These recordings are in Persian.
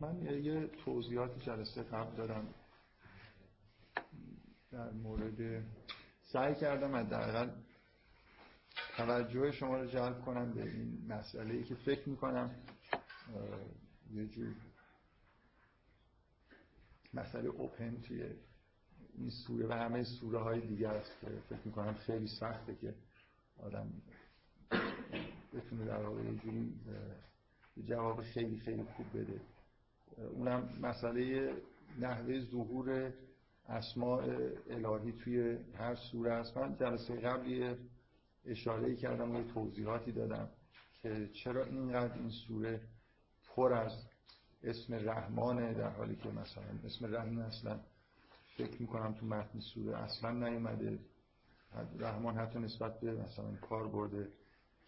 من یه توضیحات جلسه قبل دادم در مورد سعی کردم حداقل توجه شما رو جلب کنم به این مسئله ای که فکر می‌کنم یه جور مسئله اوپن توی این سوره و همه سوره های دیگه است که فکر می‌کنم خیلی سخته که آدم بتونه در واقع یه جوری جواب خیلی خیلی خوب بده. اونم مسئله نحوه ظهور اسماء الهی توی هر سوره است. من جلسه قبلی اشاره کردم و توضیحاتی دادم که چرا اینقدر این سوره پر از اسم رحمانه در حالی که مثلا اسم رحیم اصلا فکر می‌کنم تو متن سوره اصلا نیومده. رحمان حتی نسبت به مثلا کار برده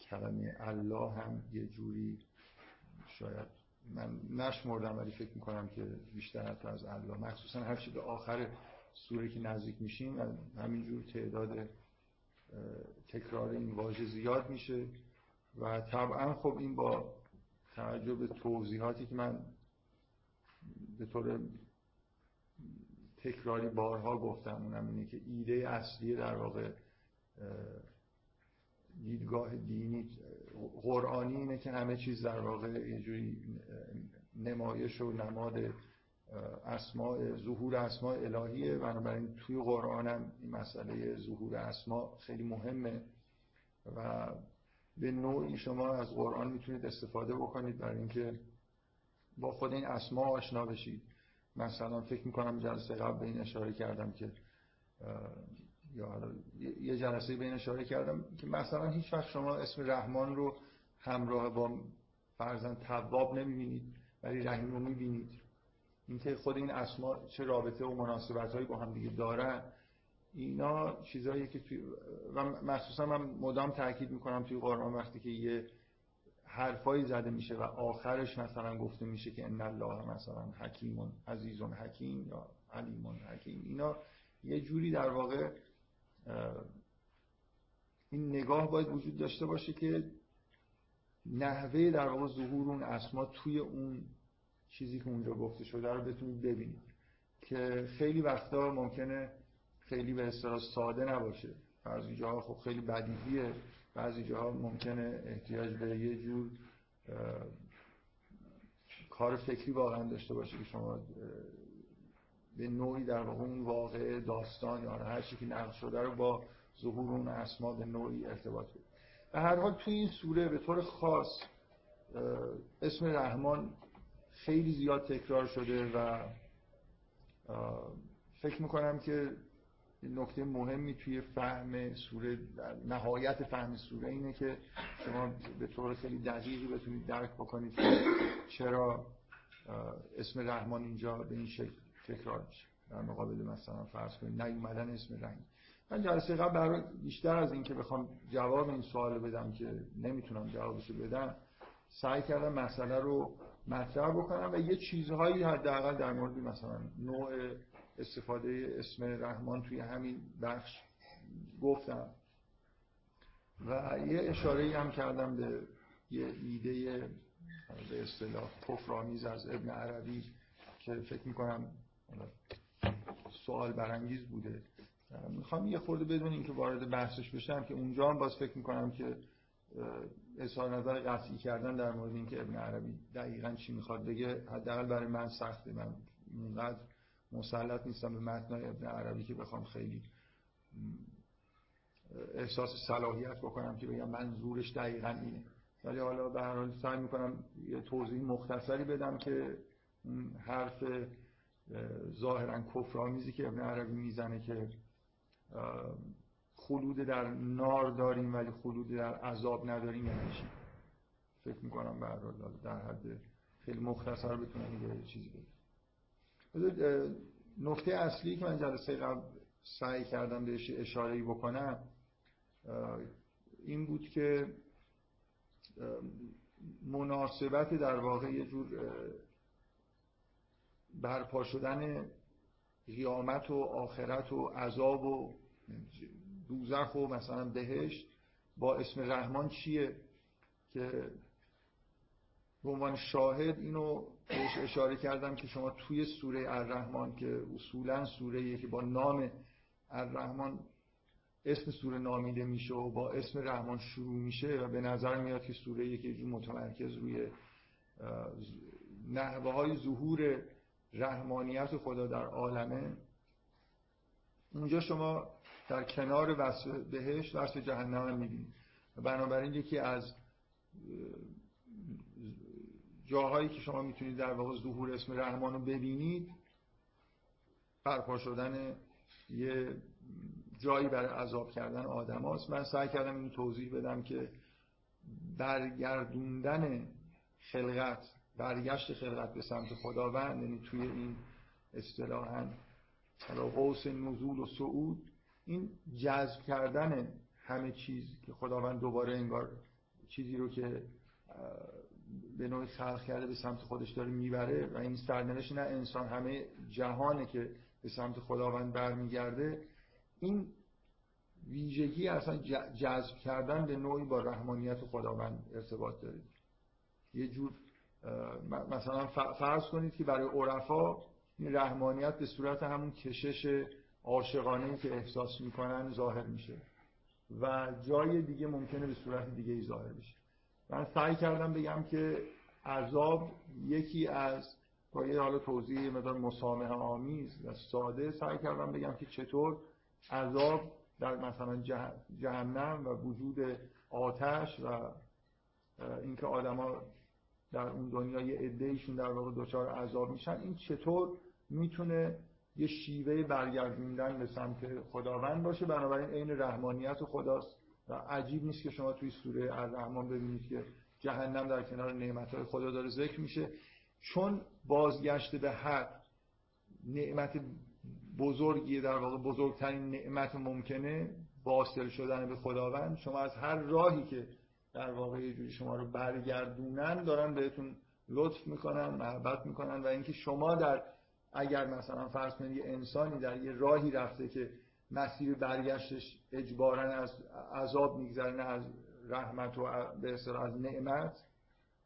کلمه الله هم یه جوری شاید من نشمردم ولی فکر می‌کنم که بیشتر حتی از الله مخصوصا هر چی به آخر سوره که نزدیک میشیم همینجور تعداد تکرار این واژه زیاد میشه. و طبعا خب این با توجه به توضیحاتی که من به طور تکراری بارها گفتم اونم اینه که ایده اصلی در واقع دیدگاه دینی قرآنی اینه که همه چیز در واقع یه جوری نمایش و نماد اسماء ظهور اسماء الهیه. بنابراین توی قرآن هم این مسئله ظهور اسماء خیلی مهمه و به نوعی شما از قرآن می‌تونید استفاده بکنید برای اینکه با خود این اسما آشنا بشید. مثلا فکر می‌کنم جلسه قبل به این اشاره کردم که یا یه جلسه به این اشاره کردم که مثلا هیچ وقت شما اسم رحمان رو همراه با فرزن تواب نمی‌بینید ولی رحیم رو می‌بینید. اینکه خود این اسما چه رابطه و مناسبت هایی با هم دیگه دارن اینا چیزهایی که توی و مخصوصا من مدام تاکید می‌کنم توی قرآن وقتی که یه حرفایی زده میشه و آخرش مثلا گفته میشه که ان الله مثلا حکیم عزیز حکیم یا علیم حکیم اینا یه جوری در واقع این نگاه باید وجود داشته باشه که نحوه در واقع ظهور اون اسما توی اون چیزی که اونجا گفته شده رو بتونید ببینید که خیلی وقتا ممکنه خیلی به اصطلاح ساده نباشه. بعضی جاها خب خیلی بدیهیه بعضی جاها ممکنه احتیاج به یه جور کار فکری واقعا داشته باشه که شما به نوعی در واقع اون واقع داستان یا هر چی که نقل شده رو با ظهور اون اسما به نوعی ارتباط بده به هر حال توی این سوره به طور خاص اسم رحمان خیلی زیاد تکرار شده و فکر می‌کنم که نکته مهمی توی فهم سوره نهایت فهم سوره اینه که شما به طور خیلی دقیقی بتونید درک بکنید چرا اسم رحمان اینجا به این شکل تکرار میشه در مقابل مثلا فرض کنید نیومدن اسم رحیم من جلسه قبل بیشتر از اینکه بخوام جواب این سوال بدم که نمی‌تونم جوابشو بدم سعی کردم مسئله رو مطرح بکنم و یه چیزهایی حداقل در مورد مثلا نوع استفاده اسم رحمان توی همین بخش گفتم. و یه اشاره هم کردم به یه ایده به اصطلاح کفرآمیز از ابن عربی که فکر می‌کنم سوال برانگیز بوده. می‌خوام یه خورده بدون اینکه وارد بحثش بشم که اونجا هم باز فکر می‌کنم که اظهار نظر قطعی کردن در مورد اینکه ابن عربی دقیقا چی می‌خواد بگه حداقل برای من سخته. من اونقدر مسلط نیستم به متنای ابن عربی که بخوام خیلی احساس صلاحیت بکنم که بگم منظورش دقیقا اینه. ولی حالا به هر حال سعی می‌کنم یه توضیح مختصری بدم که حرف ظاهرا کفرآمیزی که ابن عربی می‌زنه که خلود در نار داریم ولی خلود در عذاب نداریم یعنی چی؟ فکر می‌کنم به در حد خیلی مختصر بتونم یه چیزی بگم. نکته اصلی که من جلسه قبل سعی کردم بهش اشاره بکنم این بود که مناسبت در واقع یه جور برپا شدن قیامت و آخرت و عذاب و دوزخ و مثلا بهشت با اسم رحمان چیه که به عنوان شاهد اینو بهش اشاره کردم که شما توی سوره الرحمن که اصولا سوره که با نام الرحمن اسم سوره نامیده میشه و با اسم رحمان شروع میشه و به نظر میاد که سوره که متمرکز روی نحوه های ظهور رحمانیت خدا در عالمه اونجا شما در کنار وصف بهش وصف جهنم هم می‌بینید بنابراین یکی از جاهایی که شما می‌تونید در واقع ظهور اسم رحمان رو ببینید برپا شدن یه جایی برای عذاب کردن آدم هاست. من سعی کردم این توضیح بدم که برگردوندن خلقت برگشت خلقت به سمت خداوند یعنی توی این اصطلاحا قوس نزول و صعود این جذب کردن همه چیز که خداوند دوباره انگار چیزی رو که به نوعی خلق کرده به سمت خودش داره می‌بره و این سرنوشت نه انسان همه جهانه که به سمت خداوند برمیگرده. این ویژگی اصلا جذب کردن به نوعی با رحمانیت خداوند ارتباط داره. یه جور مثلا فرض کنید که برای عرفا این رحمانیت به صورت همون کشش عاشقانه که احساس می‌کنن ظاهر میشه و جای دیگه ممکنه به صورت دیگه ای ظاهر بشه. من سعی کردم بگم که عذاب یکی از با یه حال توضیح مدار مسامحه آمیز و ساده سعی کردم بگم که چطور عذاب در مثلا جهنم و وجود آتش و اینکه آدما در اون دنیا یه عدهشون در واقع دچار عذاب میشن. این چطور می‌تونه یه شیوه برگردوندن به سمت خداوند باشه؟ بنابراین عین رحمانیت خداست و عجیب نیست که شما توی سوره الرحمن ببینید که جهنم در کنار نعمتهای خدا داره ذکر میشه. چون بازگشت به حق نعمت بزرگی در واقع بزرگترین نعمت ممکنه واصل شدن به خداوند شما از هر راهی که در واقع یه جوری شما رو برگردونن دارن بهتون لطف می‌کنن محبت می‌کنن و اینکه شما در اگر مثلا فرض کنید یه انسانی در یه راهی رفته که مسیر برگشتش اجبارا از عذاب میگذره نه از رحمت و به از نعمت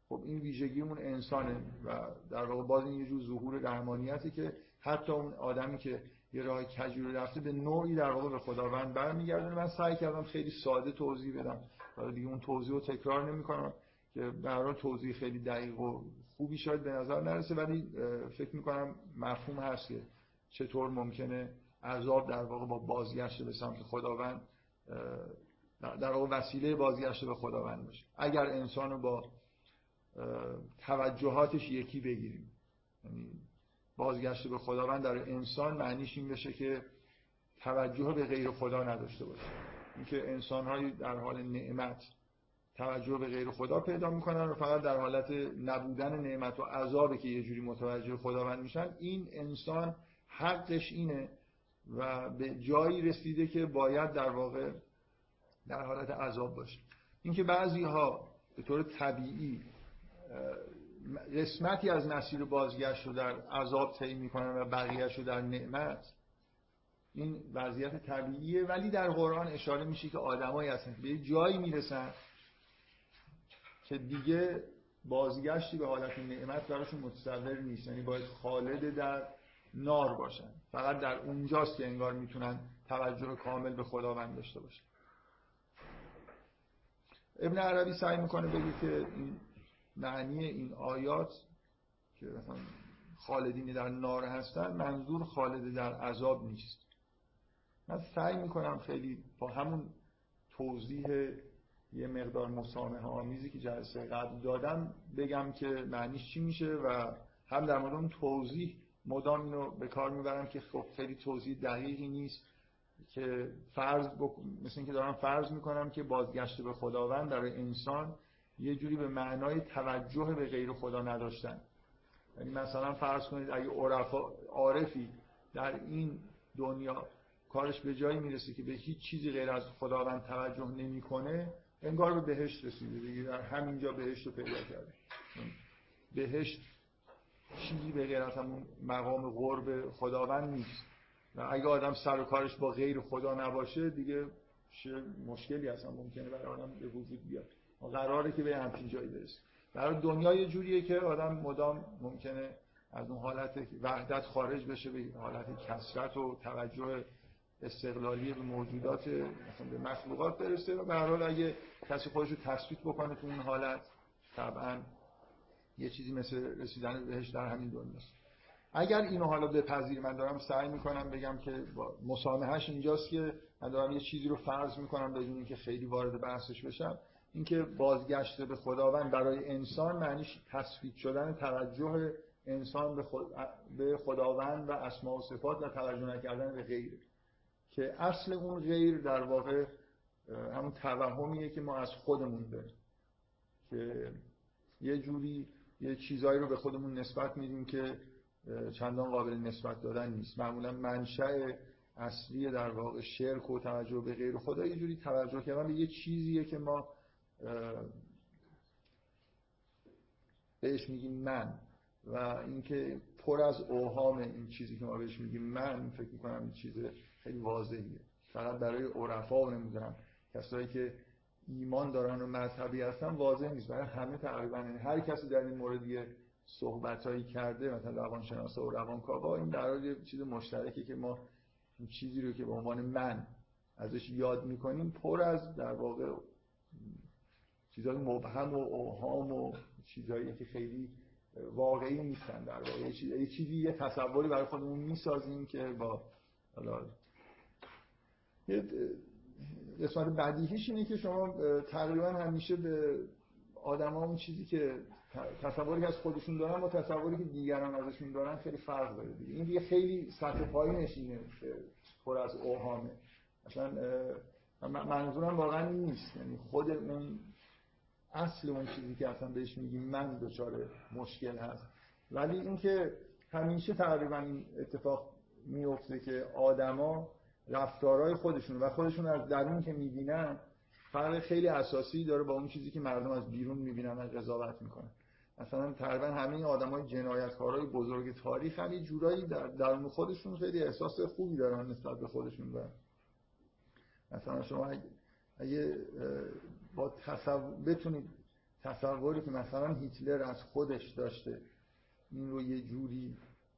خب این ویژگی اون انسانه و در واقع باز این یه جور ظهور رحمانیتی که حتی اون آدمی که یه راه کجوری رفته به نوعی در واقع به خداوند برمیگردونه. من سعی کردم خیلی ساده توضیح بدم. حالا دیگه اون توضیح رو تکرار نمی‌کنم که برای توضیح خیلی دقیق و خوبی شاید به نظر نرسه ولی فکر می‌کنم مفهوم هست که چطور ممکنه عذاب در واقع با بازگشت به سمت خداوند در واقع وسیله بازگشت به خداوند باشه. اگر انسان رو با توجهاتش یکی بگیریم یعنی بازگشت به خداوند در انسان معنیش این بشه که توجه به غیر خدا نداشته باشه. اینکه انسان در حال نعمت توجه به غیر خدا پیدا می‌کنن و فقط در حالت نبودن نعمت و عذابی که یه جوری متوجه خداوند میشن این انسان حقش اینه و به جایی رسیده که باید در واقع در حالت عذاب باشه. اینکه بعضی ها به طور طبیعی قسمتی از مسیر بازگشت رو در عذاب طی می‌کنن و بقیهش رو در نعمت این وضعیت طبیعیه ولی در قرآن اشاره میشه که آدمایی هستن به جایی می‌رسن که دیگه بازگشتی به حالت نعمت براشون متصور نیست. یعنی باید خالد در نار باشن. فقط در اونجاست که انگار می‌تونن توجه کامل به خداوند داشته باشن. ابن عربی سعی می‌کنه بگه که این معنی این آیات که مثلا خالدینی در نار هستن منظور خالد در عذاب نیست. من سعی می‌کنم خیلی با همون توضیح یه مقدار مسامحه آمیزی که جلسه قبل دادم بگم که معنیش چی میشه و هم در مورد اون توضیح مدام اینو به کار می‌برم که خب خیلی توضیح دقیقی نیست که فرض بک... مثل اینکه دارم فرض می‌کنم که بازگشت به خداوند در انسان یه جوری به معنای توجه به غیر خدا نداشتن. یعنی مثلا فرض کنید اگه عرفا عارفی در این دنیا کارش به جایی می‌رسه که به هیچ چیزی غیر از خداوند توجه نمی‌کنه انگار به بهشت رسیده دیگه. در همینجا بهشت رو پیدا کرده. بهشت چیزی به غیر از همون مقام قرب خداوند نیست. و اگه آدم سر و کارش با غیر خدا نباشه دیگه مشکلی اصلا ممکنه برای آدم به وجود بیاد. قراره که به همچین جایی برسه. در دنیا یه جوریه که آدم مدام ممکنه از اون حالت وحدت خارج بشه به حالت کسرت و توجه استقلالی به موجودات مثلا به مخلوقات برسه و به هر حال اگه کسی خودش رو تثبیت بکنه تو اون حالت طبعا یه چیزی مثل رسیدن بهش در همین دنیاست اگر اینو حالا بپذیر من دارم سعی می‌کنم بگم که مسامحهش اینجاست که من دارم یه چیزی رو فرض می‌کنم بدون اینکه خیلی وارد بحثش بشم. اینکه بازگشت به خداوند برای انسان معنیش تثبیت شدن توجه انسان به, به خداوند و اسماء و صفات و توجه نکردن به غیره. که اصل اون غیر در واقع همون توهمیه که ما از خودمون داریم. که یه جوری یه چیزایی رو به خودمون نسبت میدیم که چندان قابل نسبت دادن نیست. معمولا منشأ اصلی در واقع شرک و توجه به غیر. خدا یه جوری توجه کردن به یه چیزیه که ما بهش میگیم من. و اینکه پر از اوهام این چیزی که ما بهش میگیم من فکر می‌کنم این چیز خیلی واضحیه فقط برای عرفا و نمی‌دونم کسایی که ایمان دارن و مذهبی هستن واضح نیست. برای همه تقریبا هر کسی در این مورد یه صحبتایی کرده مثلا روانشناسا و روانکاوا این در یه چیز مشترکی که ما چیزی رو که به عنوان من ازش یاد می‌کنیم پر از در واقع چیزهای مبهم و اوهام و چیزهایی که خیلی واقعی نیستن در واقع. یه چیزی یه تصوری برای خودمون می‌سازیم که با یه قسمت بدیهیش اینه که شما تقریبا همیشه به آدم اون چیزی که تصوری که از خودشون دارن با تصوری که دیگران ازشون دارن خیلی فرق داره دیگه. این دیگه خیلی سطح پایینش اینه که پر از اوهامه. مثلا منظورم واقعا نیست. یعنی خود اون اصل اون چیزی که اصلا بهش میگیم من دچار مشکل هست. ولی اینکه همیشه تقریبا این اتفاق میفته که آدما رفتارهای خودشون و خودشون از درون که می‌بینن فرق خیلی اساسی داره با اون چیزی که مردم از بیرون می‌بینن و قضاوت می‌کنن. مثلا تقریبا همه آدمای جنایتکارای بزرگ تاریخ هم یه جورایی در درون خودشون خیلی احساس خوبی دارن نسبت به خودشون دارن مثلا شما اگه با تصور بتونید تصوری که مثلا هیتلر از خودش داشته این رو یه جوری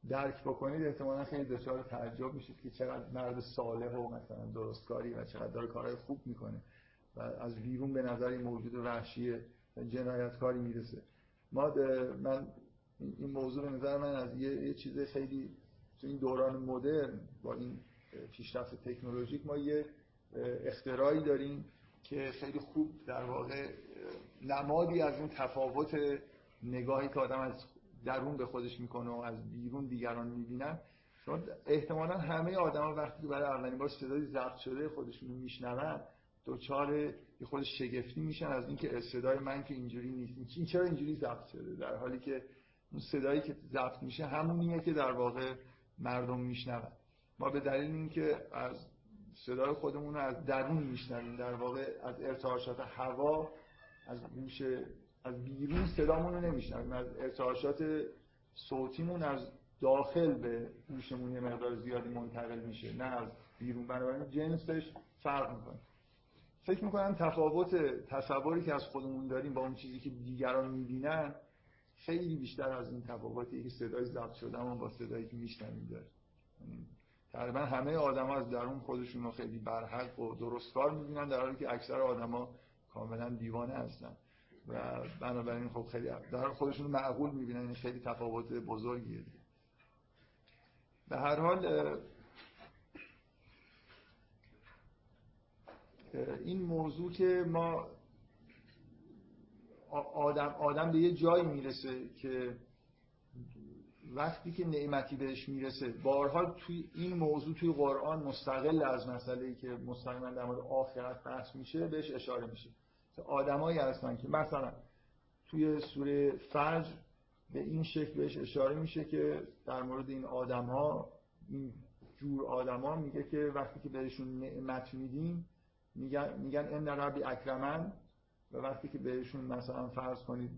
درک بکنید احتمالا خیلی دچار تعجب میشید که چقدر مرد صالح و مثلا درستکاری و چقدر داره کارهای خوب می‌کنه و از بیرون به نظر این موجود وحشی جنایتکاری می‌رسه. ما من این موضوع به نظر من از یه, یه چیز خیلی تو این دوران مدرن با این پیشرفت تکنولوژیک ما یه اختراعی داریم که خیلی خوب در واقع نمادی از اون تفاوت نگاهی که آدم از درون به خودش می‌کنه و از بیرون دیگران می‌بینن. چون احتمالا همه آدما وقتی که برای اولین بار صدای ضبط شده خودشون رو میشنون دوچار یه خود شگفتی میشن از اینکه صدای من که اینجوری نیست. این چرا اینجوری ضبط شده؟ در حالی که اون صدایی که ضبط میشه همونیه که در واقع مردم میشنون. ما به دلیل اینکه از صدای خودمون رو از درون میشنویم در واقع از ارتعاشات هوا از گوش از بیرون صدامون رو نمیشنویم. از ارتعاشات صوتیمون از داخل به گوشمون یه مقدار زیادی منتقل میشه نه از بیرون. بنابراین جنسش فرق می‌کنه. فکر می‌کنم تفاوت تصوری که از خودمون داریم با اون چیزی که دیگران می‌بینن خیلی بیشتر از این تفاوتی که صدای ضبط شده با صدایی که میشنویم داره تقریبا همه آدم از درون خودشون رو خیلی برحق و درستکار می‌بینن در حالی که اکثر آدما کاملا دیوانه هستن. و بنابراین خب خیلی در خودشون معقول می‌بینن. این خیلی تفاوت بزرگیه به هر حال این موضوع که ما آدم, آدم به یه جایی می‌رسه که وقتی که نعمتی بهش می‌رسه بارها توی این موضوع توی قرآن مستقل از مسئله که مستقیما در مورد آخرت بحث میشه بهش اشاره میشه. آدمایی هستن که مثلا توی سوره فجر به این شکل بهش اشاره میشه که در مورد این آدم ها این جور آدما میگه که وقتی که بهشون نعمت میدیم میگن میگن ان ربی اکرمن و وقتی که بهشون مثلا فرض کنید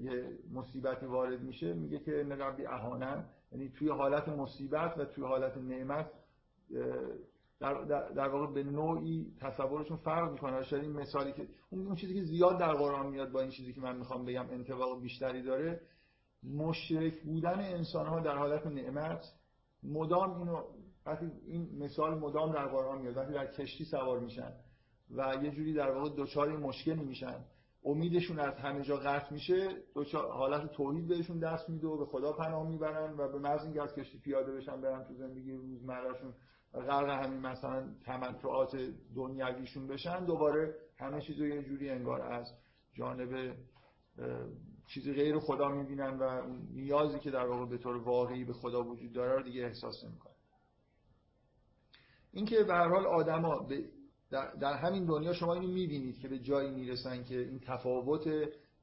یه مصیبتی وارد میشه میگه که ان ربی اهانن. یعنی توی حالت مصیبت و توی حالت نعمت در, در, واقع به نوعی تصورشون فرق می‌کنه. شاید این مثالی که اون چیزی که زیاد در قرآن میاد با این چیزی که من می‌خوام بگم انتباق بیشتری داره مشرک بودن انسان ها در حالت نعمت مدام اینو وقتی این مثال مدام در قرآن میاد وقتی در کشتی سوار میشن و یه جوری در واقع دچار مشکلی میشن. امیدشون از همه جا قطع میشه حالت توحید بهشون دست میده و به خدا پناه می‌برن و به محض اینکه از کشتی پیاده بشن برن تو زندگی روزمرهشون غرق همین مثلا تمتعات دنیویشون بشن دوباره همه چیز رو یه جوری انگار از جانب چیزی غیر خدا می‌بینن و نیازی که در واقع به طور واقعی به خدا وجود داره رو دیگه احساس نمی‌کنن. اینکه به هر حال آدما در, همین دنیا شما اینو می‌بینید که به جایی می‌رسن که این تفاوت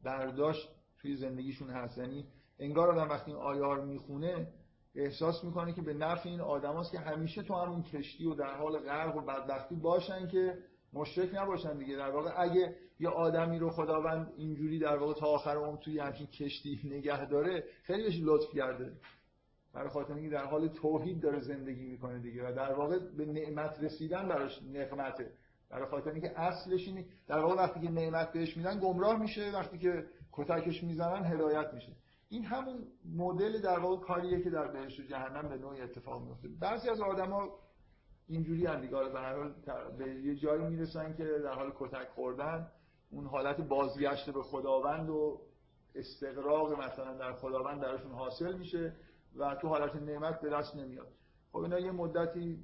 برداشت توی زندگیشون هست. یعنی انگار آدم وقتی این آیار می‌خونه احساس می‌کنه که به نفع این آدماست که همیشه تو همون کشتی و در حال غرق و بدبختی باشن که مشرک نباشن دیگه. در واقع اگه یه آدمی رو خداوند اینجوری در واقع تا آخر عمر توی همچین کشتی نگه داره خیلی بهش لطف کرده. برای خاطر اینکه در حال توحید داره زندگی می‌کنه دیگه و در واقع به نعمت رسیدن براش نعمته. برای خاطر اینکه اصلش اینه در واقع وقتی که نعمت بهش میدن گمراه میشه. وقتی که کتکش می‌زنن هدایت میشه. این همون مدل در واقع کاریه که در بهشت و جهنم به نوعی اتفاق میفته بعضی از آدما اینجوری هم دیگه. به هر حال به یه جایی می‌رسن که در حال کتک خوردن اون حالت بازگشت به خداوند و استقراق مثلا در خداوند درشون حاصل میشه و تو حالت نعمت به دست نمیاد. خب اینا یه مدتی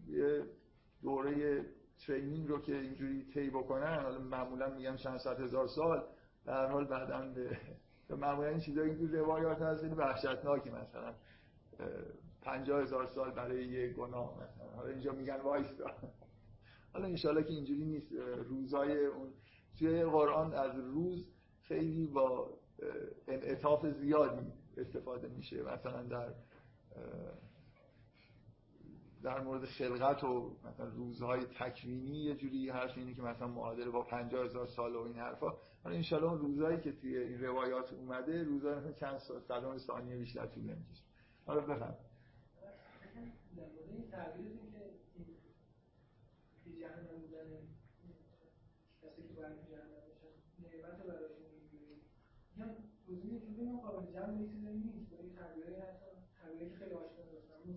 دوره ترینینگ رو که اینجوری طی بکنن حالا معمولا میگن چند صد هزار سال در حال بعدا به معمولا این چیزایی که روایات هست این وحشتناکی مثلا. پنجاه هزار سال برای یه گناه مثلا. حالا اینجا میگن وایستا. حالا انشالله که اینجوری نیست. روزای اون توی قرآن از روز خیلی با انعطاف زیادی استفاده میشه. مثلا در در مورد خلقت و مثلا روزهای تکوینی یه جوری حرف اینه که مثلا معادل با 50 هزار سال و این حرفا. حالا انشالله اون روزهایی که توی این روایات اومده روزهای مثلا چند صدم ثانیه بیشتر طول نمی‌کشه. حالا بفهم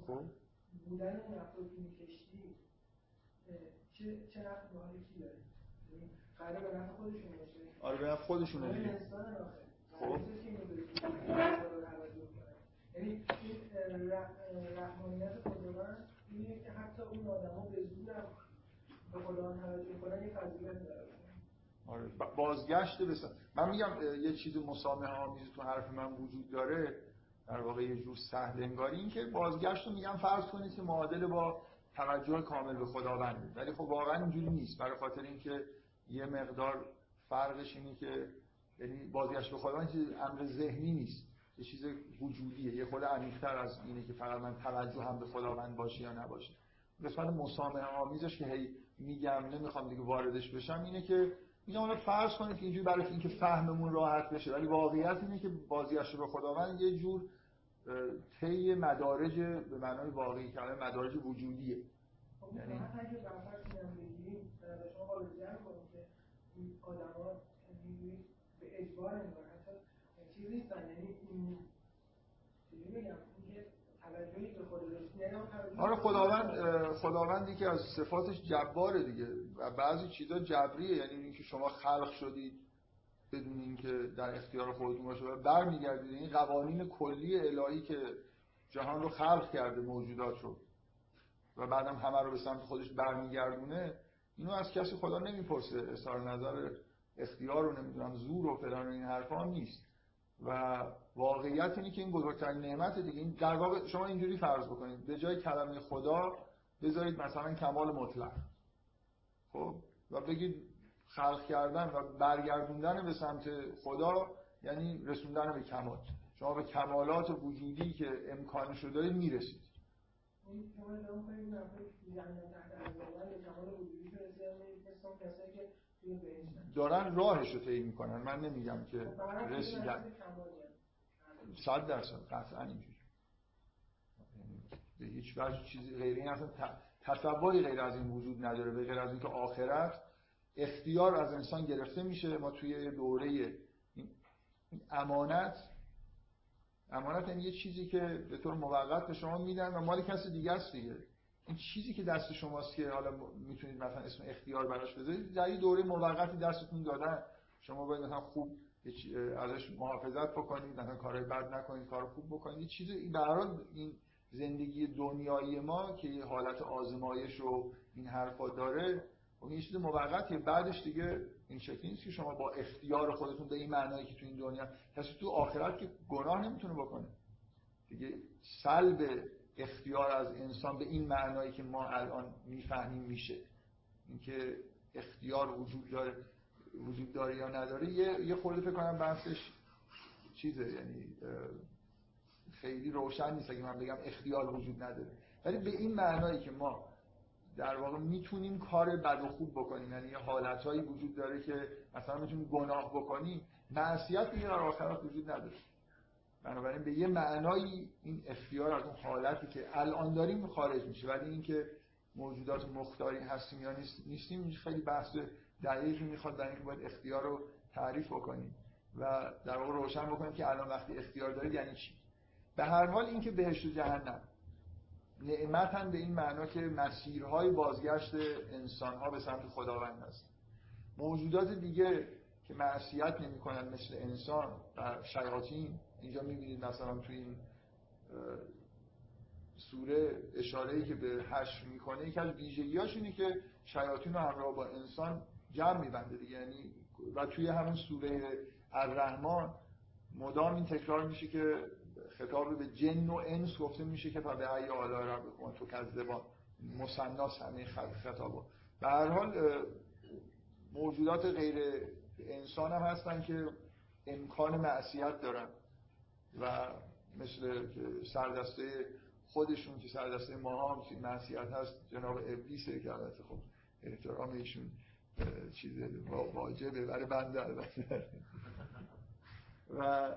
خب. بودن اون افراد تو کشتی چه چه نفع به حال کی داره. یعنی قرار به نفع خودشون باشه. آره به نفع خودشون دیگه. خب. یعنی این رحمانیت خداوند اینه که حتی اون آدما به زور به خدا توجه کنن یه فضیلت داره. آره. بازگشت بسن من میگم یه چیز مسامحه آمیز تو حرف من وجود داره در واقع یه جور سهل انگاری. این که بازگشت رو میگم فرض کنید که معادل با توجه کامل به خداونده. ولی خب واقعا اینجوری نیست. برای خاطر اینکه یه مقدار فرقش اینه که یعنی بازگشت به خداوند چیز امر ذهنی نیست. یه چیز وجودیه. یه خود عمیق‌تر از اینه که فقط من توجه هم به خداوند باشه یا نباشه. قسمت مسامحه آمیزش که هی میگم نمی‌خوام دیگه واردش بشم اینه که اینا اون فرض کنید که اینجوری برای اینکه فهممون راحت بشه. ولی واقعیت اینه که بازگشت به خداوند یه جور طی مدارج به معنای واقعی کلمه مدارج وجودیه. خب یعنی اگه برفرض بگیریم شما با کنید که این آدما به اجبار انگار حتی چیز نیستن یعنی این چیزی بگم آره خداوند خداوندی که از صفاتش جباره دیگه. و بعضی چیزا جبریه یعنی اینکه شما خلق شدید بدون اینکه در اختیار خودتون باشه و برمیگردید. این قوانین کلی الهی که جهان رو خلق کرده موجودات رو. و بعدم همه رو به سمت خودش برمیگردونه. اینو از کسی خدا نمی‌پرسه اظهار نظر اختیار رو نمی‌دونم زور و فلان این حرفا نیست. و واقعیت اینه که این بزرگترین نعمت دیگه این در واقع شما اینجوری فرض بکنید به جای کلمه خدا بذارید مثلا کمال مطلق. خب؟ و بگید خلق کردن و برگردوندن به سمت خدا یعنی رسوندن به کمال. شما به کمالات وجودی که امکانش رو دارید می‌رسید. دارن راهش رو طی می‌کنن. من نمیگم که رسیدن. صد درصد قطعا اینجوری. به هیچ وجه چیزی غیر این اصلا تصوری غیر از این وجود نداره به غیر از اینکه آخرت اختیار از انسان گرفته میشه. ما توی دوره این امانت امانت یعنی یه چیزی که به طور موقت به شما میدن و مال کسی دیگه است دیگه. این چیزی که دست شماست که حالا می‌تونید مثلا اسم اختیار براش بذارید در یه دوره موقتی دستتون دادن. شما باید مثلا خوب ازش محافظت بکنید مثلا کارهای بد نکنید کار خوب بکنید. یه چیزی برای این زندگی دنیایی ما که یه حالت آزمایش و این حرفا داره و خب این چیز موقتیه. بعدش دیگه این شکلی نیست که شما با اختیار خودتون به این معنایی که تو این دنیا کسی تو آخرت که گناه نمی‌تونه بکنه. دیگه سلب اختیار از انسان به این معنایی که ما الان می‌فهمیم میشه. اینکه اختیار وجود داره وجود داره یا نداره یه یه خورده فکر کنم بحثش چیزه یعنی خیلی روشن نیست اگه من بگم اختیار وجود نداره. ولی به این معنایی که ما در واقع می‌تونیم کار بد و خوب بکنیم یعنی یه حالتهایی وجود داره که مثلا می‌تونیم گناه بکنیم معصیت دیگه در آخرت وجود نداره. بنابراین به یه معنایی این اختیار از اون حالتی که الان داریم خارج میشه. ولی اینکه موجودات مختاری هستیم یا نیستیم خیلی بحث دقیقی می‌خواد در اینکه باید اختیار رو تعریف بکنیم و در واقع روشن بکنیم که الان وقتی اختیار دارید یعنی چی. به هر حال اینکه بهشت و جهنم نعمت هم به این معنا که مسیرهای بازگشت انسانها به سمت خداوند هست موجودات دیگه که معصیت نمی‌کنن مثل انسان و شیاطین اینجا می‌بینید مثلا تو این سوره اشاره ای که به حشر می‌کنه یکی از ویژگیاش اینه که شیاطین رو همراه با انسان جمع میبنده دیگه. یعنی و توی همون سوره الرحمن مدام این تکرار میشه که خطاب به جن و انس گفته میشه که به ای آلا ربکم تو کذبان. مصناس همه خطابا به هر حال موجودات غیر انسان هم هستن که امکان معصیت دارن. و مثل سردسته خودشون که سردسته ما هم معصیت هست جناب ابلیسه که البته خب احترام ایشون چیز واجبه برای بنده البته. و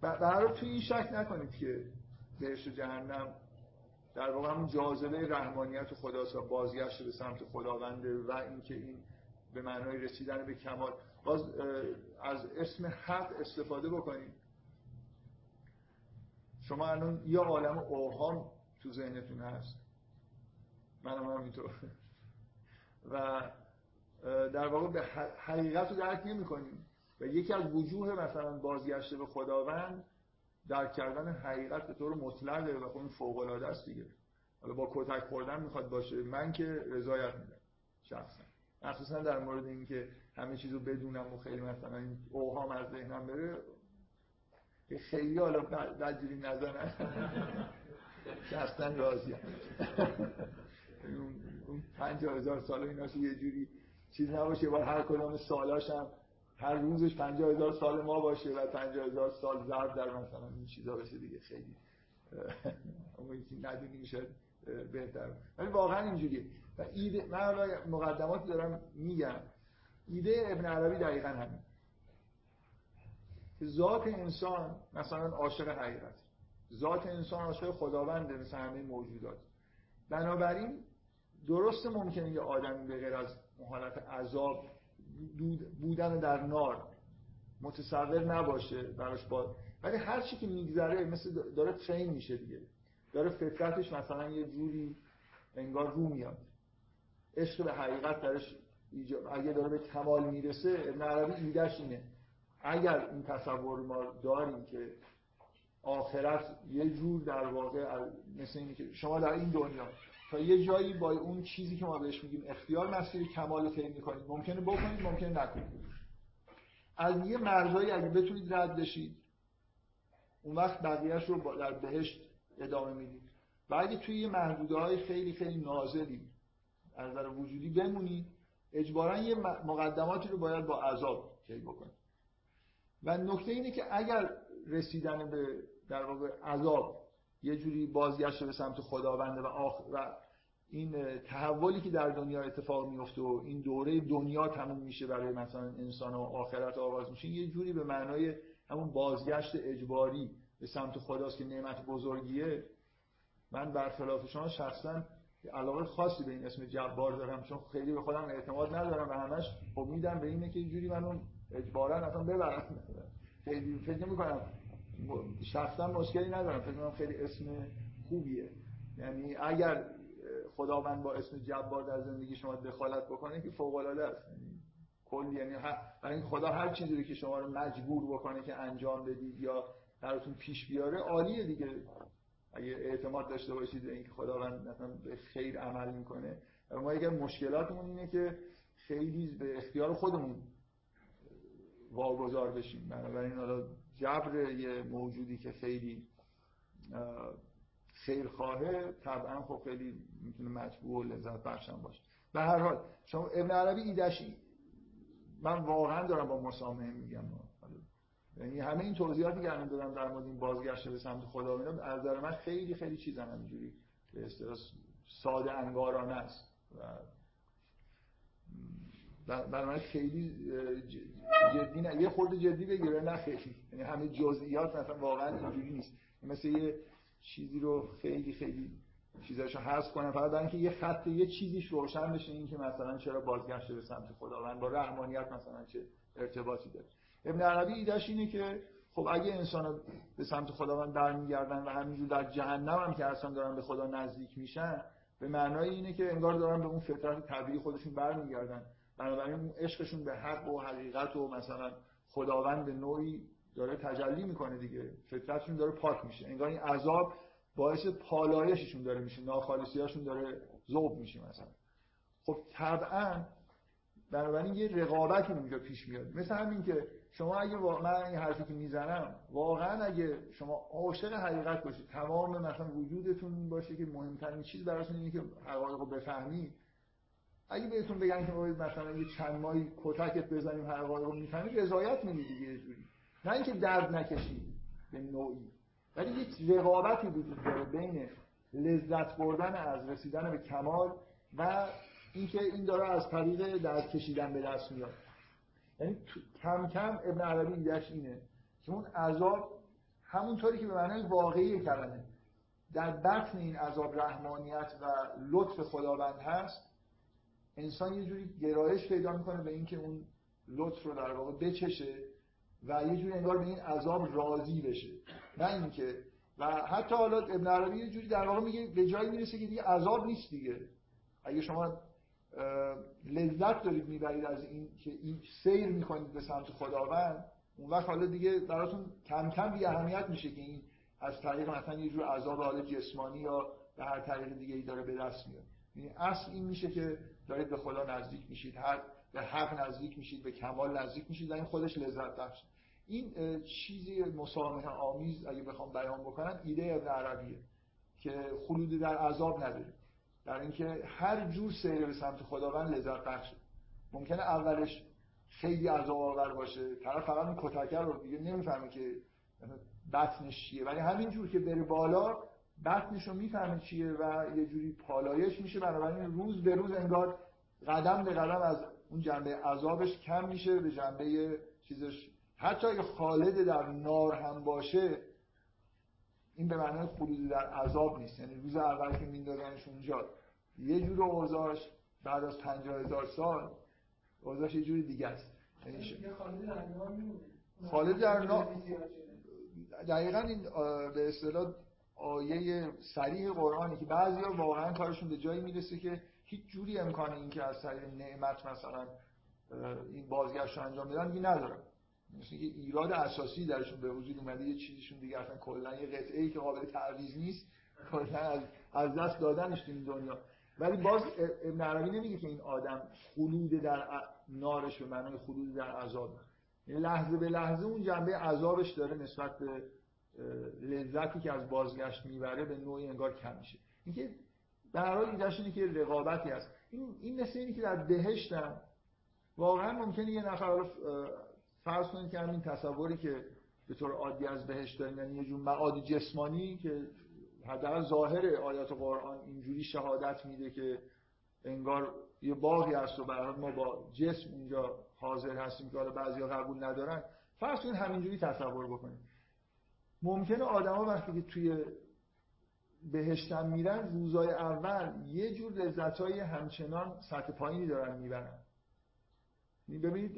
برای توی این شک نکنید که بهش جهنم در واقع همون جاذبه رحمانیت خداست و بازگشت به سمت خداونده و اینکه این به معنای رسیدن به کمال. باز از اسم حق استفاده بکنید. شما الان یه عالم اوهام تو ذهنتون هست. هم اینطور و در واقع به حقیقت رو درک نمی کنیم و یکی از وجوه مثلا بازگشته به خداوند درک کردن حقیقت به طور مطلقه و اون فوق العاده است دیگه. حالا با کتک خوردن می‌خواد باشه. من که رضایت میدم شخصا. مخصوصا در مورد اینکه همه چیزو بدونم و خیلی مثلا این اوهام از ذهنم بره که خیلی حالا بدجوری نزنن. شخصا راضی اون پنجاه هزار سال ایناش یه جوری چیز نباشه. با هر کدام سالاش هم هر روزش پنجاه هزار سال ما باشه و پنجاه هزار سال ضرب در مثلا این چیزا بشه دیگه. خیلی اون که ندونی میشه بهتر. ولی واقعا اینجوریه. و ایده من مقدماتی دارم میگم. ایده ابن عربی دقیقا همین که ذات انسان مثلا عاشق حقیقت ذات انسان عاشق خداونده مثل همه موجودات. بنابراین درست ممکنه یه آدمی به غیر از حالت عذاب بودن در نار متصور نباشه براش با ولی هر چی که میگذره مثل داره ترین میشه دیگه. داره فطرتش مثلا یه جوری انگار رو میاد. عشق به حقیقت درش اگه داره به کمال می‌رسه ابن عربی ایدهش اینه. اگر این تصور ما داریم که آخرت یه جور در واقع مثل اینه که شما در این دنیا تا یه جایی با اون چیزی که ما بهش میگیم اختیار مسیر کمال رو طی می‌کنید ممکنه بکنید ممکنه نکنید. از یه مرزایی اگه بتونید رد بشید اون وقت بقیهش رو در بهشت ادامه می‌دید. و اگه توی یه محدوده های خیلی خیلی نازلی از نظر وجودی بمونید اجبارا یه مقدماتی رو باید با عذاب طی بکنید. و نکته اینه که اگر رسیدن به در واقع عذاب یه جوری بازگشت به سمت خداونده و, آخ... و این تحولی که در دنیا اتفاق میفته و این دوره دنیا تموم میشه برای مثلا انسان و آخرت آغاز میشه یه جوری به معنای همون بازگشت اجباری به سمت خداست که نعمت بزرگیه. من برخلاف شما شخصا علاقه خاصی به این اسم جبار دارم چون خیلی به خودم اعتماد ندارم و همش امیدم به اینه که اینجوری منو اجبارا اصلا ببرن فکر نمی کنم شخصا مشکلی ندارم. فکر کنم خیلی اسم خوبیه. یعنی اگر خداوند با اسم جبار در زندگی شما دخالت بکنه که فوق العاده است. یعنی کل یعنی برای خدا هر چیزی که شما رو مجبور بکنه که انجام بدید یا براتون پیش بیاره عالیه دیگه. اگه اعتماد داشته باشید به اینکه خداوند مثلا به خیر عمل می‌کنه. ما یکی مشکلاتمون اینه که خیلی به اختیار خودمون واگذار بشیم. بنابراین حالا جبر یه موجودی که خیلی خیر خواهه طبعا خب خیلی می‌تونه مطبوع و لذت بخشم باشه. به هر حال شما ابن عربی ایدش من واقعا دارم با مسامحه میگم. یعنی همه این توضیحاتی که الان دادم در مورد این بازگشت به سمت خدا و اینا از نظر من خیلی خیلی چیزا همینجوری. به اصطلاح ساده انگارانه است. و برای خیلی جدی نه. یه خورده جدی بگیره نه خیلی. یعنی همه جزئیات مثلا واقعا اینجوری نیست. مثل یه چیزی رو خیلی خیلی چیزاشو حذف کنم. فقط برای اینکه یه خط یه چیزیش روشن بشه. این که مثلا چرا بازگشت به سمت خداوند. با رحمانیت مثلا چه ارتباطی داره. ابن عربی ایدهش اینه که خب اگه انسان به سمت خداوند برمیگردن و همینجور در جهنم هم که اصلا دارن به خدا نزدیک میشن به معنای اینه که انگار دارن به اون فطرت طبیعی خودشون برمیگردن. بنابراین عشقشون به حق و حقیقت و مثلا خداوند به نوعی داره تجلی می‌کنه دیگه. فطرتشون داره پاک میشه. انگار این عذاب باعث پالایششون داره میشه. ناخالصیاشون داره ذوب میشه مثلا. خب طبعا بنابراین یه رقابتی اونجا پیش میاد. مثل همین که شما اگه من این حرفی که می‌زنم واقعا اگه شما عاشق حقیقت باشید تمام مثلا وجودتون باشه که مهمترین چیز براتون اینه که حقایق رو بفهمید اگه بهتون بگن که مثلا یه چند ماهی کتکت بزنیم حقایق رو می‌فهمید رضایت دیگه یه جوری. نه اینکه درد نکشید به نوعی ولی یک رقابتی وجود داره بین لذت بردن از رسیدن به کمال و اینکه این داره از طریق درد کشیدن به دست میاد. یعنی کم کم ابن عربی ایدهش اینه که اون عذاب همونطوری که به معنای واقعی کلمه. در بطن این عذاب رحمانیت و لطف خداوند هست انسان یه جوری گرایش پیدا می‌کنه به اینکه اون لطف رو در واقع بچشه و یه جوری انگار به این عذاب راضی بشه. نه اینکه. و حتی حالا ابن عربی یه جوری در واقع میگه به جایی می‌رسه که دیگه عذاب نیست دیگه. اگه شما لذت دارید می‌برید از این که این سیر می‌کنید به سمت خداوند اون وقت حالا دیگه براتون کم کم بی اهمیت میشه که این از طریق مثلا یه جور عذاب حال جسمانی یا به هر طریق دیگه ای داره به دست میاد. یعنی اصل این میشه که دارید به خدا نزدیک میشید. هر به حق نزدیک میشید به کمال نزدیک میشید و این خودش لذت بخش این چیزی مسامحه آمیز اگه بخوام بیان بکنم ایده ابن عربیه که خلود در عذاب نداره در اینکه هر جور سیر به سمت خداوند لذت بخشه. ممکنه اولش خیلی عذاب آور باشه. طرف فقط این کتکر رو دیگه نمی‌فهمه که بطنش چیه. ولی همین جور که بره بالا بطنش رو می‌فهمه چیه و یه جوری پالایش میشه بنابراین روز به روز انگار قدم به قدم از اون جنبه عذابش کم میشه به جنبه چیزش. حتی اگه خالد در نار هم باشه این به معنای خلود در عذاب نیست. یعنی روز اول که میندازنش اونجا یه جور اوضاعش بعد از پنجاه هزار سال اوضاعش یه جوری دیگه است. یعنی خالد در نار دقیقا این به اصطلاح آیه سریع قرآنی که بعضی ها واقعا کارشون به جایی می‌رسه که هیچ جوری امکان این که از طریق نعمت مثلا این بازگشت رو انجام بدن دیگه ندارن. مثل که ایراد اساسی درشون به وجود اومده یه چیزیشون دیگه اصلا کلا یه قطعه که قابل تعویض نیست کلا از, از دست دادنش تو دنیا. ولی باز ابن عربی نمیگه که این آدم خلود در نارش به معنای خلود در عذاب. یعنی لحظه به لحظه اون جنبه عذابش داره نسبت به لذتی که از بازگشت می‌بره به نوعی انگار کم میشه. اینکه در هر حال اینه که رقابتی هست. این این مثل اینه که در بهشتم واقعا ممکنه یه نفر فرض کنید که همین تصوری که به طور عادی از بهشت داریم یعنی یه جور معاد جسمانی که حداقل ظاهر آیات قرآن اینجوری شهادت میده که انگار یه باقی هست و برای ما با جسم اونجا حاضر هستیم که حالا بعضیا قبول ندارن. فرض کنید همینجوری تصور بکنید ممکنه آدما وقتی که توی بهشتن میرن روزای اول یه جور لذت های همچنان سطح پایینی دارن می‌برن. ببینید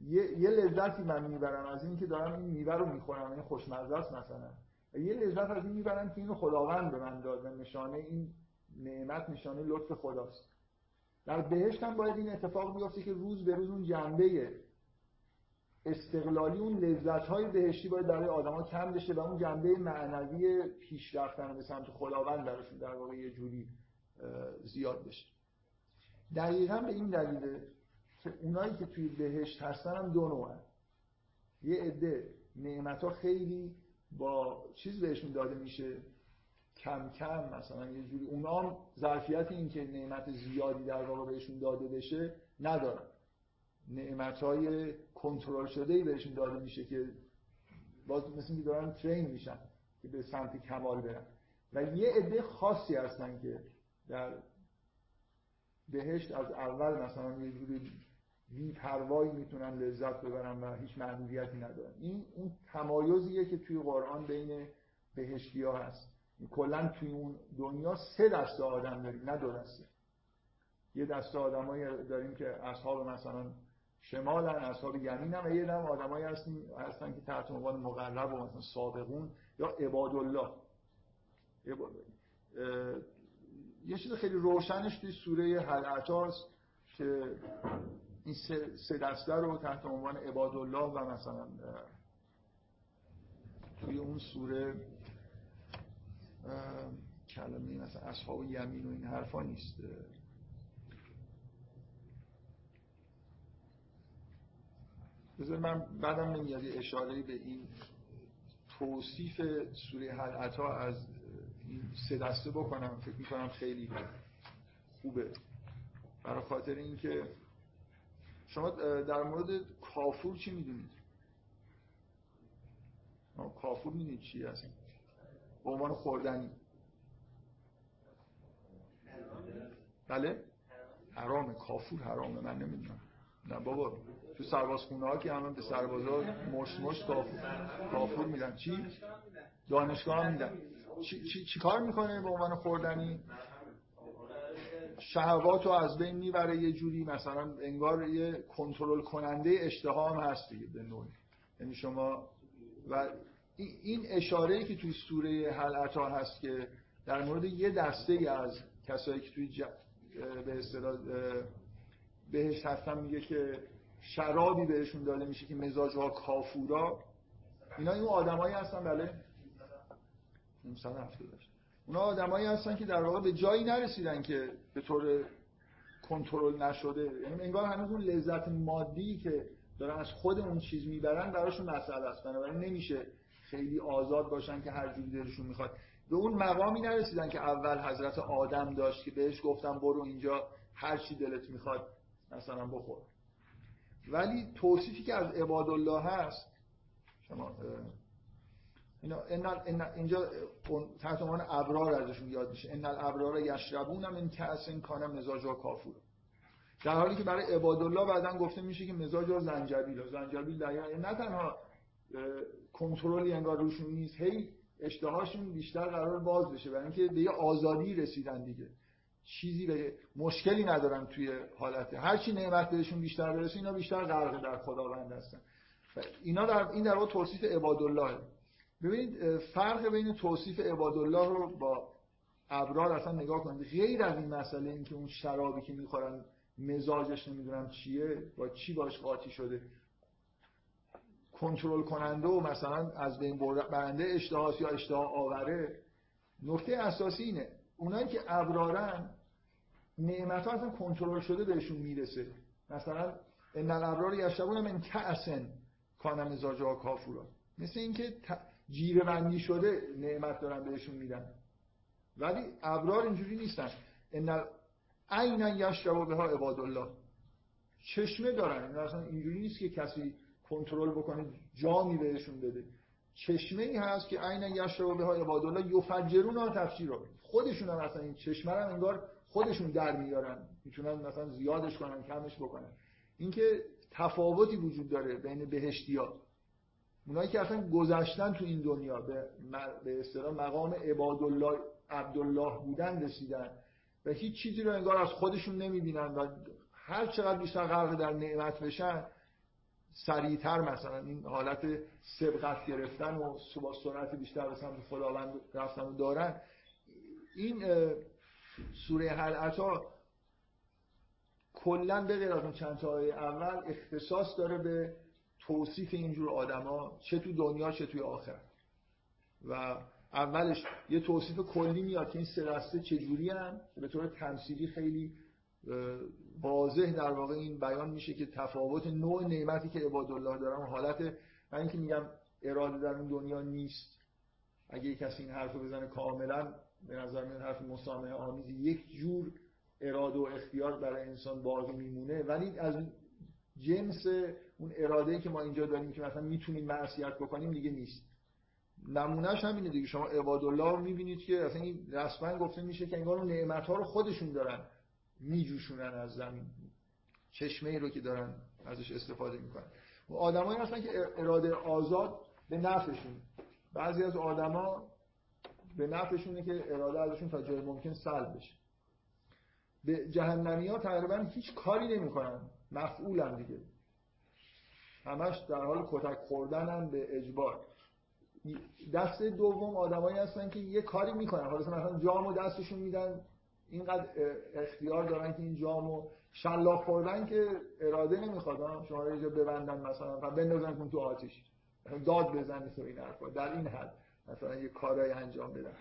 یه،, یه لذتی من می‌برم از اینکه دارم این میوه رو می‌خورم این خوشمزه است مثلا. یه لذت از این می‌برم که اینو خداوند به من داد نشانه این نعمت نشانه لطف خداست. در بهشت هم باید این اتفاق بیفته که روز به روز اون جنبه استقلالی اون لذت های بهشتی باید برای آدما کم بشه و اون جنبه معنوی پیشرفتن به سمت خداوند براشون در واقع یه جوری زیاد بشه. دقیقا به این دلیله که اونایی که توی بهشت هستن هم دو نوعن. یه عده نعمت ها خیلی با چیز بهشون داده میشه. کم کم مثلا یه جوری اونا هم ظرفیت این که نعمت زیادی در واقع بهشون داده بشه ندارن. نعمت های کنترل شده ای بهشون داده میشه که باز مثل که دارن ترین میشن که به سمت کمال برن. و یه عده خاصی هستن که در بهشت از اول مثلا یه جوری بی پروایی می‌تونن لذت ببرن و هیچ معنویتی ندارن. این اون تمایزیه که توی قرآن بین بهشتی ها هست. کلا توی اون دنیا سه دسته آدم داریم نه دو دسته. یه دسته آدمایی داریم که اصحاب مثلا شمالن اصحاب یمین هم یه دم آدمایی هستن هستن که تحت عنوان مقرب و مثلا سابقون یا عباد الله یه چیز خیلی روشنش توی سوره هل که این سه دسته رو تحت عنوان عباد الله و مثلا توی اون سوره کلمه مثلا اصحاب یمین و این حرفا نیست. بذار من بعدم نمیاد اشاره به این توصیف سوره حلعتا از این سه دسته بکنم. فکر می‌کنم خیلی خوبه. برای خاطر اینکه شما در مورد کافور چی می‌دونید؟ کافور می‌دونید چی هست؟ به عنوان خوردنی. بله؟ حرامه. کافور حرامه. من نمی‌دونم. نه بابا تو سرباز خونه ها که همه به سربازا مشت مشت کافور, میدن چی؟ دانشگاه هم میدن چی, چی, چی کار می‌کنه به عنوان خوردنی؟ شهوات از بین می‌بره یه جوری مثلا انگار یه کنترل کننده اشتها هم هست دیگه به نوعی یعنی شما و این اشاره که توی سوره حلعتا هست که در مورد یه دسته از کسایی که توی ج... به اصطلاح بهش هستن میگه که شرابی بهشون داده میشه که مزاجها کافورا. اینا این آدمایی هستن بله. 570 داشت. اونا آدمایی هستن که در واقع به جایی نرسیدن که به طور کنترل نشده. یعنی انگار هنوز اون لذت مادی که دارن از خود اون چیز می‌برن براشون مسئله است. بنابراین نمیشه خیلی آزاد باشن که هر جوری دلشون می‌خواد. به اون مقامی نرسیدن که اول حضرت آدم داشت که بهش گفتم برو اینجا هر چی دلت می‌خواد مثلا بخور. ولی توصیفی که از عباد الله هست شما اینجا تحت عنوان ابرار ازشون یاد میشه. ان الابرار یشربون من کاس کان مزاج و کافور. در حالی که برای عباد الله بعدا گفته میشه که مزاج و زنجبیل. زنجبیل در نه تنها کنترلی انگار روشون نیست هی اشتهاشون بیشتر قرار باز بشه برای اینکه به یه آزادی رسیدن دیگه. چیزی به مشکلی ندارن توی حالت. هر چی نعمت بهشون بیشتر برسه اینا بیشتر غرق در خداوند هستن. اینا در این در واقع توصیف عباد الله ببینید فرق بین توصیف عباد الله رو با ابرار اصلا نگاه کنید. غیر از این مسئله اینکه اون شرابی که می‌خورن مزاجش نمی‌دونم چیه با چی باش قاطی شده. کنترل کننده و مثلا از بین برنده اشتهاست یا اشتها آوره. نکته اساسی اینه. اونایی که ابرارن نعمت ها اصلا کنترل شده بهشون می‌رسه. مثلا ان الابرار یشربون من کأسن کان مزاجها کافورا مثل اینکه جیره بندی شده نعمت دارن بهشون میدن. ولی ابرار اینجوری نیستن. ان عینا یشرب بها عباد الله. چشمه دارن. اصلا اینجوری نیست که کسی کنترل بکنه جامی بهشون بده. چشمه ای هست که عین یشرب بها عباد الله یفجرون تفسیر خودشون هم اصلا این چشمه رو انگار خودشون در میارن می‌تونن مثلا زیادش کنن کمش بکنن. اینکه تفاوتی وجود داره بین بهشتی ها اونایی که اصلا گذشتن تو این دنیا به به اصطلاح مقام عباد الله عبدالله بودن رسیدن و هیچ چیزی رو انگار از خودشون نمی‌بینن و هر چقدر بیشتر غرق در نعمت بشن سریعتر مثلا این حالت سبقت گرفتن و با سرعت بیشتر به خداوند رفتن و دارن. این سوره هل عطا کلا به غیر از اون چند تا اول اختصاص داره به توصیف اینجور آدما چه تو دنیا چه توی آخرت. و اولش یه توصیف کلی میاد که این سه دسته چجوری هم به طور تمثیلی خیلی واضح در واقع این بیان میشه که تفاوت نوع نعمتی که عبادالله دارن. حالت من اینکه میگم اراده در اون دنیا نیست. اگه کسی این حرف رو بزنه کاملا به نظر میاد حرف مسامحه آمیز یک جور اراده و اختیار برای انسان باقی میمونه. ولی از جنس اون اراده که ما اینجا داریم که مثلا می‌تونیم معصیت بکنیم دیگه نیست. نمونهش همینه دیگه. شما عبادالله رو می‌بینید که اصلا این رسما گفته میشه که انگار اون نعمت ها رو خودشون دارن میجوشونن از زمین. چشمه ای رو که دارن ازش استفاده می‌کنن. و آدمایی هستن که اراده آزاد به نفعشون. بعضی از آدما به نفعشونه که اراده ازشون تا جای ممکن سلب بشه. به جهنمی ها تقریبا هیچ کاری نمی‌کنن. مفعولن دیگه. همش در حال کتک خوردنن به اجبار. دسته دوم آدمایی هستن که یه کاری می‌کنن. حالا مثلا جامو دستشون میدن. اینقدر اختیار دارن که این جامو شلاق خوردن که اراده نمی‌خواد شما رو ببندن مثلا و بندازن تو آتیش داد بزنید تو این حرفا. در این حد. مثلا یه کارایی انجام بدن.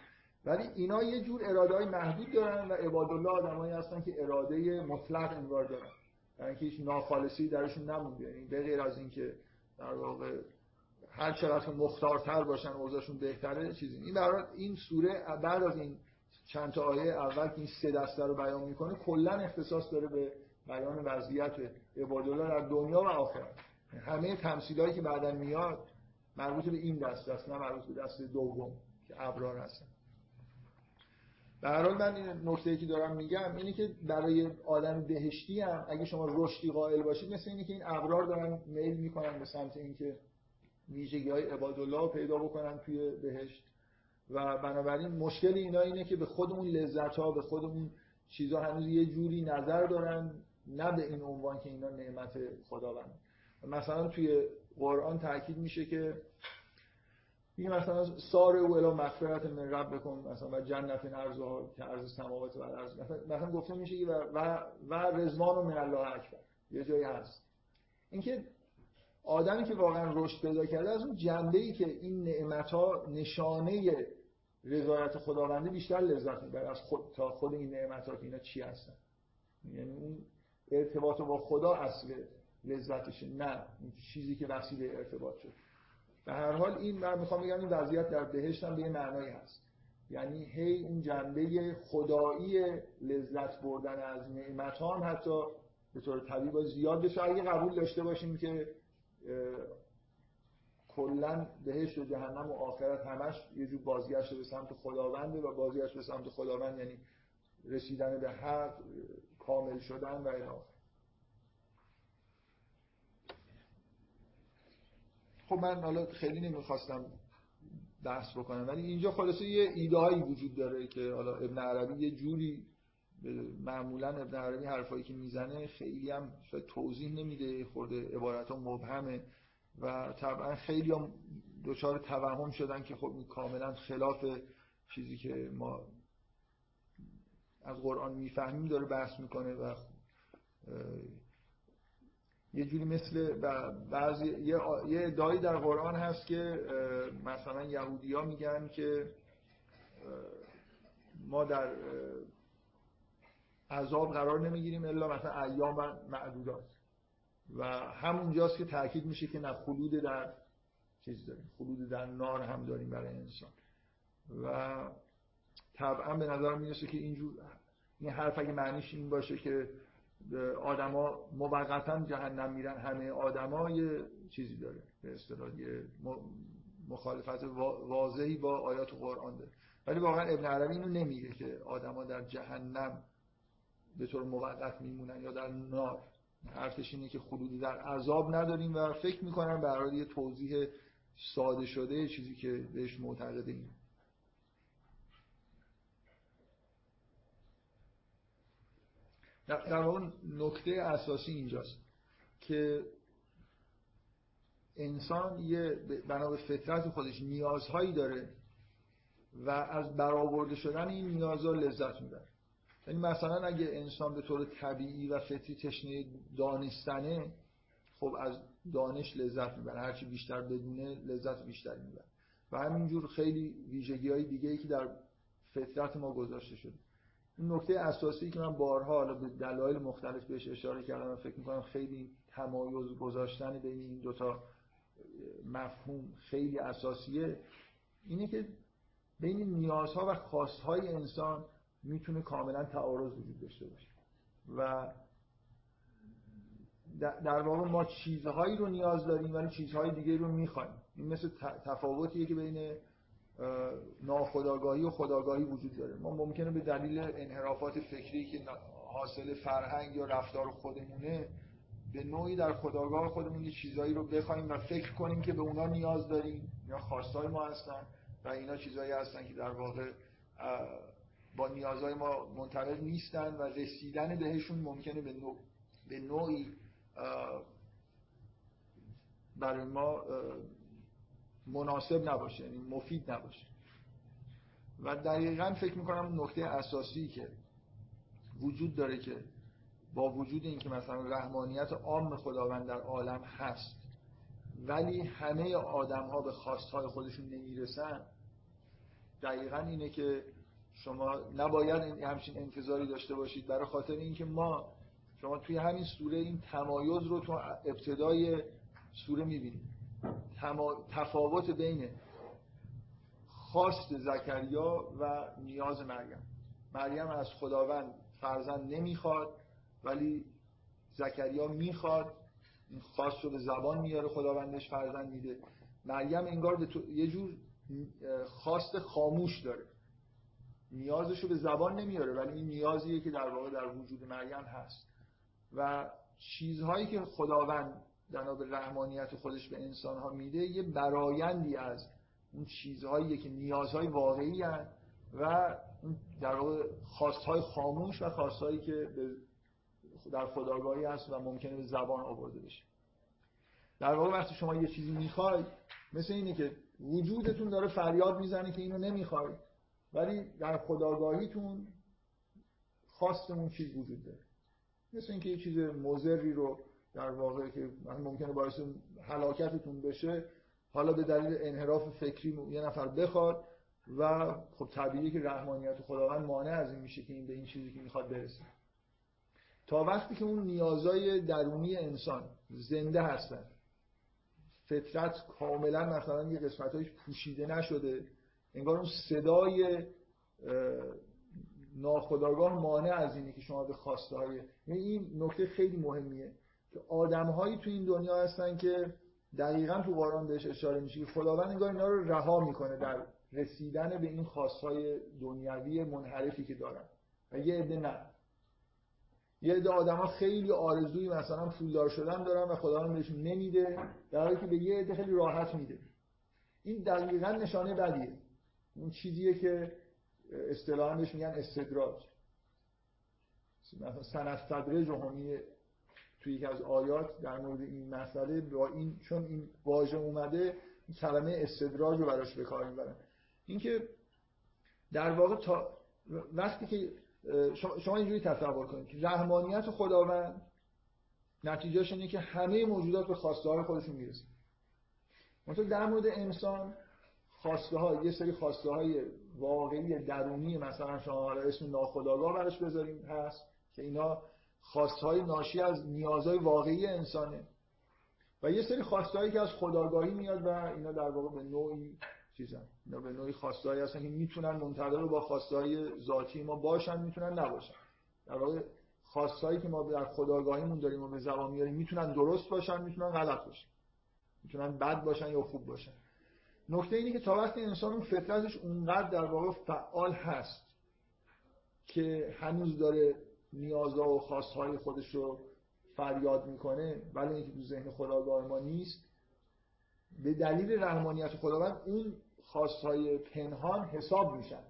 ولی اینا یه جور اراده های محدود دارن و عبادالله آدمایی هستن که اراده مطلق انگار دارن. یعنی که هیچ ناخالصی درشون نمونده. یعنی به غیر از اینکه در واقع هر چقدر مختارتر باشن اوضاعشون بهتره چیزی این برای این سوره بعد از این چند تا آیه اول که این سه دسته رو بیان می‌کنه کلا اختصاص داره به بیان وضعیت عبادالله در دنیا و آخرت. همه تمثیلایی که بعدا میاد مربوط به این دسته است نه مربوط به دسته دوم که ابرار هستن. به هر حال من این نکته که دارم میگم اینه که برای آدم بهشتی هم اگه شما رشدی قائل باشید مثل اینه که این ابرار دارن میل می‌کنن به سمت اینکه ویژگی های عبادالله رو پیدا بکنن توی بهشت. و بنابراین مشکل اینا اینه که به خودمون لذت ها به خودمون چیزها هنوز یه جوری نظر دارن نه به این عنوان که اینا نعمت خداوند. مثلا توی قرآن تاکید میشه که میگه مثلا سار او الی مغفرت من رب بکن مثلا و جنت که ارز سماوات و ارز مثلا, گفته میشه و و, و رضوان و من الله اکبر. یه جایی هست. اینکه آدمی که واقعا رشد پیدا کرده از اون جنبه ای که این نعمت ها نشانه رضایت خداونده بیشتر لذت می‌بره از خود تا خود این نعمت ها که اینا چی هستن. یعنی اون ارتباط با خدا اصل لذتشه نه چیزی که وسیله ارتباط شد. به هر حال این من می‌خوام بگم این وضعیت در بهشت هم به یه معنایی هست. یعنی هی اون جنبه خدایی لذت بردن از نعمت ها هم حتی به طور طبیعی زیاد بشه. اگه قبول داشته باشیم که کلا بهشت و جهنم و آخرت همش یه جور بازگشت به سمت خداونده و بازگشت به سمت خداوند یعنی رسیدن به حق کامل شدن و الی خب من حالا خیلی نمی‌خواستم بحث بکنم ولی اینجا خلاصه یه ایده هایی وجود داره که حالا ابن عربی یه جوری معمولا ابن عربی حرفایی که می‌زنه خیلی هم شاید توضیح نمیده خورده عبارت ها مبهمه و طبعا خیلی هم دچار توهم شدن که خب کاملا خلاف چیزی که ما از قرآن می‌فهمیم داره بحث می‌کنه و یه جوری مثل بعضی یه ادعایی در قرآن هست که مثلا یهودی ها میگن که ما در عذاب قرار نمی‌گیریم الا مثلا ایام معدودات. و همونجاست که تاکید میشه که نه خلود در چیز داریم خلود در نار هم داریم برای انسان. و طبعا به نظر می‌رسه که اینجور این حرف اگه معنیش این باشه که آدما موقتا جهنم میرن همه آدما یه چیزی داره به اصطلاح مخالفت واضحی با آیات قرآن داره. ولی واقعا ابن عربی اینو نمیگه که آدما در جهنم به طور موقت میمونن یا در نار. حرفش اینه که خلودی در عذاب نداریم و فکر می‌کنم برای یه توضیح ساده شده چیزی که بهش معتقده در واقع نکته اساسی اینجاست که انسان یه بنا به فطرت خودش نیازهایی داره و از برآورده شدن این نیازها لذت می‌بره. یعنی مثلا اگه انسان به طور طبیعی و فطری تشنه دانستنه خب از دانش لذت می‌بره. هرچی بیشتر بدونه لذت بیشتری می‌بره. و همینجور خیلی ویژگی های دیگه ای که در فطرت ما گذاشته شده. نکته اساسی که من بارها حالا به دلایل مختلف بهش اشاره کردم و فکر می‌کنم خیلی تمایز گذاشتن بین این دوتا مفهوم خیلی اساسیه اینه که بین نیازها و خواستهای انسان می‌تونه کاملا تعارض وجود داشته باشه و در واقع ما چیزهایی رو نیاز داریم ولی چیزهای دیگه رو می‌خوایم. این مثل تفاوتیه که بین ناخداگاهی و خداگاهی وجود داره. ما ممکنه به دلیل انحرافات فکری که حاصل فرهنگ یا رفتار خودمونه به نوعی در خداگاه خودمون یه چیزایی رو بخوایم و فکر کنیم که به اونا نیاز داریم یا خواستای ما هستن و اینا چیزایی هستن که در واقع با نیازهای ما منطبق نیستن و رسیدن بهشون ممکنه به, نوع به نوعی برای ما مناسب نباشه یعنی مفید نباشه. و دقیقا فکر می‌کنم نکته اساسی که وجود داره که با وجود اینکه مثلا رحمانیت عام خداوند در عالم هست ولی همه آدم ها به خواستهای خودشون نمی‌رسن دقیقا اینه که شما نباید همچین انتظاری داشته باشید. برای خاطر اینکه ما شما توی همین سوره این تمایز رو تو ابتدای سوره می‌بینید تفاوت بین خواست زکریا و نیاز مریم. مریم از خداوند فرزند نمی‌خواد ولی زکریا می‌خواد. این خواست رو به زبان میاره خداوندش فرزند میده. مریم انگار به تو... یه جور خواست خاموش داره. نیازش رو به زبان نمیاره ولی این نیازیه که در واقع در وجود مریم هست. و چیزهایی که خداوند بنا به رحمانیت خودش به انسان ها میده یه برایندی از اون چیزهایی که نیازهای واقعی هست و در واقع خواستهای خاموش و خواستهایی که در خداگاهی هست و ممکنه به زبان آورده بشه. در واقع وقتی شما یه چیزی می‌خواید مثل اینه که وجودتون داره فریاد می‌زنه که اینو نمی‌خواید ولی در خداگاهیتون خواستمون چیز وجود داره. مثل اینکه یه چیز مزری رو در واقع که ممکنه باعث هلاکتتون بشه حالا به دلیل انحراف فکری یه نفر بخواد و خب طبیعیه که رحمانیت خداوند مانع از این میشه که این به این چیزی که می‌خواد برسه. تا وقتی که اون نیازهای درونی انسان زنده هستن فطرت کاملا مثلا یه قسمتهایش پوشیده نشده انگار اون صدای ناخداگاه مانع از اینه که شما به خواسته های یعنی این نکته خیلی مهمیه. که آدم هایی تو این دنیا هستن که دقیقا تو قرآن بهش اشاره میشه که خداوند انگار اینا رو رها می‌کنه در رسیدن به این خواستهای دنیوی منحرفی که دارن. و یه عده نه. یه عده ها خیلی آرزوی مثلا پولدار شدن دارن و خداوند بهشون نمیده در حالی که به یه عده خیلی راحت میده. این دقیقا نشانه بدیه. اون چیزیه که اصطلاحا بهش میگن استدراج. مثلا سنستدرج جهانی توی یکی از آیات در مورد این مسئله با این چون این واژه اومده کلمه استدراج رو براش به کار می‌برن. اینکه در واقع تا وقتی که شما اینجوری تصور کنید که رحمانیت خداوند نتیجهش اینه که همه موجودات به خواسته های خودشون می‌رسن مثلا در مورد انسان خواسته ها یه سری خواسته های واقعی درونی مثلا شما اسم ناخودآگاه براش بذاریم هست که اینا خواسته های ناشی از نیازهای واقعی انسانه. و یه سری خواستهایی که از خداگاهی میاد و اینا در واقع به نوعی چیزن. اینا به نوعی خواستهایی هستن که می‌تونن منتظر با خواستهای ذاتی ما باشن می‌تونن نباشن. در واقع خواستهایی که ما در خداگاهیمون داریم و به زبان میاریم می‌تونن درست باشن می‌تونن غلط باشن. می‌تونن بد باشن یا خوب باشن. نکته اینه که تا وقتی انسان اون فطرتش اونقدر در واقع فعال هست که هنوز داره نیازها و خواستهای خودش رو فریاد می‌کنه ولی اینکه تو ذهن خداگاه ما نیست. به دلیل رحمانیت خداوند اون خواستهای پنهان حساب میشن.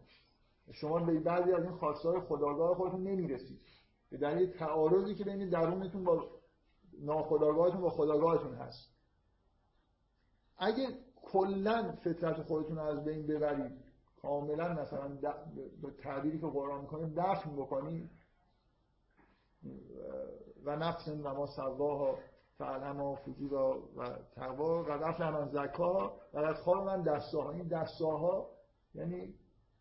شما به بعضی از این خواستهای خداگاه خودتون نمی‌رسید. به دلیل تعارضی که بین درونتون با ناخودآگاهتون با خداگاهتون هست. اگه کلا فطرت خودتون رو از بین ببرید کاملا مثلا به تعبیری که قرآن می‌کنه دفن بکنید. و نفس نما سواها فعلما فجورا و تقوا و نفس من زکا و از خواب من دستاها. این دستاها یعنی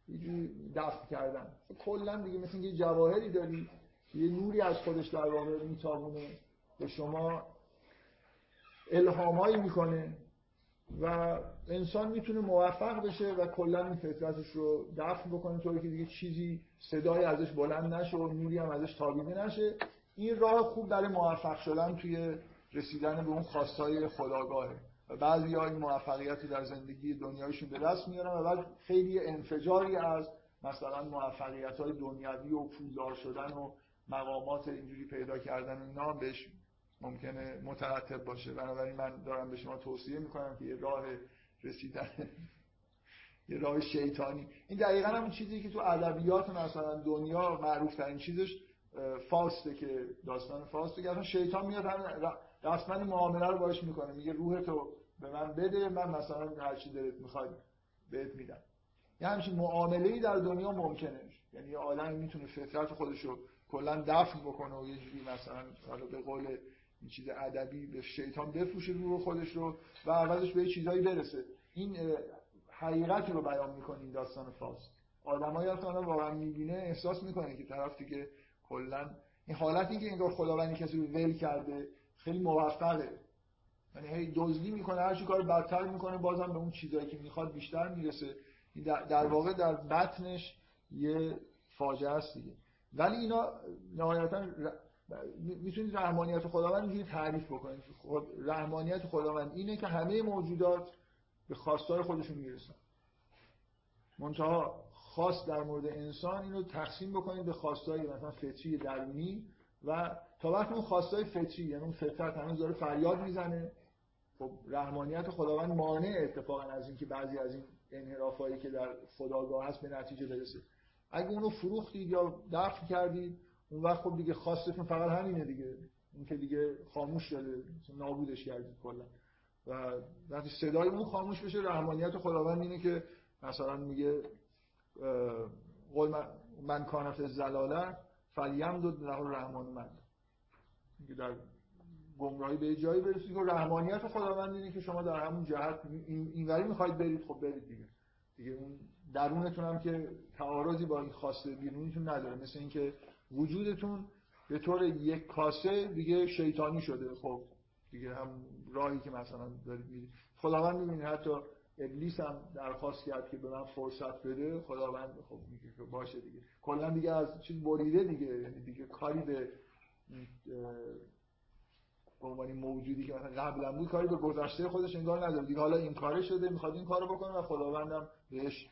یه دفن کردن. کلا دیگه مثل اینکه جواهری داری یه نوری از خودش در واقع میتابونه. به شما الهامایی می‌کنه. و انسان می‌تونه موفق بشه و کلا این فطرتش رو دفن بکنه طوری که دیگه چیزی صدای ازش بلند نشه و نوری هم ازش تابیده نشه. این راه خوب برای موفق شدن توی رسیدن به اون خواستای خداگاهه. و بعضی این موفقیت در زندگی دنیایشون به دست میارن و بعد خیلی انفجاری از مثلا موفقیت های دنیوی و پولدار شدن و مقامات اینجوری پیدا کردن اینا بهش ممکنه مترتب باشه. بنابراین من دارم به شما توصیه می‌کنم که یه راه رسیدن یه راه شیطانی. این دقیقا همون چیزی که تو ادبیات مثلا دنیا معروف ترین چیزش فاسته که داستان فاسته که اصلا شیطان میاد هم رسما معامله رو باش می‌کنه. میگه روح تو به من بده من مثلا هر چی دلت می‌خواد بهت میدم. یه همچین معامله در دنیا ممکنه. یعنی یه می‌تونه فطرت خودش رو کلا دفن بکنه و یه جوری مثلا به قول این چیز ادبی به شیطان بفروشه روح خودش رو و عوضش به چیزایی برسه. این حقیقتی رو بیان می‌کنه این داستان فاست آدمایی هستن واقعا می‌بینه احساس می‌کنه که طرف دیگه کلا این حالتی که انگار خداوندی کسی رو ول کرده خیلی موفقه. یعنی هی دزدی می‌کنه هر چی کار بدتر می‌کنه بازم به اون چیزایی که می‌خواد بیشتر می‌رسه. در واقع در بطنش یه فاجعه است دیگه. ولی اینا نهایتا می‌تونید رحمانیت خداوند اینجوری تعریف بکنید رحمانیت خداوند اینه که همه موجودات به خواستار خودشون می‌رسن. منتها خاص در مورد انسان اینو تقسیم بکنید به خواستای مثلا فطری درونی و تا وقتی اون خواستای فطری یعنی اون فطرت هنوز داره فریاد می‌زنه خب رحمانیت خداوند مانع اتفاقا از اینکه بعضی از این انحرافایی که در خداگاه هست به نتیجه برسه. اگه اونو فروختید یا دفن کردید اون وقت خب دیگه خواستتون فقط همینه دیگه. اون که دیگه خاموش شده نابودش کردید کلا. و وقتی صدای اون خاموش بشه رحمانیت خداوند اینه که مثلا میگه قول من کانت زلاله فلیم دو له رحمان من میگه در گمراهی به جایی برسید. که رحمانیت خداوند اینه که شما در همون جهت اینوری می‌خواید برید خب برید دیگه. دیگه اون درونتون هم که تعارضی با این خواسته بیرونیتون نداره. مثل اینکه وجودتون به طور یک کاسه دیگه شیطانی شده. خب دیگه هم راهی که مثلا دارید میرید خداوند می‌بینید حتی ابلیس هم درخواست کرد که به من فرصت بده. خداوند خب میگه که باشه دیگه. کلا دیگه از چیز بریده دیگه. یعنی دیگه کاری به به موجودی که مثلا قبلا بود کاری به گذشته خودش انگار نداره. دیگه حالا این کاره شده می‌خواد این کارو بکنه و خداوندم بهش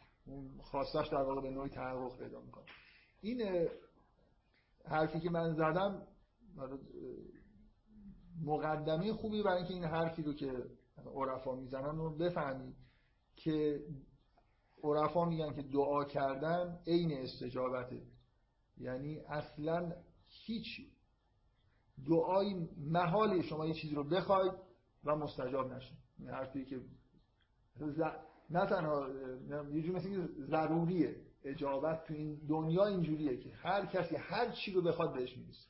خواستش در واقع به نوعی تحقق پیدا می‌کنه. این حرفی که من زدم مقدمه خوبی برای اینکه این حرفی رو که عرفا می‌زنن رو بفهمید که عرفا میگن که دعا کردن عین استجابته. یعنی اصلا هیچ دعایی محال شما یه چیزی رو بخواید و مستجاب نشه. این حرفی که نه تنها یه جور مثل ضروریه. اجابت تو این دنیا اینجوریه که هر کسی هر چی رو بخواد بهش می‌رسه.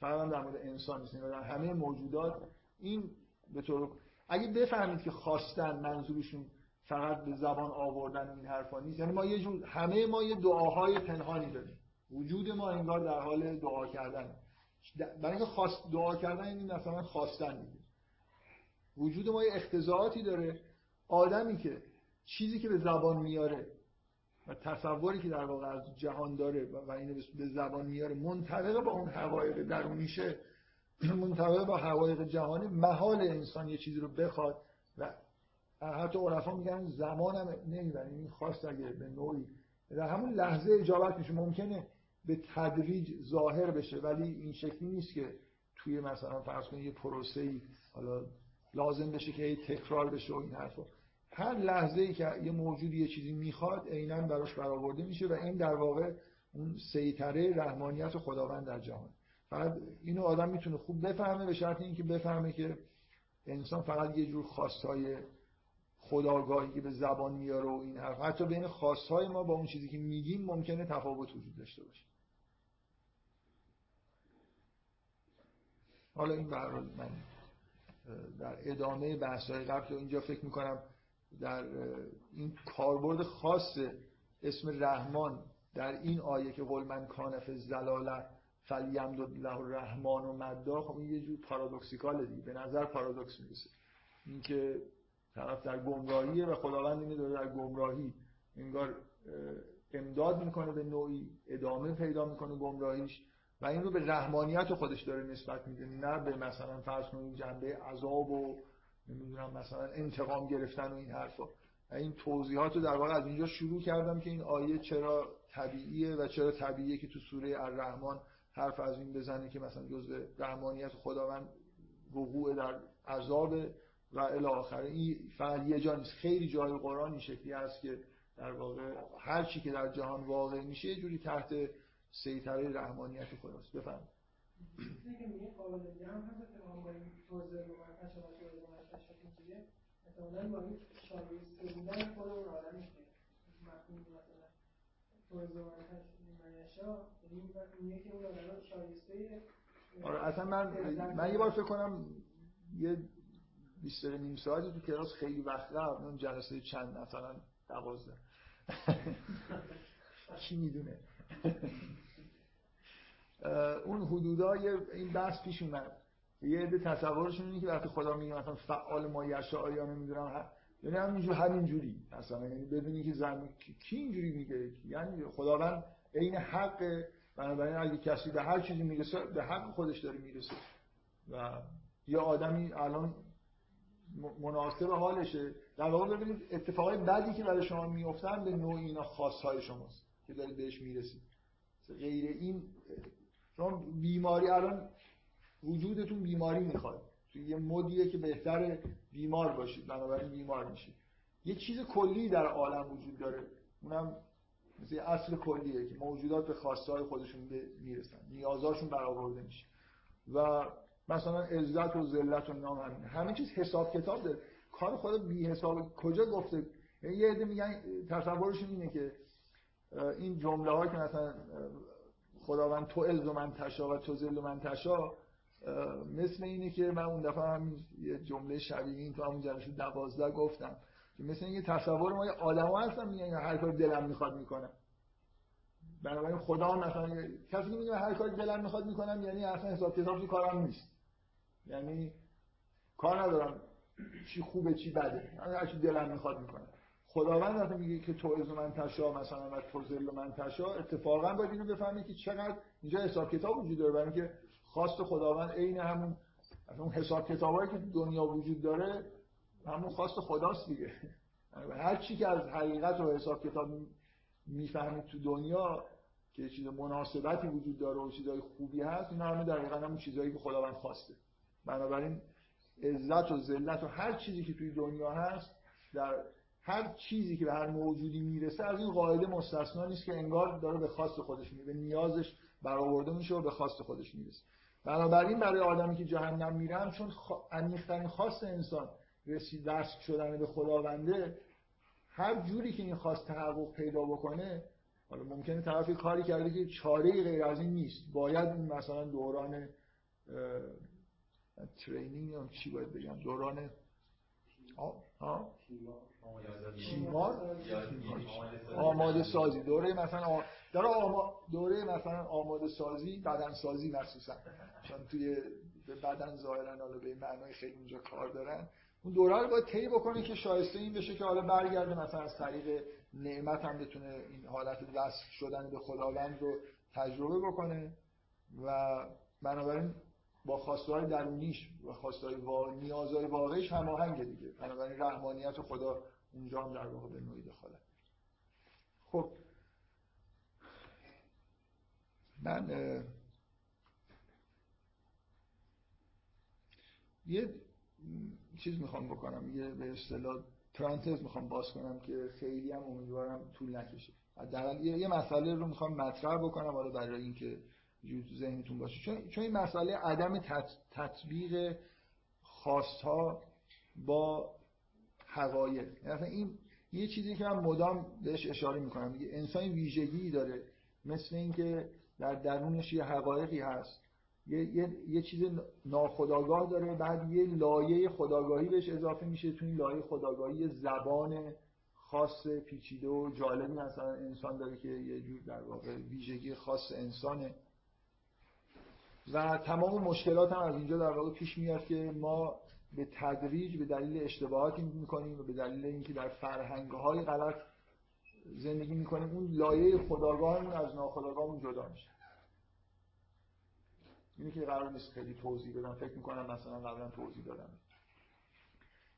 فقط در مورد انسان نیست در همه موجودات این به طور اگه بفهمید که خواستن منظورشون فقط به زبان آوردن این حرفا نیست یعنی ما یه جور همه ما یه دعاهای پنهانی داریم. وجود ما انگار در حال دعا کردن. برای اینکه خواست دعا کردن این یعنی مثلا خواستن دیگه. وجود ما یه اختزاعاتی داره. آدمی که چیزی که به زبان میاره و تصوری که در واقع از جهان داره و اینو به زبان میاره منطبق با اون حقایق درونیشه منطبق با حقایق جهانی محال انسان یه چیزی رو بخواد و حتی عرفا میگن زمان هم نمی‌برن این خواست اگه به نوعی در همون لحظه اجابت میشه. ممکنه به تدریج ظاهر بشه ولی این شکلی نیست که توی مثلا فرض کنید یه پروسه ای حالا لازم بشه که تکرار بشه و این حرفا. هر لحظه ای که یه موجودی یه چیزی می‌خواد عینا براش برآورده میشه و این در واقع اون سیطره رحمانیت خداوند در جهان. فقط اینو آدم می‌تونه خوب بفهمه به شرط اینکه بفهمه که انسان فقط یه جور خواستهای خداگاهی که به زبان میاره و این حرف. حتی بین خواستهای ما با اون چیزی که میگیم ممکنه تفاوت وجود داشته باشه. حالا این برحال من در ادامه بحث‌های قبل اینجا فکر می‌کنم در این کاربرد خاص اسم رحمان در این آیه که قول من کانف زلاله فلیمدد له الرحمن و مدا خب این یه جور پارادوکسیکاله دیگه به نظر پارادوکس می‌رسه. اینکه طرف در گمراهیه و خداوند اینه داره در گمراهی انگار امداد می‌کنه به نوعی ادامه پیدا می‌کنه گمراهیش و این رو به رحمانیت خودش داره نسبت میده نه به مثلا فرض کنید جنبه عذاب و نمی‌دونم مثلا انتقام گرفتن و این حرفا. این توضیحات رو در واقع از اینجا شروع کردم که این آیه چرا طبیعیه و چرا طبیعیه که تو سوره الرحمن حرف از این بزنه که مثلا جزء رحمانیت خداوند وقوع در عذاب و الی آخر این فقط یه جا نیست. خیلی جای قرآن این شکلی هست که در واقع هر چی که در جهان واقع میشه یه جوری تحت سیطره رحمانیت خداست. بفهم آره اصلا من من یه بار فکر کنم یه 20 نیم ساعتی تو کلاس خیلی وقت رفت اون جلسه چند مثلا 12 کی می‌دونه؟ اون حدودای این بحث پیش اومد یه عده تصورشون اینه که وقتی خدا میگه مثلا فعال ما یشا یا نمی‌دونم یعنی همینجور همینجوری مثلا یعنی ببینی که زمین کی اینجوری میگه؟ یعنی خداوند عین حق بنابراین اگه کسی به هر چیزی می‌رسه به حق خودش داره می‌رسه. و یه آدمی الان مناسب حالشه. در واقع ببینید اتفاقای بدی که برای شما میفتن به نوع اینا خاصهای شماست که دارید بهش می‌رسید. غیر این شما بیماری الان وجودتون بیماری می‌خواد. یه مدیه که بهتر بیمار باشید بنابراین بیمار میشید. یه چیز کلی در عالم وجود داره. اونم مثل اصل کلیه که موجودات به خواسته های خودشون می‌رسن. نیازاشون برآورده میشه. و مثلا عزت و ذلت و نام همین همه چیز حساب کتاب داره. کار خدا بی حساب کجا گفته؟ یه عده میگن تصورشون اینه که این جمله ها که مثلا خداوند تو و من تشا و تو و من تشا مثل اینه که من اون دفعه هم یه جمله شبیه این تو همون جلسه دوازده گفتم که مثل این تصور ما یه آدم هستن میگن هر کار دلم می‌خواد می‌کنم. بنابراین خدا مثلا کسی که میگه هر کار دلم می‌خواد می‌کنم یعنی اصلا حساب کتاب تو کارم نیست. یعنی کار ندارم چی خوبه چی بده. هر چی دلم می‌خواد می‌کنم. خداوند وقتی میگه که تو از من تشا مثلا و تو ذل من تشا اتفاقا باید اینو بفهمید که چقدر اینجا حساب کتاب وجود داره برای اینکه خواست خداوند عین همون اون حساب کتابایی که دنیا وجود داره همون خواست خداست دیگه. هر چی که از حقیقت و حساب کتاب می‌فهمید تو دنیا که چیز مناسبتی وجود داره و چیزای خوبی هست اینا همه دقیقا همون چیزایی که خداوند خواسته. بنابراین عزت و ذلت و هر چیزی که توی دنیا هست در هر چیزی که به هر موجودی می‌رسه از این قاعده مستثنا نیست که انگار داره به خواست خودش میره به نیازش برآورده میشه و به خواست خودش می‌رسه. بنابراین برای آدمی که جهنم میرن چون عمیق‌ترین خواست انسان رسید دست شدن به خداونده هر جوری که این خواست تحقق پیدا بکنه حالا ممکنه طرف کاری کرده که چاره غیر از این نیست. باید این مثلا دوران ترینینگ یا چی باید بگم دوران ها کیمار آماده سازی. دوره مثلا داره دوره مثلا آماده سازی بدن سازی مخصوصا. چون توی بدن ظاهرا حالا به معنای خیلی اونجا کار دارن. اون دوره رو باید طی بکنه که شایسته این بشه که حالا برگرده مثلا از طریق نعمت هم بتونه این حالت وصل شدن به خداوند رو تجربه بکنه. و بنابراین با خواستهای درونیش و خواستهای وا... نیازهای واقعیش هماهنگ دیگه. بنابراین رحمانیت خدا اونجا هم در واقع به نوعی دخالت خب. من یه چیز می‌خوام بکنم. یه به اصطلاح پرانتز می‌خوام باز کنم که خیلی هم امیدوارم طول نکشه. در یه مسئله رو می‌خوام مطرح بکنم. حالا برای اینکه تو ذهنتون باشه. چون چون این مسئله عدم تطبیق خواستها با حقایق یعنی این یه چیزی که من مدام بهش اشاره می‌کنم. میگه انسان ویژگی داره. مثل اینکه در درونش یه حقایقی هست. یه, یه،, یه چیز ناخداگاه داره. بعد یه لایه خداگاهی بهش اضافه میشه. تو این لایه خداگاهی زبان خاص پیچیده و جالبی مثلا انسان داره که یه جور در واقع ویژگی خاص انسانه. و تمام مشکلات هم از اینجا در واقع پیش میاد که ما به تدریج به دلیل اشتباهاتی می‌کنیم و به دلیل اینکه در فرهنگ های غلط زندگی می‌کنیم اون لایه خداگاهمون از ناخداگاهمون جدا میشه. اینی که قرار نیست خیلی توضیح بدم. فکر می‌کنم مثلا قبلا توضیح دادم.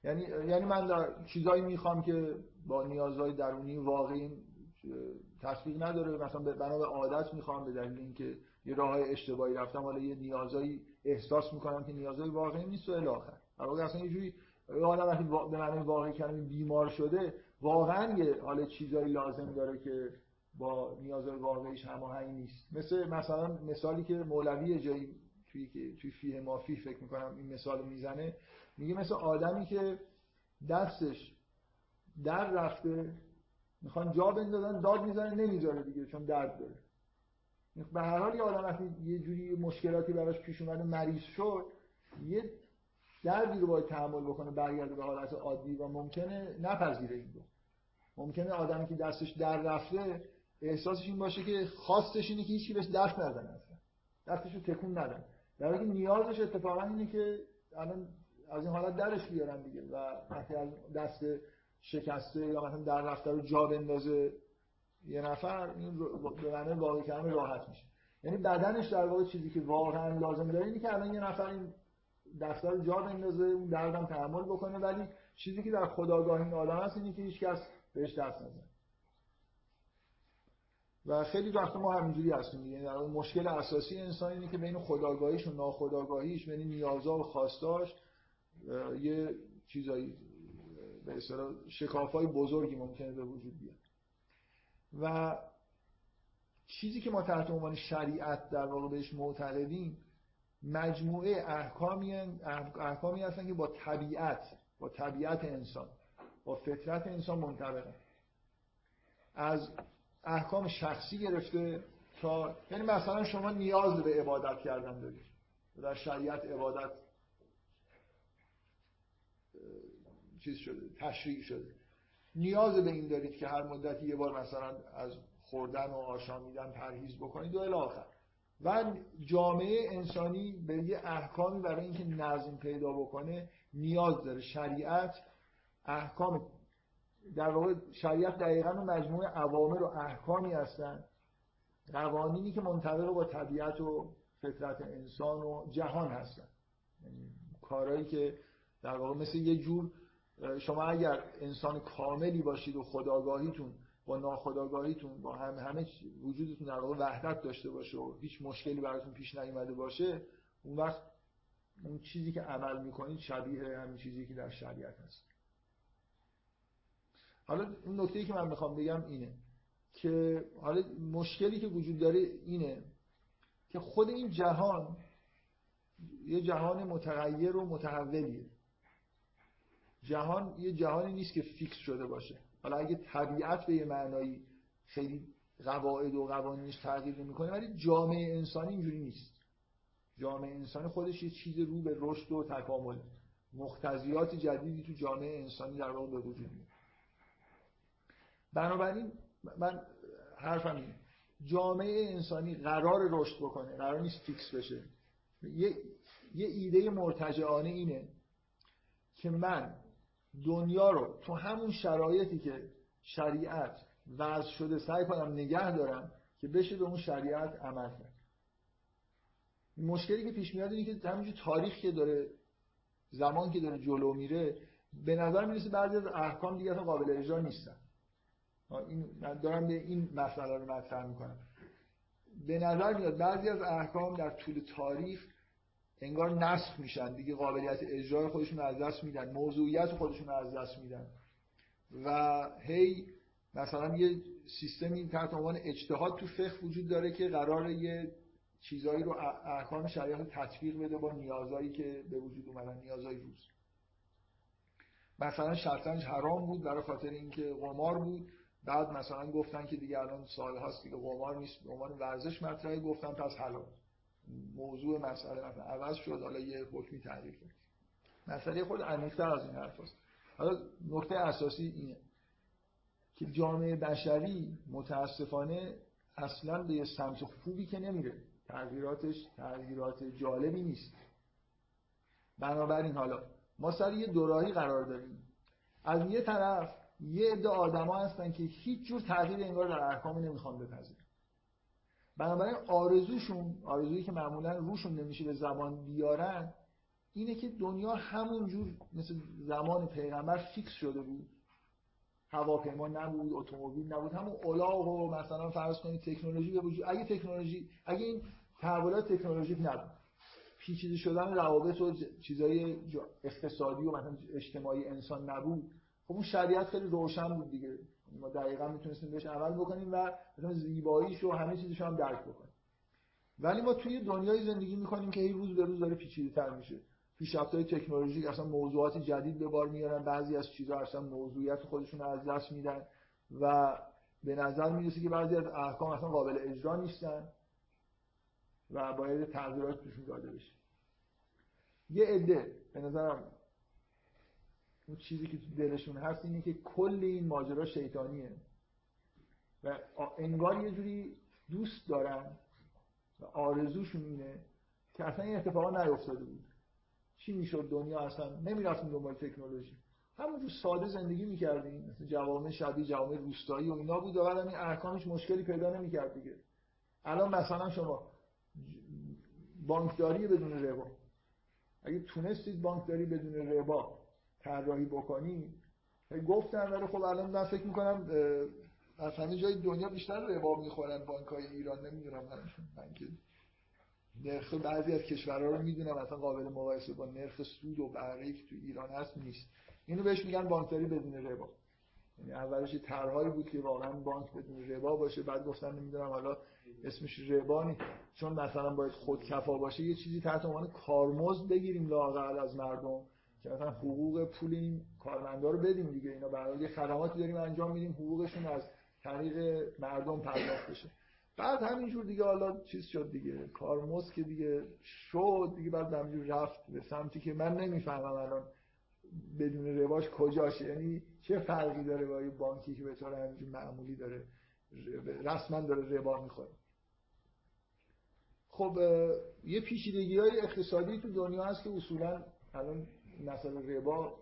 یعنی یعنی من در چیزایی می‌خوام که با نیازهای درونی واقعی تصویر نداره. مثلا بنا به عادت می‌خوام به دلیل اینکه یه راه اشتباهی رفتم حالا یه نیازایی احساس می‌کنم که نیازهای واقعی نیست و الی آخر در واقع اصلا یه جوری آدم وقتی به معنی واقعی کلمه بیمار شده واقعا یه حالا چیزایی لازم داره که با نیازهای واقعیش هماهنگ نیست. مثل مثلا مثالی که مولوی جایی توی توی فیه مافی فکر می‌کنم این مثال می‌زنه میگه مثل آدمی که دستش در رفته می‌خوان جا بندازن داد می‌زنه نمی‌ذاره دیگه چون درد داره. به هر حال یه آدم وقتی یه جوری مشکلاتی براش پیش اومده مریض شد یه دردی رو باید تحمل بکنه برگرده به حالت عادی و ممکنه نپذیره این رو. ممکنه آدمی که دستش در رفته احساسش این باشه که خواستش اینه که هیچی بهش دست نزنه اصلا. دستش رو تکون ندن. در حالی نیازش اتفاقا اینه که الان از این حالت درش بیارن دیگه و وقتی از دست شکسته یا مثلا در رفته رو جا بندازه. یه نفر این به معنی واقعی کلمه راحت میشه. یعنی بدنش در واقع چیزی که واقعا لازم داره اینه که الان یه نفر این دفتر جا بندازه اون دردم تحمل بکنه. ولی چیزی که در خداگاه این آدم هست اینه که هیچ کس بهش دست نزنه. و خیلی وقت ما همینجوری هستیم دیگه. یعنی در مشکل اساسی انسان اینه که بین خداگاهیش و ناخداگاهیش بین نیازها و خواستاش یه چیزایی به اصطلاح شکافای بزرگی ممکنه به وجود بیاد. و چیزی که ما تحت عنوان شریعت در واقع بهش معتقدیم مجموعه احکامی احکامی هستن که با طبیعت با طبیعت انسان با فطرت انسان منطبقه از احکام شخصی گرفته تا یعنی مثلا شما نیاز به عبادت کردن دارید. در شریعت عبادت چیز شده تشریع شده. نیاز به این دارید که هر مدتی یه بار مثلا از خوردن و آشامیدن پرهیز بکنید و الاخر و جامعه انسانی به یه احکامی برای اینکه نظم پیدا بکنه نیاز داره. شریعت احکام در واقع شریعت دقیقا مجموعه عوامر و احکامی هستن. قوانینی که منطبق با طبیعت و فطرت انسان و جهان هستن. یعنی کارهایی که در واقع مثل یه جور شما اگر انسان کاملی باشید و خداگاهیتون با ناخداگاهیتون با هم همه وجودتون در واقع وحدت داشته باشه و هیچ مشکلی براتون پیش نیومده باشه اون وقت اون چیزی که عمل می‌کنید شبیه همین چیزی که در شریعت هست. حالا اون نکته که من می‌خوام بگم اینه که حالا مشکلی که وجود داره اینه که خود این جهان یه جهان متغیر و متحولیه. جهان یه جهانی نیست که فیکس شده باشه. حالا اگه طبیعت به یه معنایی خیلی قواعد و قوانینش تغییر نمی‌کنه ولی جامعه انسانی اینجوری نیست. جامعه انسانی خودش یه چیز رو به رشد و تکامل مختزیات جدیدی تو جامعه انسانی در واقع به وجود میاد. بنابراین من حرفم اینه. جامعه انسانی قرار رشد بکنه قرار نیست فیکس بشه. یه, یه ایده مرتجعانه اینه که من دنیا رو تو همون شرایطی که شریعت وضع شده سعی کنم نگه دارم که بشه به اون شریعت عمل کرد. مشکلی که پیش میاد اینه که همینجور تاریخ که داره زمان که داره جلو میره به نظر می‌رسه بعضی از احکام دیگه قابل اجرا نیستن. این من دارم به این مسئله رو مطرح می‌کنم. به نظر میاد بعضی از احکام در طول تاریخ انگار نسخ میشن. دیگه قابلیت اجرای خودشون از دست میدن. موضوعیت خودشون از دست میدن. و هی مثلا یه سیستمی تحت عنوان اجتهاد تو فقه وجود داره که قرار یه چیزایی رو احکام شریعت تطبیق بده با نیازایی که به وجود اومدن. نیازهای روز. مثلا شطرنج حرام بود برای خاطر اینکه قمار بود. بعد مثلا گفتن که دیگه الان سال هاست دیگه قمار نیست. به عنوان ورزش مطرحه گفتن پس حلال. موضوع مسئله مثلا عوض شد حالا یه حکمی تغییر کرد مسئله خود عمیق‌تر از این حرف هست. حالا نکته اساسی اینه که جامعه بشری متاسفانه اصلا به سمت خوبی که نمیره. تغییراتش تغییرات جالبی نیست. بنابراین حالا ما سر یه دوراهی قرار داریم. از یه طرف یه عده آدما هستن که هیچ جور تغییر انگار در احکام نمی‌خوان بپذیرن. بنابراین آرزوشون آرزویی که معمولا روشون نمیشه به زبان بیارن اینه که دنیا همون جور مثل زمان پیغمبر فیکس شده بود. هواپیما نبود اتومبیل نبود همون الاغ و مثلا فرض کنید تکنولوژی به وجود اگه تکنولوژی اگه این تحولات تکنولوژیک نبود. پیچیده شدن روابط و چیزای اقتصادی و مثلا اجتماعی انسان نبود. خب اون شریعت خیلی روشن بود دیگه. ما دقیقا می‌تونستیم بهش عمل بکنیم و مثلا زیباییش و همه چیزش هم درک بکنیم. ولی ما توی دنیای زندگی می‌کنیم که این روز به روز داره پیچیده تر میشه پیشرفت‌های تکنولوژیک اصلا موضوعات جدید به بار میارن بعضی از چیزها اصلا موضوعیت خودشون از دست میدن و به نظر می‌رسه که بعضی از احکام اصلا قابل اجرا نیستن و باید تغییرات توشون داده بشه. یه عده به نظرم اون چیزی که تو دلشون هست اینه که کل این ماجرا شیطانیه. و انگار یه جوری دوست دارن و آرزوشون اینه که اصلا این اتفاقا نیفتاده بود. چی می‌شد دنیا؟ اصلا نمی‌رفتیم دنبال تکنولوژی. همونجور ساده زندگی می‌کردیم. مثل جوامع شبیه جوامع روستایی و اینا بود و این احکامش مشکلی پیدا نمی‌کرد دیگه. الان مثلا شما بانکداری بدون ربا. اگه تونستید بانکداری بدون ربا طراحی بکنید گفتن ولی خب الان من فکر می‌کنم از همه جای دنیا بیشتر ربا می‌خورن بانک های ایران نمی‌دونم من که نرخ بعضی از کشورها رو می‌دونم اصلا قابل مقایسه با نرخ سود و بهره که تو ایران هست نیست. اینو بهش میگن بانکداری بدون ربا. یعنی اولش طرحهایی بود که واقعا بانک بدون ربا باشه بعد گفتن نمی‌دونم حالا اسمش ربا نیست چون مثلا باید خودکفا باشه یه چیزی تحت عنوان کارمزد بگیریم لاقل از مردم. که مثلا حقوق پول این کارمندا رو بدیم دیگه. اینا برای یه خدماتی داریم انجام میدیم حقوقشون از طریق مردم پرداخت بشه. بعد همینجور دیگه حالا چیز شد دیگه. کارمزد که دیگه شد دیگه بعد همینجور رفت به سمتی که من نمی‌فهمم الان بدون رواج کجاشه. یعنی چه فرقی داره با یه بانکی که به طور همینجور معمولی داره رسما داره ربا می‌خوره؟ خب یه پیچیدگی های اقتصادی تو دنیا هست که اصولا الان مثلا ربا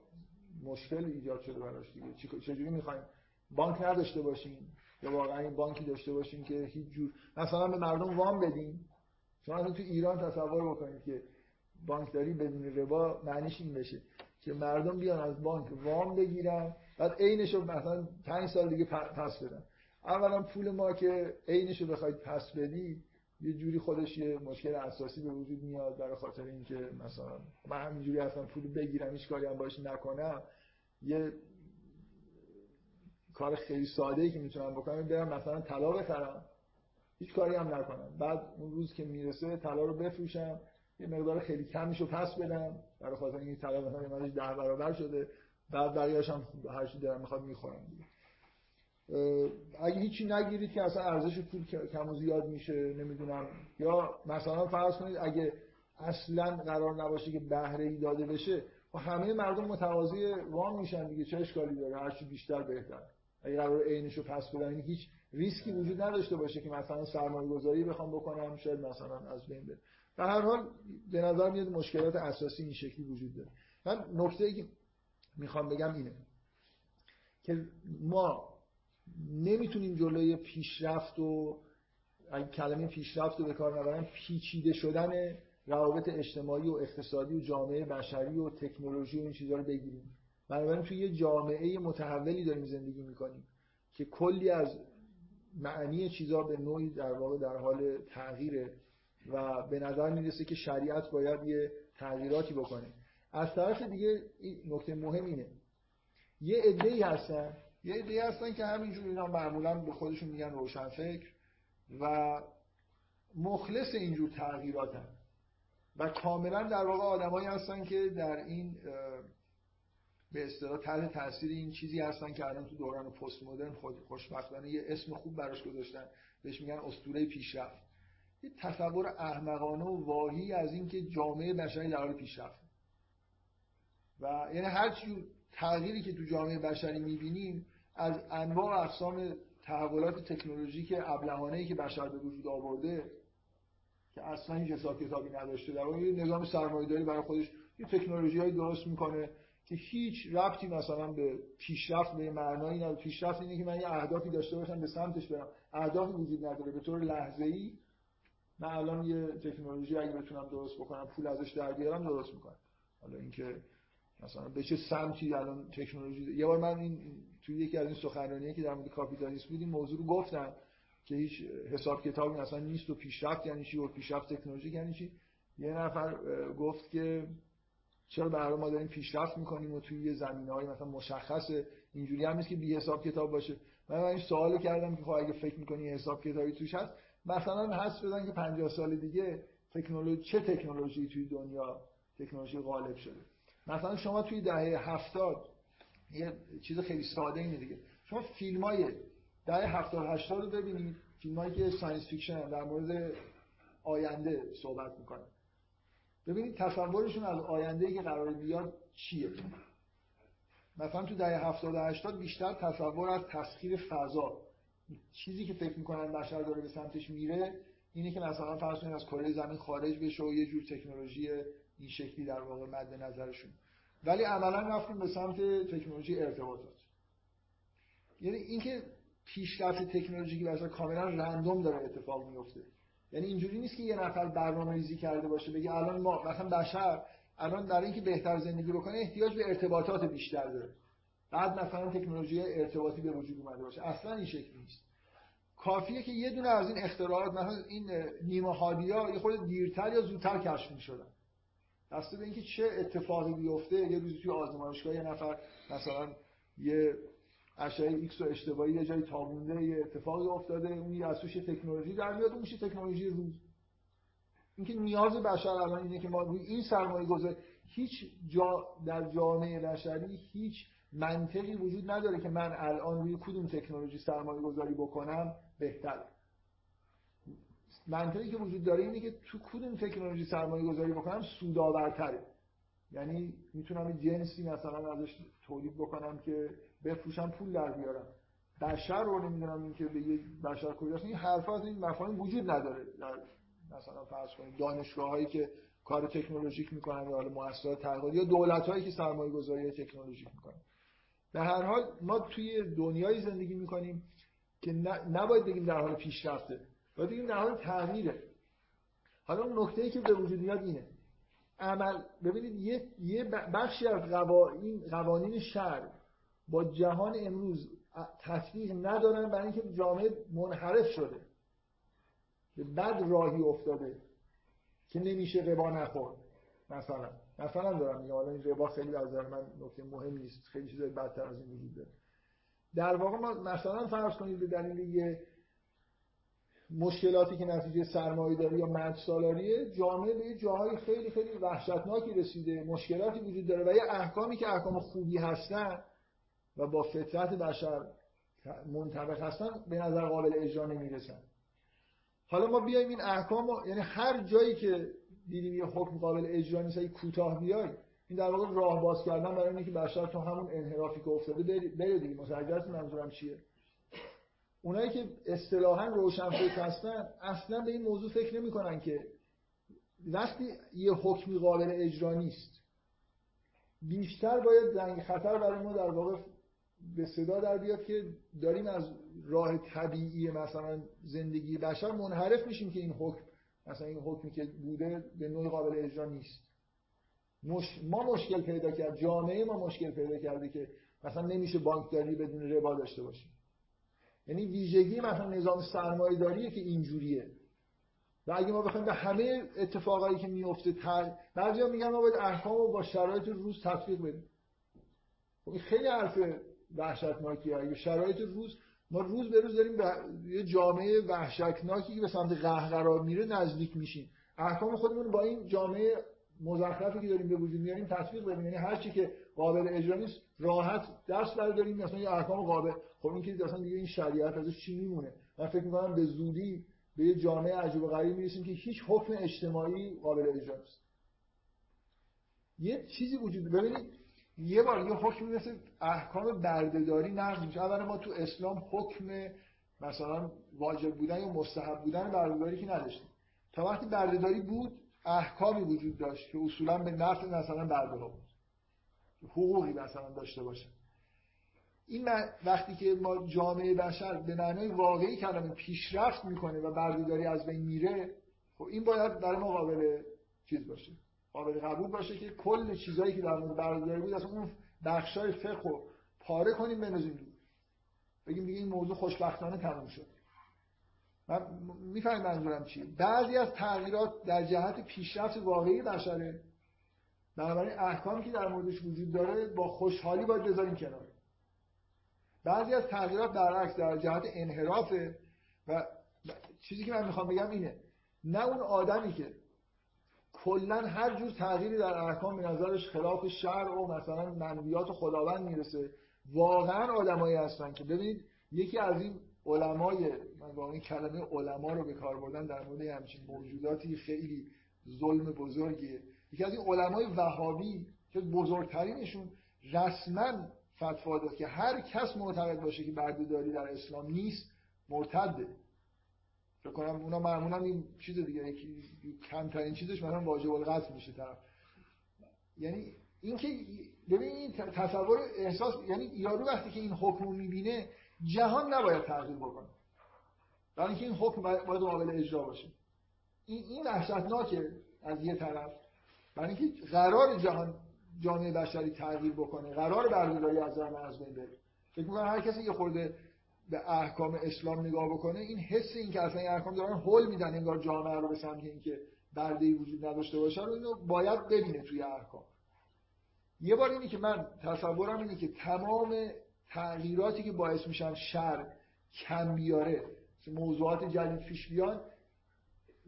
مشکل ایجاد شده براش دیگه. چجوری می‌خوایم بانک نداشته باشیم؟ یا واقعا این بانکی داشته باشیم که هیچ جور مثلا به مردم وام بدیم شما اصلا تو ایران تصور بکنید که بانکداری بدون ربا معنیش این بشه که مردم بیان از بانک وام بگیرن بعد عینشو مثلا 5 سال دیگه پس بدن. اولا پول ما که عینشو بخواید پس بدی یه جوری خودش یه مشکل اساسی به وجود میاد برای خاطر اینکه مثلا من همینجوری اصلا پول بگیرم هیچ کاری هم باش نکنم یه کار خیلی ساده ای که می‌تونم بکنم برم مثلا طلا بخرم هیچ کاری هم نکنم. بعد اون روز که می‌رسه طلا رو بفروشم یه مقدار خیلی کمیشو پس بدم برای خاطر اینکه طلا مثلا ده برابر شده بعد بقیه‌اش هم هر چی دارم می‌خواد می‌خورم. اگه هیچی نگیرید که اصلا ارزش پول کم و زیاد میشه نمی‌دونم. یا مثلا فرض کنید اگه اصلا قرار نباشه که بهره ای داده بشه و خب همه مردم متقاضی وام میشن دیگه چه اشکالی داره؟ هرچی بیشتر بهتر اگه قرار عینش رو پس بدن یعنی هیچ ریسکی وجود نداشته باشه که مثلا سرمایه گذاری بخوام بکنم شاید مثلا از بین بره. در هر حال به نظر میاد مشکلات اساسی این شکلی وجود داره. من نکته ای که می‌خوام بگم اینه که ما نمی‌تونیم جلوی پیشرفت و اگه کلمه پیشرفت رو به کار نبرم پیچیده شدن روابط اجتماعی و اقتصادی و جامعه بشری و تکنولوژی و این چیزها رو بگیریم. بنابراین توی یه جامعه متحولی داریم زندگی می‌کنیم که کلی از معنی چیزها به نوعی در واقع در حال تغییره و به نظر می‌رسه که شریعت باید یه تغییراتی بکنه. از طرف دیگه نکته مهم اینه. یه عده ای هستن یه ایده هستن که همینجور اینا معمولا به خودشون میگن روشنفکر و مخلص اینجور تغییراتن. و کاملا در واقع آدمایی هستن که در این به اصطلاح تحت تاثیر این چیزی هستن که الان تو دوران پست مدرن خوشبختانه یه اسم خوب براش گذاشتن. بهش میگن اسطوره پیشرفت. یه تصور احمقانه و واهی از اینکه جامعه بشری در حال پیشرفت و یعنی هر تغییری که تو جامعه بشری می‌بینیم از انواع و اقسام تحولات تکنولوژیک ابلهانه که بشر به وجود آورده که اصلا هیچ حساب کتابی نداشته در یه نظام سرمایه‌داری برای خودش یه تکنولوژی درست می‌کنه که هیچ ربطی مثلا به پیشرفت به معنایی نداره. پیشرفت اینه که من یه اهدافی داشته باشم به سمتش برم. اهدافی وجود نداره. به طور لحظه‌ای من الان یه تکنولوژی اگه بتونم درست بکنم پول ازش در بیارم درست می‌کنم. حالا اینکه مثلا به چه سمتی الان تکنولوژی یه بار من این توی یکی از این سخنرانی‌ها که در مورد کاپیتالیسم بود این موضوع رو گفتم که هیچ حساب کتابی مثلا نیست و پیشرفت یعنی چی و پیشرفت تکنولوژی یعنی چی. یه نفر گفت که چرا برای ما داریم پیشرفت می‌کنیم و توی یه زمینه‌های مثلا مشخص اینجوری هم نیست که بی حساب کتاب باشه. من این سوالو کردم که خب اگه فکر می‌کنی حساب کتابی توش هست مثلا حس بدن که 50 سال دیگه تکنولوژی چه تکنولوژی توی دنیا تکنولوژی غالب شده. مثلا شما توی دهه 70 یه چیز خیلی ساده اینه دیگه. شما فیلم های دهه 70 80 رو ببینید فیلم هایی که science fiction در مورد آینده صحبت می‌کنن. ببینید تصورشون از آینده که قرار بیاد چیه؟ مثلا تو دهه 70 80 بیشتر تصور از تسخیر فضا. چیزی که فکر می‌کنن بشر داره به سمتش میره اینه که مثلا فرض از کره زمین خارج بشه و یه جور تکنولوژی این شکلی در واقع مد نظرشون. ولی عملا رفتیم به سمت تکنولوژی ارتباطات. یعنی اینکه پیشرفت تکنولوژیکی بشر کاملا رندوم داره اتفاق میفته یعنی اینجوری نیست که یه نفر برنامه ریزی کرده باشه بگه الان ما مثلا بشر الان برای اینکه بهتر زندگی بکنه احتیاج به ارتباطات بیشتر داره. بعد مثلا تکنولوژی ارتباطی به وجود اومده باشه. اصلا این شکلی نیست. کافیه که یه دونه از این اختراعات مثلا این نیمه هادیا یه خرده دیرتر یا زودتر کشف می‌شدن. بسته به اینکه چه اتفاقی بیفته یه روزی توی آزمایشگاه یه نفر مثلا یه اشعه ایکس رو اشتباهی یه جایی تابونده یه اتفاقی افتاده اون از توش تکنولوژی در میاد اون تکنولوژی روز. اینکه نیاز بشر الان اینه که ما روی این سرمایه گذاری هیچ جا در جامعه بشری هیچ منطقی وجود نداره که من الان روی کدوم تکنولوژی سرمایه گذاری بکنم بهتره. منطقی که وجود داره اینه که تو کدوم تکنولوژی سرمایه گذاری بکنم سودآورتره. یعنی می‌تونم جنسی مثلا ازش تولید بکنم که بفروشم پول در بیارم. بشر رو نمی‌دونم این که به یه بشر کجاست. این حرف از این مفاهیم وجود نداره. در مثلا فرض کنید دانشگاه هایی که کار تکنولوژیک می‌کنن یا مؤسسات تحقیقاتی یا دولت هایی که سرمایه گذاری تکنولوژیک می‌کنن. به هر حال ما توی دنیای زندگی می‌کنیم که نباید بگیم در حال پیشرفته. باید بگیم در حال تغییره. حالا اون نکته ای که به وجود میاد اینه. عمل ببینید یه, یه بخشی از قوانین قوانین شهر با جهان امروز تطبیق ندارن برای اینکه جامعه منحرف شده. به بد راهی افتاده که نمیشه قبا نخورد مثلا. مثلا دارم میگم حالا این ربا خیلی از من نکته مهم نیست. خیلی چیزای بدتر از این وجود داره. در واقع ما مثلا فرض کنید به دلیل یه مشکلاتی که نتیجه سرمایه داری یا مرد سالاریه جامعه به جاهای خیلی خیلی وحشتناکی رسیده. مشکلاتی وجود داره و یه احکامی که احکام خوبی هستن و با فطرت بشر منطبق هستن به نظر قابل اجرا نمی‌رسن. حالا ما بیایم این احکام یعنی هر جایی که دیدیم یه حکم قابل اجرا نیست کوتاه بیای این در واقع راه باز کردن برای اینکه بشر تو همون انحرافی که افتاده بره دیگه. متوجه منظورم چیه؟ اونایی که اصطلاحا روشنفکر هستن اصلا به این موضوع فکر نمی‌کنن که وقتی یه حکمی قابل اجرا نیست بیشتر باید زنگ خطر برای ما در واقع به صدا در بیاد که داریم از راه طبیعی مثلا زندگی بشر منحرف میشیم که این حکم مثلا این حکمی که بوده به نوع قابل اجرا نیست. مش... ما مشکل پیدا کرد جامعه ما مشکل پیدا کرده که مثلا نمیشه بانکداری بدون ربا داشته باشیم. یعنی ویژگی مثلا نظام سرمایه داریه که اینجوریه. و اگه ما بخوایم به همه اتفاقایی که میفته تر بعضیا میگن ما باید احکام رو با شرایط روز تطبیق بدیم. خب این خیلی حرف وحشتناکی اگه شرایط روز ما روز به روز داریم به یه جامعه وحشتناکی که به سمت قهر میره نزدیک میشیم. احکام خودمون با این جامعه مزخرفی که داریم به وجود میاریم تطبیق بدیم. یعنی هر چی که قابل اجرا نیست. راحت دست برداریم. مثلا یه احکام قابل. خب این که اصلا دیگه این شریعت ازش چی میمونه؟ من فکر می‌کنم به زودی به یه جامعه عجیب و غریب می‌رسیم که هیچ حکم اجتماعی قابل اجرا نیست. یه چیزی وجود ببینید یه بار یه حکمی مثل احکام بردهداری نقض میشه. اولا ما تو اسلام حکم مثلا واجب بودن یا مستحب بودن بردهداری که نداشتیم. تا وقتی بردهداری بود احکامی وجود داشت که اصولا به نفع مثلا برده بود. حقوقی مثلا داشته باشه. این وقتی که ما جامعه بشر به معنای واقعی کلمه پیشرفت می‌کنه و بردهداری از بین میره خب این باید برای ما چیز باشه. قابل قبول باشه که کل چیزایی که در مورد بردهداری بود اصلا اون بخشای فقه رو پاره کنیم بنازیم دور بگیم دیگه این موضوع خوشبختانه تموم شد. من می‌فهمید منظورم چیه. بعضی از تغییرات در جهت پیشرفت واقعی بشره. بنابراین احکامی که در موردش وجود داره با خوشحالی باید بذاریم کنار. بعضی از تغییرات برعکس در جهت انحرافه و چیزی که من می‌خوام بگم اینه نه اون آدمی که کلا هر جور تغییری در احکام به نظرش خلاف شرع و مثلا منویات خداوند می‌رسه واقعا آدمایی هستن که ببینید یکی از این علمای من واقعا کلمه علما رو به کار بردن در مورد همچین موجوداتی خیلی ظلم بزرگیه. یکی از این علمای وهابی که بزرگترینشون رسما فتوا داد که هر کس معتقد باشه که بردهداری در اسلام نیست مرتده. فکر کنم اونا معمولا این چیز دیگه یکی کمترین چیزش مثلا واجب القتل میشه طرف. یعنی اینکه ببین این تصور احساس یعنی یارو وقتی که این حکم رو می‌بینه جهان نباید تغییر بکنه. برای اینکه این حکم باید قابل اجرا باشه. این این وحشتناکه از یه طرف. برای اینکه قرار جهان جامعه بشری تغییر بکنه قرار بردهداری از راه از بین بره. فکر می‌کنم هر کسی یه خورده به احکام اسلام نگاه بکنه این حس این که اصلا این احکام دارن هول میدن انگار جامعه رو به سمت اینکه برده وجود نداشته باشه رو اینو باید ببینه توی احکام. یه بار اینی که من تصورم اینه که تمام تغییراتی که باعث میشن شر کم بیاره موضوعات جدید پیش بیان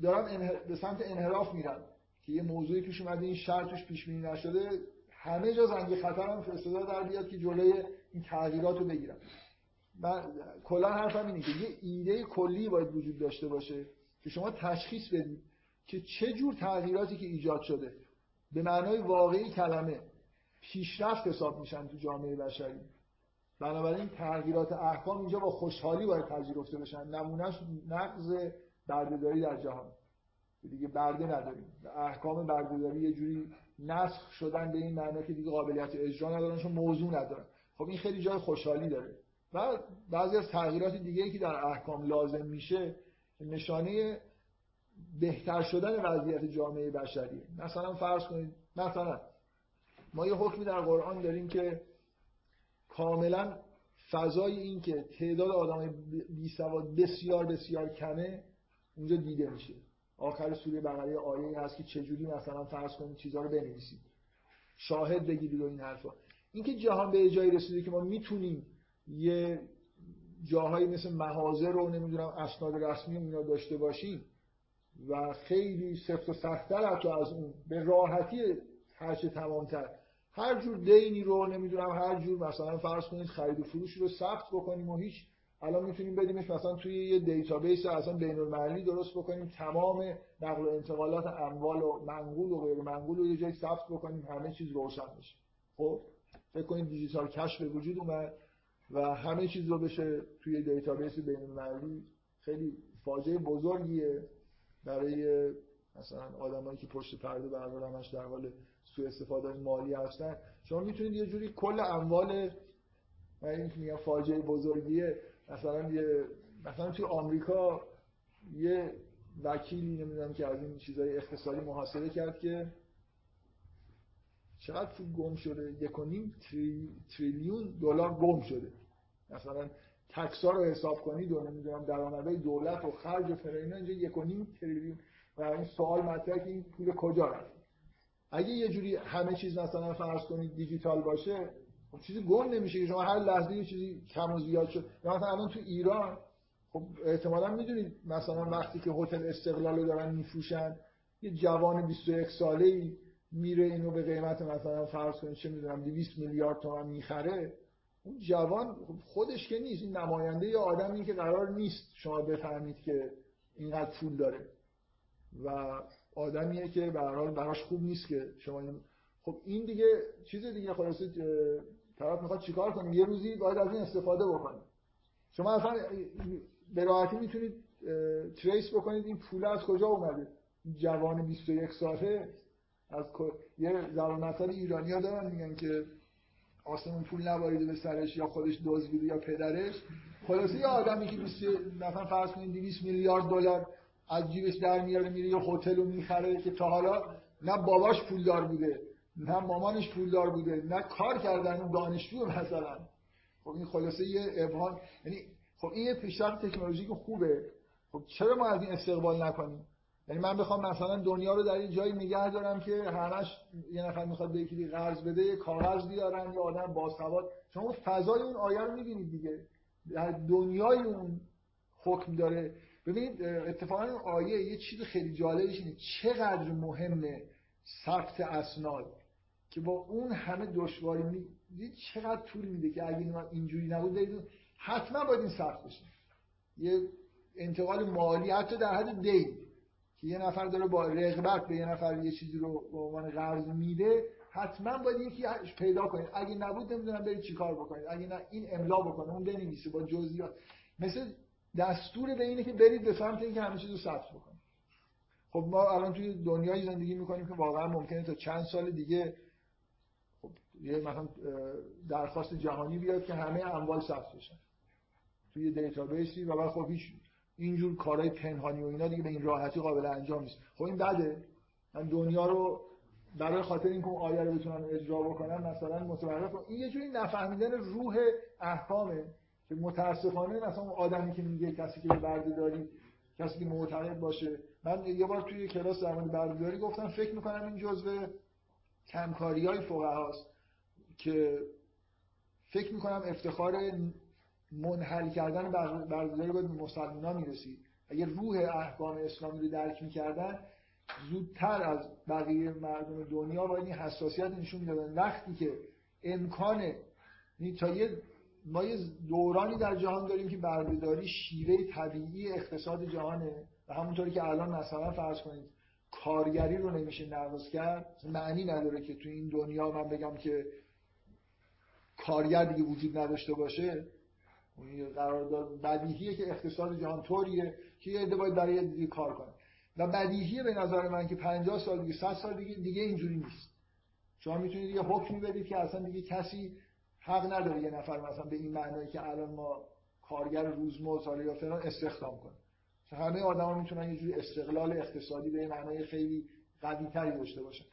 دارن به سمت انحراف میرن. که یه موضوعی پیش اومده این شر توش پیش بینی نشده همه جا زنگ خطر هم فرستاده در بیاد که جلوی این تغییرات رو بگیرن. من کلا حرفم اینه که یه ایده کلی باید وجود داشته باشه که شما تشخیص بدید که چه جور تغییراتی که ایجاد شده به معنای واقعی کلمه پیشرفت حساب میشن تو جامعه بشری. بنابراین تغییرات احکام اینجا با خوشحالی باید پذیرفته بشن. نمونهش نقض بردهداری در جهان. دیگه برده نداریم احکام بردهداری یه جوری نسخ شدن به این معنی که دیگه قابلیت اجرا ندارن چون موضوع ندارن. خب این خیلی جای خوشحالی داره. و بعضی از تغییرات دیگه که در احکام لازم میشه نشانه بهتر شدن وضعیت جامعه بشری مثلا فرض کنید مثلا ما یه حکمی در قرآن داریم که کاملا فضای این که تعداد آدم بی سواد بسیار بسیار کمه اونجا دیده میشه. آخر سوره بقره آیه هست که چجوری مثلا فرض کنید چیزها رو بنویسید. شاهد بگیرید و این حرفا. اینکه جهان به جایی رسیده که ما می‌تونیم یه جاهایی مثل محاضر رو نمی‌دونم اسناد رسمی اینا داشته باشیم و خیلی سفت و سختتر حتی از اون به راحتی هرچه تمامتر. هر جور دینی رو نمی‌دونم هر جور مثلا فرض کنید خرید و فروش رو ثبت بکنیم و هیچ الان می‌تونیم بدیمش مثلا توی یه دیتابیس اصلا بین المللی درست بکنیم تمام نقل و انتقالات اموال و منقول و غیر منقول رو یه جایی ثبت بکنیم همه چیز روشن بشه. خب فکر کنید دیجیتال کش به وجود اومد و همه چیز رو بشه توی دیتابیس بین المللی خیلی فاجعه بزرگیه برای مثلا آدمایی که پشت پرده برقرار همش در حال سوء استفاده مالی هستن. شما می‌تونید یه جوری کل اموال من میگم فاجعه بزرگیه مثلا یه مثلا توی آمریکا یه وکیلی نمی‌دونم که از این چیزای اقتصادی محاسبه کرد که چقدر پول گم شده؟ یک و نیم تریلیون دلار گم شده. مثلا تکسا رو حساب کنید و نمی‌دونم درآمدهای دولت و خرج و فلان اینجا یک و نیم تریلیون. و این سوال مطرحه که این پول کجا رفت؟ اگه یه جوری همه چیز مثلا فرض کنید دیجیتال باشه خب چیزی گم نمیشه که شما هر لحظه یه چیزی کم و زیاد شد. مثلا الان تو ایران خب احتمالا می‌دونید مثلا وقتی که هتل استقلال رو دارن میفروشن یه جوان 21 ساله ای میره اینو به قیمت مثلا فرض کنید چه می‌دونم 200 میلیارد تومان می‌خره. اون جوان خودش که نیست این نماینده یه آدمی که قرار نیست شما بفهمید که اینقدر پول داره. و آدمیه که به هر حال براش خوب نیست که شما خب این دیگه چیز دیگه خلاصه طرف می‌خواد چیکار کنه؟ یه روزی باید از این استفاده بکنه. شما اصلا به راحتی می‌تونید تریس بکنید این پول از کجا اومده. جوان 21 ساله از یه زبان مثل ایرانی ها دارن میگن که آسمون پول نباریده به سرش یا خودش دزدیده یا پدرش. خلاصه یه آدمی که 20 مثلا فرض کنید 200 میلیارد دلار از جیبش در میاره میره یه هتل رو می‌خره که تا حالا نه باباش پولدار بوده نه مامانش پولدار بوده نه کار کردن اون دانشجو مثلا. خب این خلاصه یه ابهام. یعنی خب این یه پیشرفت تکنولوژیک خوبه. خب چرا ما از این استقبال نکنیم؟ یعنی من بخوام مثلا دنیا رو در این جایی نگه دارم که همش یه نفر می‌خواد به یکی قرض بده یه کاغذ بیارن یا آدم باسواد شما فضای اون آیه رو می‌بینید دیگه. در دنیای اون حکم داره. ببینید اتفاقا آیه یه چیز خیلی جالبش اینه. چقدر مهمه ثبت اسناد. که با اون همه دشواری می‌دید چقدر طول میده که اگه اینجوری نبود حتما باید این ثبت بشه. یه انتقال مالی حتی در حد دین که یه نفر داره با رغبت به یه نفر یه چیزی رو به عنوان قرض میده حتما باید یکی پیدا کنید. اگه نبود نمی‌دونم برید چیکار بکنید. اگه نه این املا بکنه اون بنویسه با جزئیات. مثل دستور به اینه که برید به سمت اینکه همه چیز رو ثبت بکنید. خب ما الان توی دنیایی زندگی می‌کنیم که واقعا ممکنه تا چند سال دیگه یه مثلا درخواست جهانی بیاد که همه اموال ثبت بشن. توی دیتابیسی و بعد خب هیچ اینجور کارهای پنهانی و اینا دیگه به این راحتی قابل انجام نیست. خب این بده. من دنیا رو برای خاطر اینکه اون آیه رو بتونن اجرا بکنن مثلا متوقف این یه جوری نفهمیدن روح احکامه که متاسفانه مثلا اون آدمی که میگه کسی که بردهداری کسی که معتقد باشه. من یه بار توی کلاس در مورد بردهداری گفتم فکر می‌کنم این جزء کمکاری های هاست که فکر می‌کنم افتخار منحل کردن باید به مسلمان می‌رسید. اگه روح احکام اسلامی رو درک می‌کردن زودتر از بقیه مردم دنیا باید این حساسیت نشون می‌دادن. وقتی که امکان یعنی تا یه ما یه دورانی در جهان داریم که بردهداری شیوه طبیعی اقتصاد جهانه و همونطوری که الان مثلا فرض کنید کارگری رو نمیشه نقض کرد معنی نداره که تو این دنیا من بگم که کارگر دیگه وجود نداشته باشه قرارداد بدیهیه که اقتصاد جهان طوریه که یه عده باید برای دیگه کار کنه. و بدیهیه به نظر من که 50 سال دیگه 100 سال دیگه دیگه اینجوری نیست. شما می‌تونید یه حکمی بدید که اصلا دیگه کسی حق نداره یه نفر مثلا به این معنایی که الان ما کارگر روزمره یا فلان استخدام کنیم همه آدما می‌تونن یه جوری استقلال اقتصادی به معنای خیلی قوی تری داشته باشن.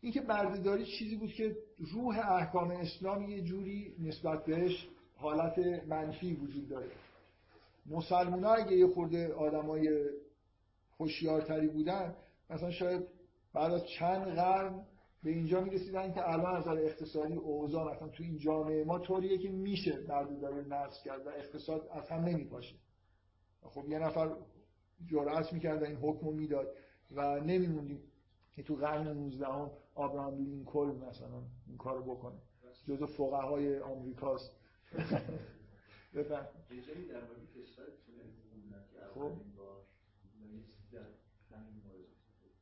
اینکه بردهداری چیزی بود که روح احکام اسلام یه جوری نسبت بهش حالت منفی وجود داره. مسلمان ها اگه یه خورده آدمای خوشیارتری بودن مثلا شاید بعد از چند قرن به اینجا می‌رسیدن که الان از اقتصادی اوضاع مثلا تو این جامعه ما طوریه که میشه بردهداری نقص کرد و اقتصاد از هم نمیپاشه. خب یه نفر جرأت می‌کرد این حکم رو می‌داد و نمیموندیم که تو قرن 19 هم آبراهام لینکلن مثلا این کارو بکنه. جزو فقهای آمریکاست. بفهم. خب.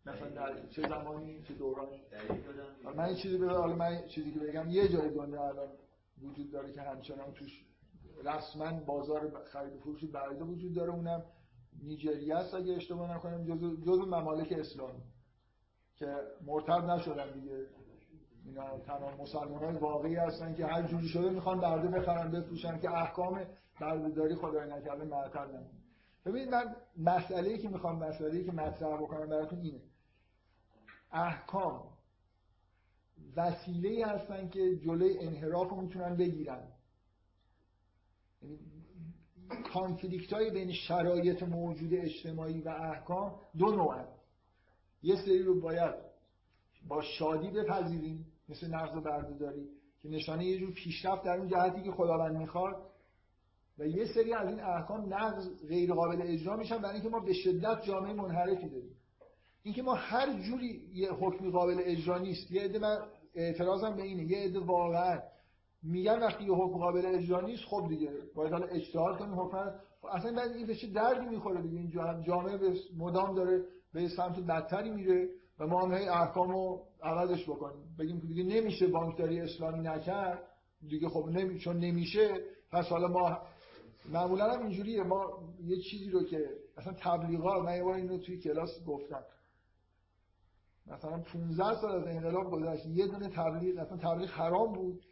مثلا در چه زمانی چه دورانی؟ من این چیزی حالا من چیزی که بگم. یه جای دنیا الان وجود داره که همچنان توش رسما بازار خرید و فروش برده وجود داره. اونم نیجریه است اگه اشتباه نکنم جزو, جزو ممالک اسلامی. که مرتب نشدن دیگه. اینا تمام مسلمان های واقعی هستن که هر جوری شده می‌خوان برده بخرن بفروشن که احکام برده داری خدای نکرده معطل نمونه ببینید من مسئله که می‌خوام مسئله که مطرح بکنم براتون اینه. احکام وسیله هستن که جلوی انحراف رو می‌تونن بگیرن. یعنی کانفلیکت های بین شرایط موجود اجتماعی و احکام دو نوع یه سری رو باید با شادی بپذیریم مثل نقض بردهداری که نشانه یه جور پیشرفت در اون جهتی که خداوند می‌خواد. و یه سری از این احکام نقض غیر قابل اجرا میشن برای اینکه ما به شدت جامعه منحرفی داریم. اینکه ما هر جوری یه حکمی قابل اجرا نیست یه عده من اعتراضم به اینه یه عده واقعا میگن وقتی یه حکم قابل اجرا نیست خب دیگه باید حالا اجتهاد کنیم حکم اصلا بعد این به چه دردی می‌خوره دیگه؟ این جامعه مدام داره به سمت بدتری میره و ما هم احکام رو عوضش بکنیم. بگیم که دیگه نمیشه بانکداری اسلامی نکرد. دیگه خب نمی... چون نمیشه پس حالا ما معمولا هم اینجوریه. ما یه چیزی رو که اصلا تبلیغات من یه بار اینو توی کلاس گفتم. مثلا 15 سال از انقلاب گذشت. یه دونه تبلیغ اصلا تبلیغ حرام بود.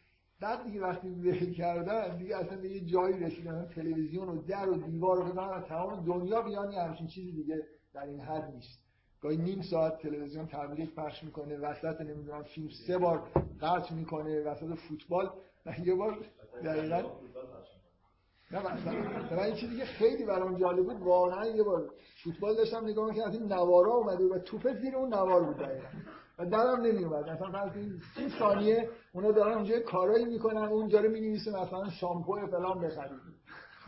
بعد دیگه وقتی ول کردن دیگه اصلا به یه جایی رسیدن. تلویزیون و در و دیوار و تمام دنیا بیان همچین چیزی دیگه در این حد نیست. گاهی نیم ساعت تلویزیون تبلیغ پخش می‌کنه وسط نمی‌دونم فیلم سه بار قطع می‌کنه وسط فوتبال. و یه بار دقیقا نه من این چیزی که خیلی برام جالب بود واقعا یه بار فوتبال داشتم نگاه که از این نوارا اومده و توپ زیر اون نوار بود دقیقا. و درم نمی اومد مثلا فرض این سی ثانیه اونا دارن اونجا کارایی می‌کنن اونجا رو می‌نویسه مثلا شامپو فلان بخرید.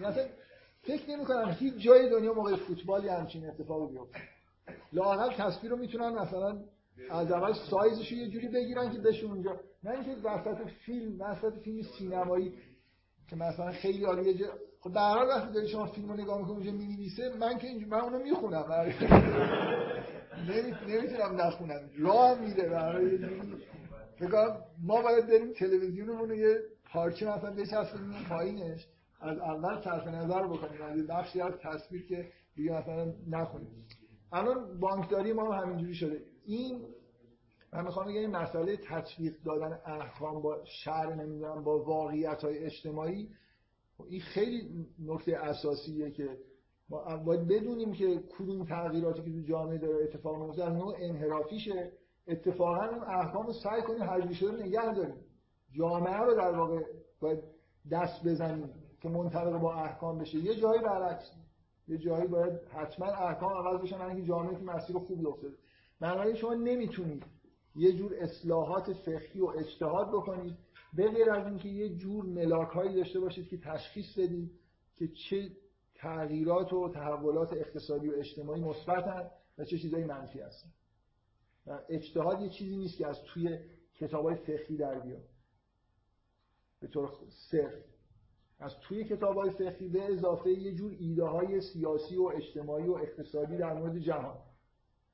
مثلا فکر نمی کنم هیچ جای دنیا موقع فوتبال همچین اتفاقی بیفته. لاقل تصویر رو می‌تونن مثلا از اول سایزش یه جوری بگیرن که بشه اونجا. نه اینکه وسط فیلم وسط فیلم سینمایی که مثلا خیلی عالیه جا... خب در حال وقتی داری شما فیلم رو نگاه می‌کنی اونجا می‌نویسه من که اینجا من اونو می‌خونم. نمی‌تونم نخونم. راه میره برای جوری. ما باید بریم تلویزیونمون رو یه پارچه مثلا بچسبونیم پایینش. از اول صرف نظر بکنیم از بخشی از تصویر که دیگه مثلا نخونیم. الان بانکداری ما همینجوری شده. این من می‌خوام بگم این مسئله تطبیق دادن احکام با شهر نمی‌دونم با واقعیت های اجتماعی این خیلی نکته اساسیه که ما باید بدونیم که کدوم تغییراتی که تو جامعه داره اتفاق میفته از نوع انحرافیشه. اتفاقا اون احکام رو سعی کنیم هر شده نگه داریم. جامعه رو در واقع باید دست بزنیم. که منطبق با احکام بشه. یه جایی برعکس یه جایی باید حتما احکام عوض بشن اینکه جامعه که مسیر خوبی افتاده بنابراین شما نمی‌تونید یه جور اصلاحات فقهی و اجتهاد بکنید به غیر از اینکه یه جور ملاک هایی داشته باشید که تشخیص بدید که چه تغییرات و تحولات اقتصادی و اجتماعی مثبتن و چه چیزایی منفی هستن. و اجتهاد یه چیزی نیست که از توی کتاب های فقهی در بیاد. به طور صرف. از توی کتاب های فقهی به اضافه یه جور ایده های سیاسی و اجتماعی و اقتصادی در مورد جهان.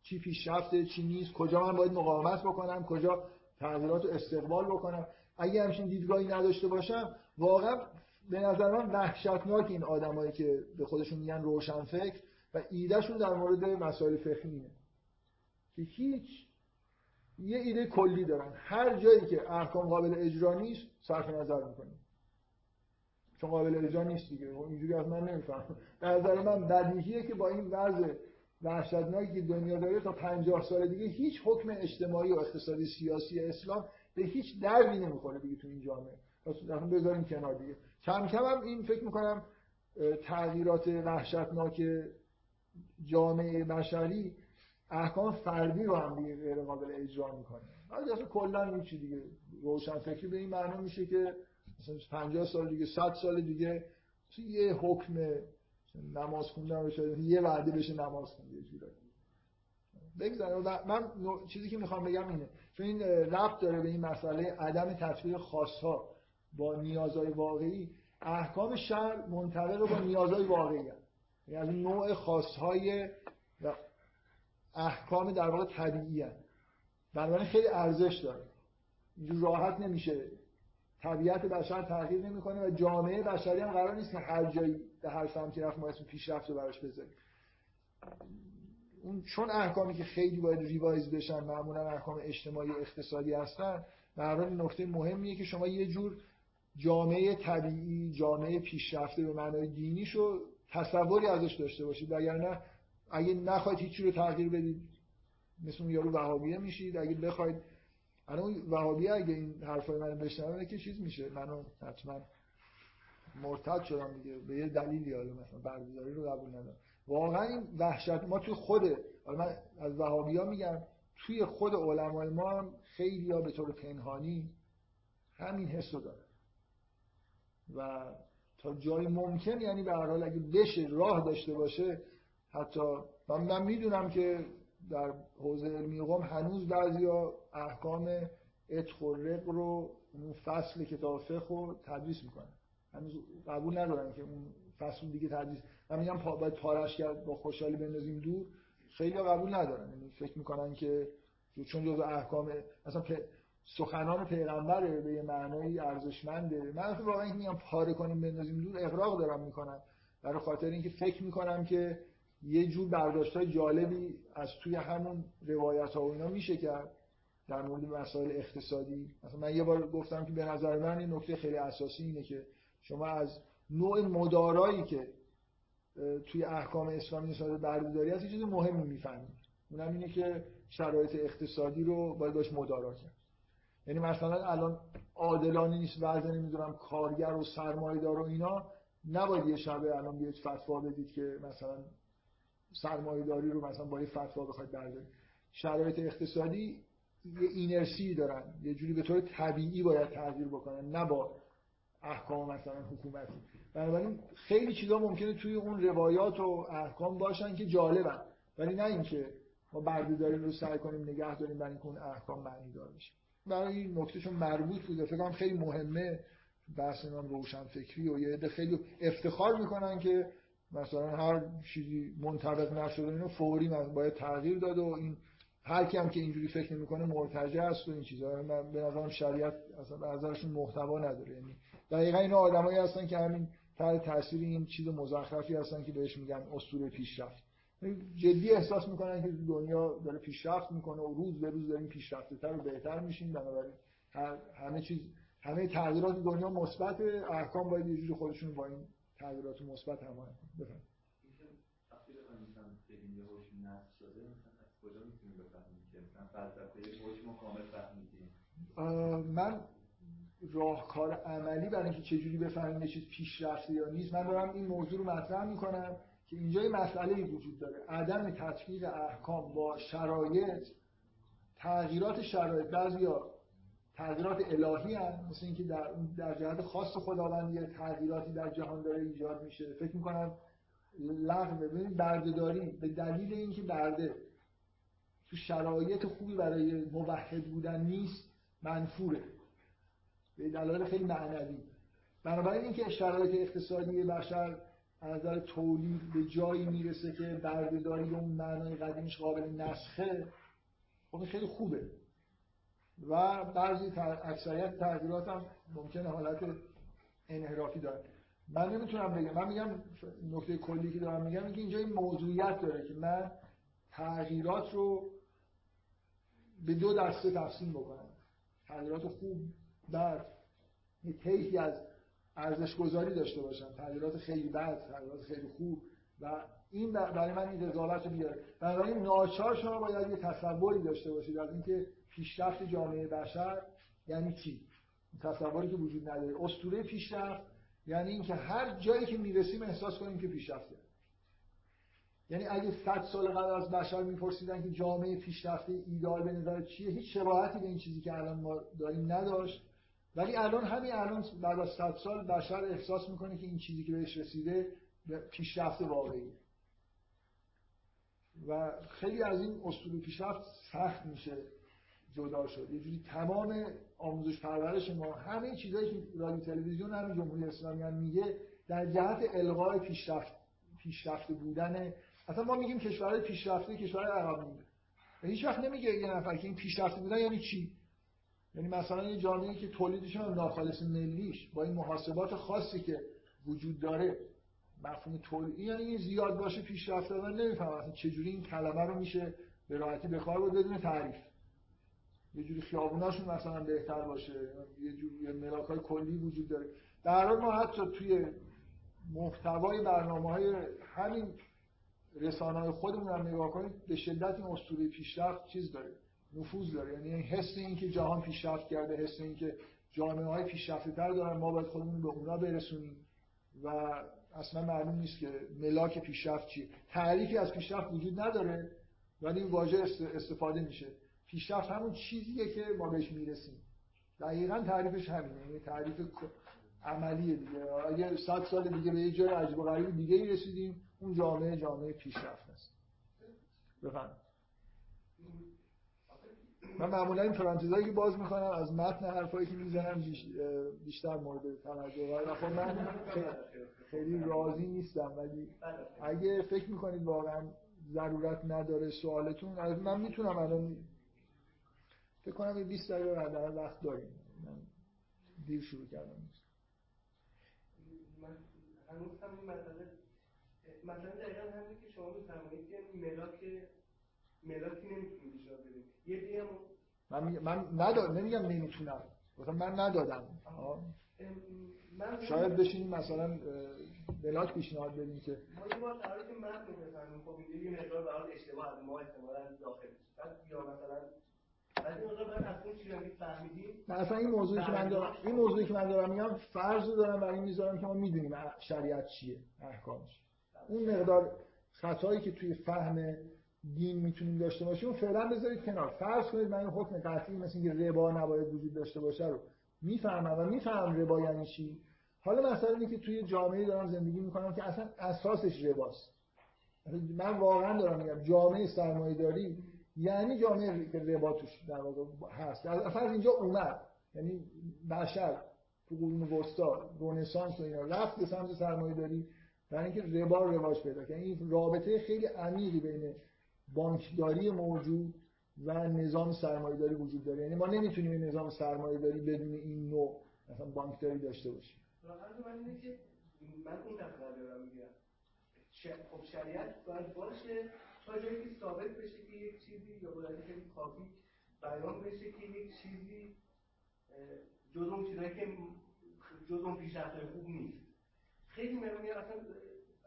چی پیشرفته چی نیست کجا من باید مقاومت بکنم کجا تغییرات رو استقبال بکنم. اگه همچین دیدگاهی نداشته باشم واقعا به نظر من وحشتناک این آدمایی که به خودشون میگن روشن فکر و ایدهشون در مورد مسائل فقهی که هیچ یه ایده کلی دارن. هر جایی که احکام قابل اجرا نیست صرف نظر می‌کنیم. چون قابل اجرا نیست دیگه. اینجوری از من نمیفهم. به نظر من بدیهیه که با این وضع وحشتناکی که دنیا داره تا 50 سال دیگه هیچ حکم اجتماعی و اقتصادی سیاسی اسلام به هیچ دردی نمی‌خوره دیگه تو این جامعه. بذاریم کنار دیگه. کم کم هم این فکر می‌کنم تغییرات وحشتناک جامعه بشری احکام فردی رو هم دیگه غیر قابل اجرا می‌کنه. ولی اصلا کلا چی دیگه؟ روشن فکری به این معنا میشه که مثلا 50 سال دیگه 100 سال دیگه یه حکم نماز خوندن بشه یه وعده بشه نماز خوند یه جورایی من چیزی که می‌خوام بگم اینه. چون این ربط داره به این مسئله عدم تطبیق خاصها با نیازهای واقعی. احکام شهر منطبق با نیازهای واقعی هست. یعنی از نوع خاصهای و احکام در واقع طبیعی هست. بنابراین خیلی ارزش داره. راحت نمیشه طبیعت بشر تغییر نمی‌کنه و جامعه بشری هم قرار نیست که هر جایی به هر سمتی رفت ما اسم پیشرفت رو براش بذاریم. اون چون احکامی که خیلی باید ریوایز بشن معمولا احکام اجتماعی اقتصادی هستن در نکته مهمیه که شما یه جور جامعه طبیعی جامعه پیشرفته به معنای دینی شو تصوری ازش داشته باشید. نه اگه نخواید هیچی رو تغییر بدید مثل اون یارو وهابیه میشید. اگه بخواید الان وهابیه اگه این حرفای من بشنوه که چیز میشه. منو حتما مرتد شدم دیگه. به یه دلیلی حالا مثلا برگزاری رو قبول ندارم. واقعا این وحشت ما توی خود حالا من از وهابیا میگم توی خود علمای ما هم خیلی ها به طور پنهانی همین حس رو دارن. و تا جای ممکن یعنی به هر حال اگه بشه راه داشته باشه حتی من, من می‌دونم که در حوزه علمی قوم هنوز بعضیا احکام اتخ و رو اون فصل کتاب فقه رو تدریس می‌کنن. هنوز قبول ندارن که اون فصل دیگه تدریس. من میگم باید پارش کرد با خوشحالی بندازیم دور. خیلی قبول ندارن. یعنی فکر می‌کنن که چون جزء احکام مثلا سخنان پیغمبر به یه معنایی ارزشمنده من واقعا میگم پاره کنیم بندازیم دور اقراق دارم می‌کنم برای خاطر اینکه فکر می‌کنم که یه جور برداشت های جالبی از توی همون روایت ها و اینا میشه کرد در مورد مسائل اقتصادی. مثلا من یه بار گفتم که به نظر من این نکته خیلی اساسی اینه که شما از نوع مدارایی که توی احکام اسلامی نسبت بردهداری هست یه چیز مهمی می‌فهمید. اونم اینه که شرایط اقتصادی رو باید باش مدارا کرد. یعنی مثلا الان عادلانه نیست وضع نمی‌دونم کارگر و سرمایه‌دار و اینا نباید یه شبه الان بیاید فتوا بدید که مثلا سرمایه‌داری رو مثلا با یه فتوا بخواید بردارید. شرایط اقتصادی یه اینرسی دارن. یه جوری به طور طبیعی باید تغییر بکنن نه با احکام مثلا حکومتی. بنابراین خیلی چیزا ممکنه توی اون روایات و احکام باشن که جالبن. ولی نه اینکه ما بردهداری رو سعی کنیم نگه داریم برای اون احکام معنی دار بشه. برای این نکته چون مربوط بوده فکر کنم خیلی مهمه بحث نام روشن فکری و یه عده خیلی افتخار می‌کنن که مثلا هر چیزی منطبق نشده اینو فوری باید تغییر داد و این هر کی هم که اینجوری فکر نمی‌کنه مرتجع است و این چیزا. من به نظرم شریعت اصلا نظرشون محتوا نداره. یعنی دقیقا اینا آدمایی هستن که همین تحت تاثیر این چیز مزخرفی هستن که بهش میگن اسطوره پیشرفت. جدی احساس می‌کنن که دنیا داره پیشرفت می‌کنه و روز به روز داریم پیشرفته تر و بهتر میشیم. بنابراین همه چیز همه تغییرات دنیا مثبت احکام باید یه جوری خودشون با این تغییرات مثبت هماهنگ کنن من راهکار عملی برای اینکه چجوری بفهمیم یه چیز پیشرفته یا نیست من دارم این موضوع رو مطرح می‌کنم که اینجا یه مسئله وجود داره. عدم تطبیق احکام با شرایط تغییرات شرایط بعضیا تغییرات الهی هست مثل اینکه در در جهت خاص خداوندی تغییراتی در جهان داره ایجاد میشه. فکر می‌کنم لغو ببینید بردهداری. به دلیل اینکه برده تو شرایط خوبی برای موحد بودن نیست منفوره. به دلایل خیلی معنوی. بنابراین اینکه شرایط اقتصادی بشر از نظر تولید به جایی می‌رسه که بردهداری اون معنای قدیمش قابل نسخه خب خیلی خوبه. و بعضی اکثریت تغییرات هم ممکنه حالت انحرافی داره من نمی‌تونم بگم. من میگم نکته کلی که دارم میگم اینکه اینجا این موضوعیت داره که من تغییرات رو به دو دسته تقسیم بکنم. تغییرات خوب در طیفی از ارزش گذاری داشته باشم. تغییرات خیلی بد تغییرات خیلی خوب. و این برای من این رضالت رو میاره بنابراین ناچار شما باید یه تصوری داشته باشید از اینکه پیشرفت جامعه بشر یعنی چی؟ تصوری که وجود نداره. اسطوره پیشرفت یعنی اینکه هر جایی که می‌رسیم احساس کنیم که پیشرفته. یعنی اگه 100 سال قبل از بشر میپرسیدن که جامعه پیشرفته ایدال به نظر چیه هیچ شباهتی به این چیزی که الان ما داریم نداشت. ولی الان همین الان بعد از 100 سال بشر احساس می‌کنه که این چیزی که بهش رسیده پیشرفت واقعیه. و خیلی از این اسطوره پیشرفت سخت میشه. جدا شد. یه جوری تمام آموزش پرورش ما همه چیزایی که رادیو تلویزیون همین جمهوری اسلامی هم میگه در جهت الغای پیشرفت پیشرفته بودن. اصلا ما میگیم کشورهای پیشرفته کشورهای عقب مونده. هیچ وقت نمیگه یه نفر که این پیشرفته بودن یعنی چی؟ یعنی مثلا یه جامعه که تولیدش هم ناخالص ملیش با این محاسبات خاصی که وجود داره مفهوم تولید یعنی این زیاد باشه پیشرفته من نمی‌فهمم اصلا چجوری این کلمه رو میشه به راحتی کار بدون تعریف. یه جوری خیابوناشون مثلا بهتر باشه. یه جوری ملاک های کلی وجود داره. در حال ما حتی توی محتوای برنامه های همین رسانه های خودمون هم نگاه کنید به شدت این اسطوره پیشرفت چیز داره نفوذ داره. یعنی حس این که جهان پیشرفت کرده حس این که جامعه های پیشرفته تر دارن ما باید خودمون به اونا برسونیم و اصلا معلوم نیست که ملاک پیشرفت چیه. تعریفی از پیشرفت وجود نداره ولی این واژه استفاده میشه. پیشرفت همون چیزیه که ما بهش می‌رسیم. دقیقا تعریفش همینه یعنی تعریف عملیه دیگه. اگه 100 سال دیگه به یه جای عجب و غریب دیگه ای رسیدیم اون جامعه جامعه پیشرفت است. بفهم من معمولا این پرانتزایی که باز می‌کنم از متن حرفایی که می‌زنم بیشتر مورد توجه قرار خب من خیلی راضی نیستم ولی اگه فکر می‌کنید واقعا ضرورت نداره سوالتون من می‌تونم الان فکر کنم یه 20 دقیقه در وقت داریم. من دیر شروع کردم. من هنوز هم این مسئله مثلا دقیقا همین که شما میفرمایید که ملاک ملاکی نمی‌تونید ایجاد بدید. یه دیگه من من نداد نمیگم نمی‌تونم. مثلا من ندادم. شاید بشینیم مثلا ملاک پیشنهاد بدیم که ما یه بار قراره که من بفهمیم خب یه مقدار برای اشتباه از ما احتمالاً داخل بعد یا مثلا اصلا این موضوعی که من دارم این موضوعی که من دارم میگم فرض دارم برای می‌ذارم که ما می‌دونیم شریعت چیه احکامش. اون مقدار خطایی که توی فهم دین می‌تونیم داشته باشیم فعلا بذارید کنار. فرض کنید من این حکم قطعی مثل اینکه ربا نباید وجود داشته باشه رو می‌فهمم و می‌فهمم ربا یعنی چی. حالا مثلا اینه که توی جامعه دارم زندگی می‌کنم که اصلا اساسش رباست. من واقعا دارم میگم جامعه سرمایه داری یعنی جامعه ربا توش در واقع هست. اصلا از اینجا اومد. یعنی بشر تو قرون وسطا رنسانس و اینا رفت به سمت سرمایه داری برای اینکه ربا رواج پیدا کنه این رابطه خیلی عمیقی بین بانکداری موجود و نظام سرمایه‌داری وجود داره. یعنی ما نمی‌تونیم این نظام سرمایه‌داری بدون این نوع مثلا بانکداری داشته باشیم. من اینه من اون دفعه دارم میگم خب شریعت باید باشه جایی که ثابت بشه که یک چیزی یا باید خیلی کافی بیان بشه که یک چیزی جز اون چیزایی که جز اون پیشرفت‌های خوب نیست. خیلی مهمه اصلا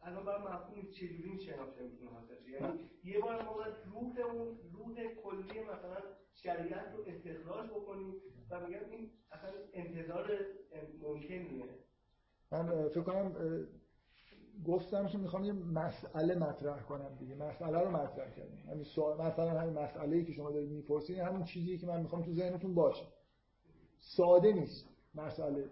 الان بر مفهوم چجوری این شناخته می‌تونه حاصل یعنی یه بار ما باید روح اون روح کلی مثلا شریعت رو استخراج بکنیم و میگم این اصلا انتظار ممکنیه من فکر کنم گفتم که می‌خوام یه مسئله مطرح کنم دیگه. مسئله رو مطرح کردم همین سوال مثلا همین مسئله ای که شما دارید می‌پرسید همون چیزی که من می‌خوام تو ذهنتون باشه. ساده نیست مسئله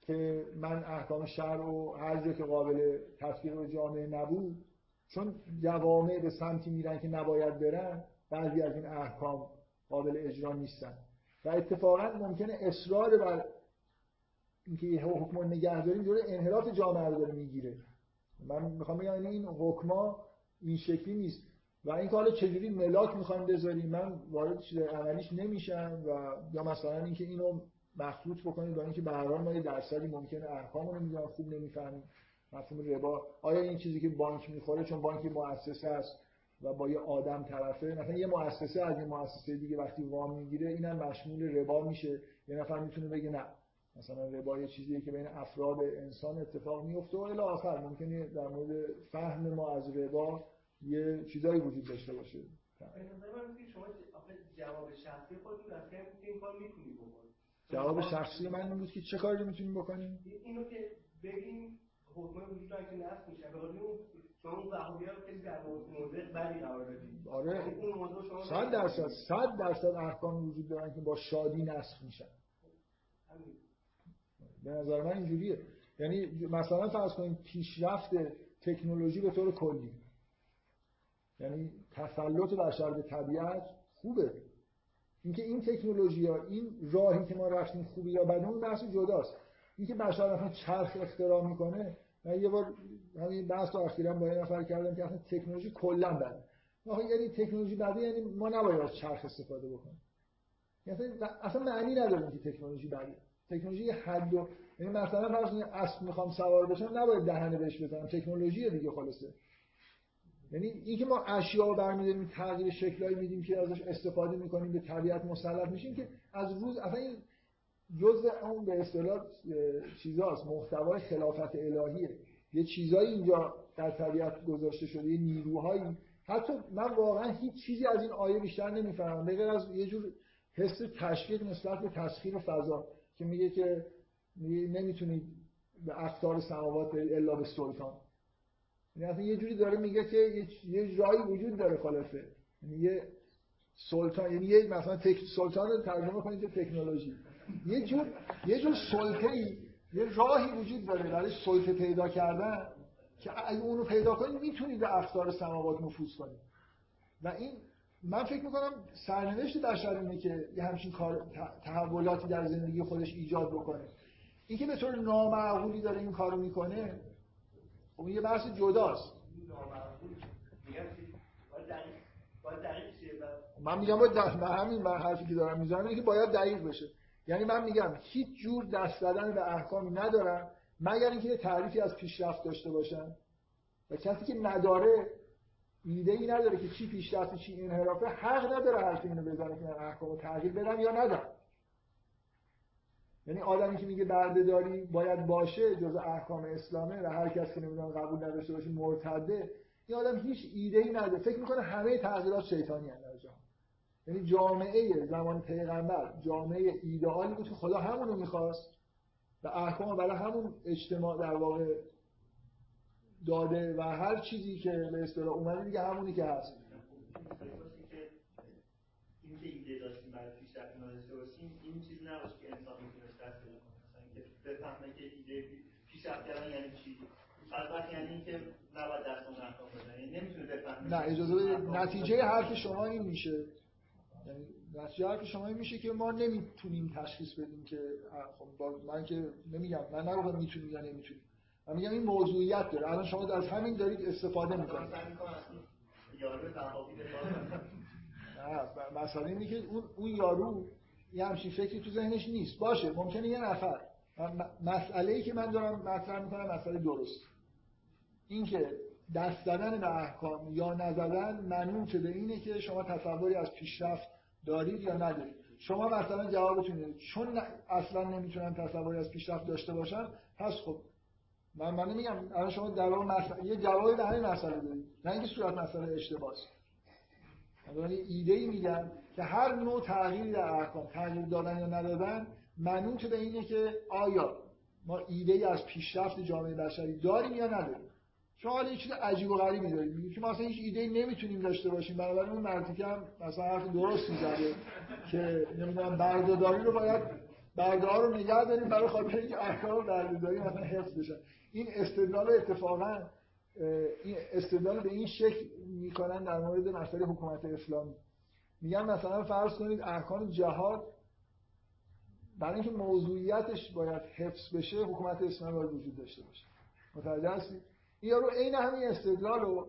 که من احکام شهر و هر جا که قابل تطبیق به جامعه نبود چون جوامع به سمتی میرن که نباید برن بعضی از این احکام قابل اجرا نیستن. و اتفاقا ممکنه اصرار بر اینکه یه حکم نگه داریم جلوی انحراف جامعه رو داره می‌گیره. من می‌خوام بگم یعنی این حکما این شکلی نیست. و این حالا چجوری ملاک می‌خوام بذاریم من وارد چیز عملیش نمیشم و یا مثلا اینکه اینو مخلوط بکنید با اینکه به هر حال ما یه درصدی ممکنه ارقامو نمی‌دونم خوب نمی‌فهمیم. مفهوم ربا. آیا این چیزی که بانک می‌خوره چون بانک مؤسسه است و با یه آدم طرفه؟ مثلا یه مؤسسه از یه مؤسسه دیگه وقتی وام می‌گیره اینم مشمول ربا میشه. یه نفر می‌تونه بگه نه. مثلا ربا یه چیزیه که بین افراد انسان اتفاق میفته و الی آخر ممکنه در مورد فهم ما از ربا یه چیزایی وجود داشته باشه. شما جواب شخصی خودتون از این کار می‌تونی جواب شخصی من این بود که چه کاری رو می‌تونیم بکنیم؟ اینو که بگیم حکم وجود داره که نفس میشه. به شما اون وهابی رو خیلی در موضع بدی قرار دادید آره. اون موضوع شما 100 درصد 100 درصد احکام وجود دارن که با شادی نسخ میشن. به نظر من اینجوریه. یعنی مثلا فرض کنیم پیشرفت تکنولوژی به طور کلی. یعنی تسلط بشر به طبیعت خوبه. اینکه این تکنولوژی ها این راهی که ما رفتیم خوبی یا بده اون بحث جداست. اینکه بشر مثلا چرخ اختراع می‌کنه من یه بار همین بحث رو اخیرا با یه نفر کردم که اصلا تکنولوژی کلا بده. یعنی تکنولوژی بده یعنی ما نباید از چرخ استفاده بکنیم. یعنی اصلا معنی نداره که تکنولوژی بده. تکنولوژی حد و یعنی مثلا فرض اسب می‌خوام سوار بشم نباید دهنه بهش بزنم. تکنولوژی دیگه خلاصه. یعنی اینکه ما اشیا رو برمی‌داریم تغییر شکلایی میدیم که ازش استفاده می‌کنیم به طبیعت مسلط میشیم که از روز اصلا این جزء اون به اصطلاح چیزاست. محتوای خلافت الهیه. یه چیزایی اینجا در طبیعت گذاشته شده یه نیروهایی. حتی من واقعا هیچ چیزی از این آیه بیشتر نمی‌فهمم. به از یه جور حس تشویق نسبت به تسخیر فضا. که میگه که نمی‌تونید به افتار سماوات الا به سلطان. یعنی یه جوری داره میگه که یه جایی وجود داره خلاصه یعنی یه سلطان یعنی یه مثلا تک... سلطان رو ترجمه کنید به تکنولوژی. یه جور یه جور سلطه یه راهی وجود داره برای سلطه پیدا کردن که اگه اونو پیدا کنید می‌تونید به افکار سماوات نفوذ کنید. و این من فکر می‌کنم سرنوشت بشر اینه که یه همچین کار تحولاتی در زندگی خودش ایجاد بکنه. اینکه به طور نامعقولی داره این کارو می‌کنه خب یه بحث جداست. من میگم باید به همین حرفی که دارم می‌زنم اینه که باید دقیق بشه. یعنی من میگم هیچ جور دست زدن به احکامی ندارم مگر اینکه یه تعریفی از پیشرفت داشته باشن و کسی که نداره ایده ای نداره که چی پیشرفت چی انحرافه. حق نداره حرف اینو بزنه که من احکامو تغییر بدم یا ندم یعنی آدمی که میگه بردهداری باید باشه جز احکام اسلامه و هر کسی که نمی‌دونم قبول نداشته باشه مرتده این آدم هیچ ایده ای نداره. فکر می‌کنه همه تغییرات شیطانی هست در جهان. یعنی جامعه زمان پیغمبر جامعه ایدئالی بود که خدا همونو می‌خواست و احکام برای همون اجتماع در واقع داده و هر چیزی که به اصطلاح اومده دیگه همونی که هست. این چیز نباشه که انسان می‌تونست دست پیدا کنه مثلا اینکه بفهمه که ایده پیشرفت کردن یعنی چی بعد یعنی اینکه نباید دست اون احکام بزنه نمی‌تونه بفهمه نه اجازه بدید. نتیجه حرف شما این میشه. یعنی نتیجه حرف شما این میشه که ما نمی‌تونیم تشخیص بدیم که خب من که نمیگم من نگفتم می‌تونیم یا نمی‌تونیم. من میگم این موضوعیت داره. الان شما از همین دارید استفاده می‌کنید. مثلا اینه که اون اون یارو یه همچین فکری تو ذهنش نیست. باشه ممکنه یه نفر. مسئله ای که من دارم مطرح می‌کنم مسئله درست. اینکه دست زدن به احکام یا نزدن منوط به اینه که شما تصوری از پیشرفت دارید یا ندارید. شما مثلا جوابتون چون اصلا نمی‌تونن تصوری از پیشرفت داشته باشن پس خب من من نمیگم الان شما در مسئله یه جوابی به همین مسئله دارید. نه اینکه صورت مسئله اشتباهه من یه ایده ای میگم که هر نوع تغییری در احکام تغییر دادن یا ندادن منوط به اینه که آیا ما ایده ای از پیشرفت جامعه بشری داریم یا نداریم؟ شما حالا یه چیز عجیب و غریبی دارید. میگید که ما اصلا هیچ ایده ای نمی‌تونیم داشته باشیم. بنابراین اون مرتیکه هم مثلا حرف درست می‌زنه که نمی‌دونم بردهداری رو باید برده رو نگه داریم برای خاطر اینکه احکام بردهداری مثلا حفظ بشن. این استدلال اتفاقا این استدلال به این شکل می‌کنن در مورد مسئله حکومت اسلامی. میگن مثلا فرض کنید احکام جهاد برای اینکه موضوعیتش باید حفظ بشه حکومت اسلامی باید وجود داشته باشه. متوجه هستید این یارو عین همین استدلال رو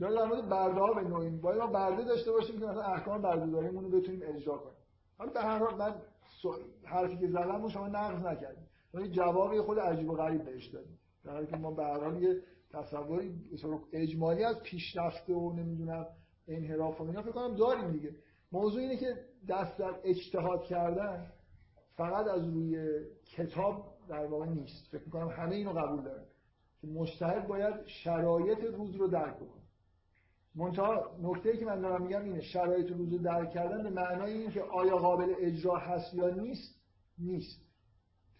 داره در مورد برده ها به نوعی باید ما برده داشته باشیم که مثلا احکام برده داریم رو بتونیم اجرا کنیم. حالا به هر حال من حرفی که زدم رو شما نقض نکردید. ولی جوابی خود عجیب و غریب بهش دادیم در حالی که ما به هر حال یه تصوری اجمالی از پیشرفته و نمی‌دونم انحراف و اینا فکر کنم داریم دیگه. موضوع اینه که دست در اجتهاد کردن فقط از روی کتاب در واقع نیست. فکر کنم همه اینو قبول دارن که مجتهد باید شرایط روز رو درک بکنه. منتها نکته که من دارم میگم اینه شرایط روز رو درک کردن به معنای این که آیا قابل اجرا هست یا نیست؟ نیست.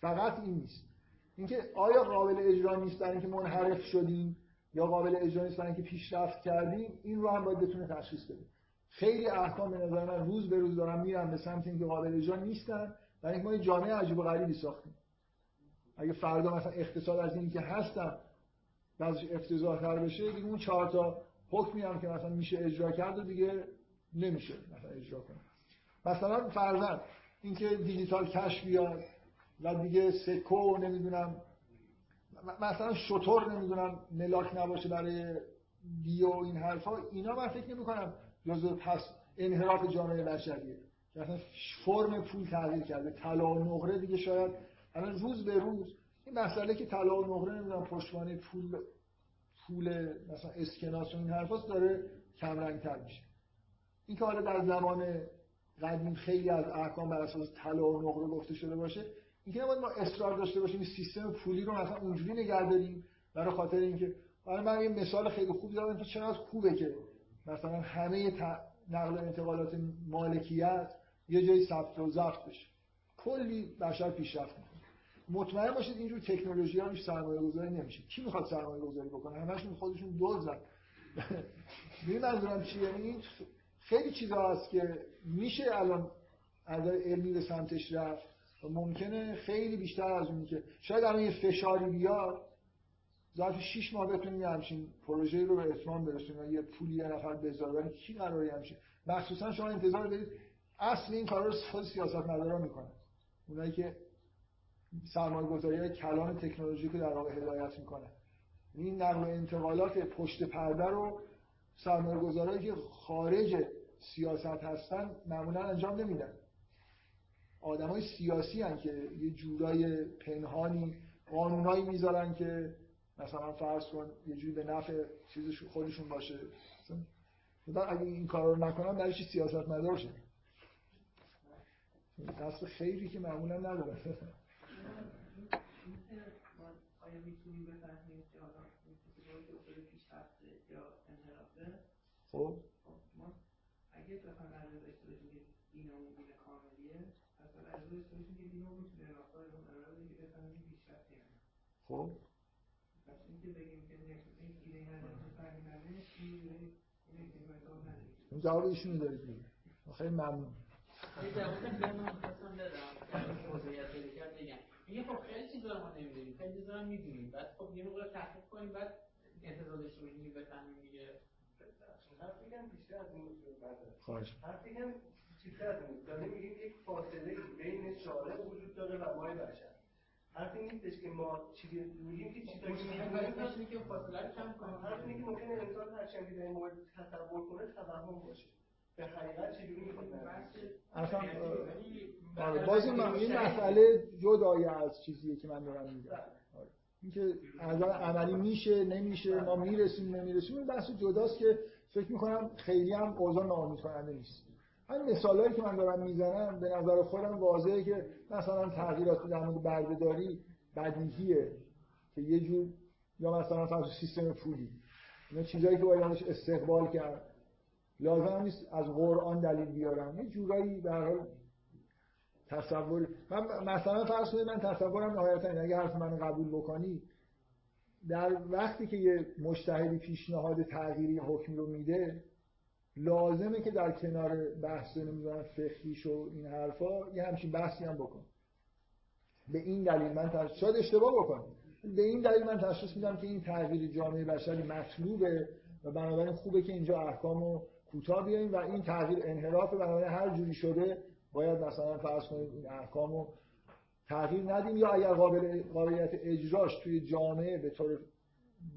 فقط این نیست. اینکه آیا قابل اجرا نیست برای اینکه منحرف شدیم یا قابل اجرا نیست برای اینکه پیشرفت کردیم این رو هم باید بتونه تشخیص بده. خیلی احکام به نظر من روز به روز دارن میرن به سمت اینکه قابل اجرا نیستن برای اینکه ما یه جامعه عجیب و غریبی ساختیم. اگه فردا مثلا اقتصاد از این که هستم بعضش افتضاح‌تر بشه دیگه اون چهار تا حکمی هم که مثلا میشه اجرا کرد و دیگه نمیشه مثلا اجرا کنه. مثلا فرضاً اینکه دیجیتال کش بیاد. و دیگه سکو نمی‌دونم. مثلا شطور نمی‌دونم. ملاک نباشه برای دیو و این حرفا. اینا من فکر نمی کنم جزو پس انحراف جامعه بشریه. مثلا فرم پول تغییر کرده. طلا و نقره دیگه شاید الان روز به روز. این مسئله که طلا و نقره نمی‌دونم پشتوانه پول پول مثلا اسکناس و این حرفاست داره کم تر میشه. این که حالا در زمان قدیم خیلی از احکام بر اساس طلا و نقره گفته شده باشه اینکه نباید ما اصرار داشته باشیم این سیستم پولی رو مثلا اونجوری نگه داریم برای خاطر اینکه برای من یه مثال خیلی خوب دارم که چقدر خوبه که مثلا همه نقل و انتقالات مالکیت یه جایی ثبت و ضبط بشه. کلی بشر پیشرفت می‌کنه. مطمئن باشید اینجور تکنولوژی ها سرمایه گذاری نمیشه. کی می‌خواد سرمایه گذاری بکنه؟ همشون خودشون دوزن ببین منظورم چیه؟ یعنی خیلی چیزا هست که میشه الان از علمی به سمتش رفت. ممکنه خیلی بیشتر از اونی که شاید الان یه فشاری بیاد ظرف 6 ماه بتونیم یه همچین پروژه رو به اتمام برسونیم یه پولی یه نفر بذاره. ولی کی قراره همچین؟ مخصوصا شما انتظار دارید اصل این کارا رو خود سیاست مدارا می‌کنن. اونایی که سرمایه گذاری کلان تکنولوژی که در واقع هدایت می‌کنن این نقل انتقالات پشت پرده رو سرمایه گذارایی که خارج سیاست هستن معمولا انجام نمیدن. آدم های سیاسی هن که یه جورای پنهانی قانونایی می‌ذارن که مثلا فرض کن یه جوری به نفع چیزش خودشون باشه. مثلا اگه این کار رو نکنن برای چی سیاست مدار شد قصد خیلی که معمولا نداره. آیا می‌تونیم بفهمیم که حالا این پیشرفته یا انحرافه خب ما اگه بخوایم ارزش داشته باشیم که دینامون دین کاملیه پس باید ارزش داشته باشیم که دینمون می‌تونه راه اون قرار که بفهمیم پیشرفت یا نه خب پس اینکه بگیم که این ایده نداره فهمیدنه این اون جواب ایشونو دارید دیگه. خیلی ممنون. یه خب خیلی چیزا ما نمی‌دونیم. خیلی چیزا می‌دونیم. بعد خب یه موقع تحقیق کنیم بعد انتظار داشته باشیم که بفهمیم دیگه. حرف بگم بیشتر از این خواهش. حرف بگم چیزتر از این داره میگیم یک فاصله بین شارع وجود داره و مای بشر. حرف این نیستش که ما چیزی میگیم که چیزایی که فاصله رو کم کنیم. حرف اینه که ممکنه انسان هر چندی در این مورد تصور کنه توهم باشه. به حقیقت چجوری می‌خواد اصلا آره. باز این مسئله جدای از چیزیه که من دارم میگم. آره. اینکه از عملی میشه نمیشه ما می‌رسیم نمی‌رسیم این بحث جداست که فکر می‌کنم خیلی هم اوضاع ناامید کننده نیست. همین مثالایی که من دارم می‌زنم به نظر خودم واضحه که مثلا تغییرات در مورد بردهداری بدیهیه که یه جور یا مثلا فرض سیستم پولی. اینا چیزایی که باید استقبال کرد. لازم نیست از قرآن دلیل بیارم. یه جورایی در حال تصور من مثلا فرض کنید من تصورم نهایتا اگه حرف من قبول بکنی در وقتی که یه مجتهدی پیشنهاد تغییری حکم رو میده لازمه که در کنار بحث نمی‌دونم فقهیش و این حرفا یه همچین بحثی هم بکن. به این دلیل من تشخیص شاید اشتباه بکنم. به این دلیل من تشخیص میدم که این تغییر جامعه بشری مطلوبه و بنابراین خوبه که اینجا احکامو کوتاه بیایم و این تغییر انحراف بنابراین هر جوری شده باید مثلا فرض کنید این احکامو تغییر ندیم یا اگر قابل قابلیت اجراش توی جامعه به طور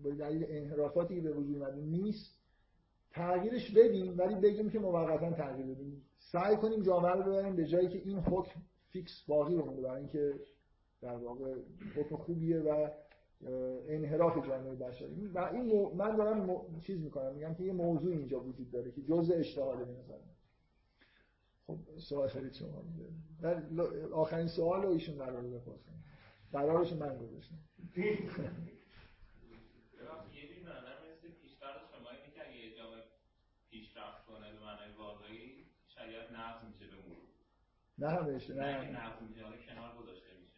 به دلیل انحرافاتی که به وجود اومده نیست تغییرش بدیم ولی بگیم که موقتا تغییر بدیم. سعی کنیم جامعه رو ببریم به جایی که این حکم فیکس باقی بمونه برای اینکه در واقع حکم خوبیه و انحراف جامعه بشری. و این من دارم چیز می‌کنم میگم که یه موضوع اینجا وجود داره که جزء اجتهاده به نظر. خب سوال خیلی شما در آخرین سوال رو ایشون قرار بپرسن قرارش من گذاشتم پیشرفت کنه به معنای واقعی شریعت نقض میشه به مرور نه همشه نه. نقض میشه کنار گذاشته میشه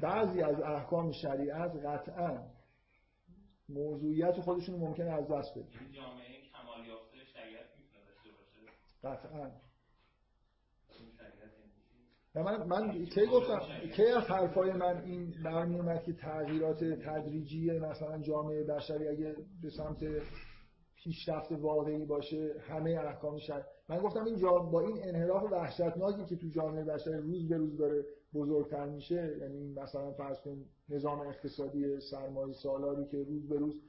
بعضی از احکام شریعت قطعا موضوعیت خودشون ممکنه از دست بده یعنی جامعه کمال یافته شریعت می‌تونه داشته باشه؟ قطعا. من من کی گفتم؟ کی از حرفای من این برمی اومد که تغییرات تدریجی مثلا جامعه بشری اگه به سمت پیشرفت واقعی باشه همه احکام شد من گفتم این با این انحراف وحشتناکی که تو جامعه بشری روز به روز داره بزرگتر میشه یعنی مثلا فرض کن نظام اقتصادی سرمایه سالاری که روز به روز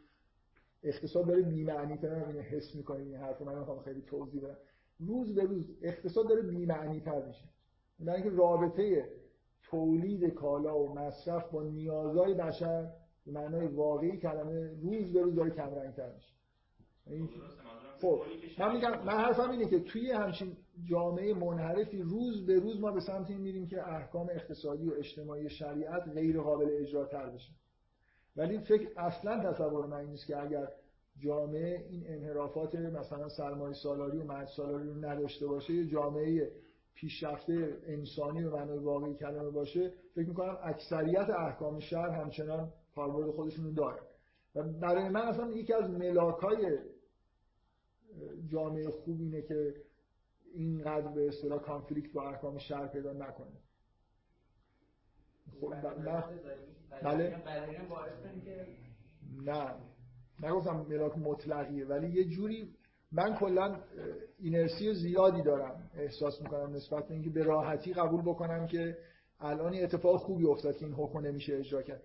اقتصاد داره بی‌معنی تر اینو حس می‌کنیم این حرف من می‌خوام خیلی توضیح بدم. روز به روز اقتصاد داره بی‌معنی تر میشه. یعنی اینکه رابطه تولید کالا و مصرف با نیازهای بشر معنای واقعی کلمه روز به روز داره کمرنگتر میشه. خب من میگم من حرفم اینه که توی همچین جامعه منحرفی روز به روز ما به سمت این میریم که احکام اقتصادی و اجتماعی شریعت غیر قابل اجرا تر بشه. ولی فکر اصلا تصور من نیست که اگر جامعه این انحرافات مثلا سرمایه سالاری و مرد سالاری رو نداشته باشه یه جامعه پیشرفته انسانی و معنای واقعی کلمه باشه فکر می‌کنم اکثریت احکام شهر همچنان کاربرد خودشون داره و برای من اصلا یکی از ملاکای جامعه خوب اینه که اینقدر به اصطلاح کانفلیکت با احکام شرع پیدا نکنه. خب من بله. نه. نگفتم ملاک مطلقیه ولی یه جوری من کلا اینرسی زیادی دارم احساس می‌کنم نسبت به اینکه به راحتی قبول بکنم که الان اتفاق خوبی افتاد که این حکم نمیشه اجرا کرد.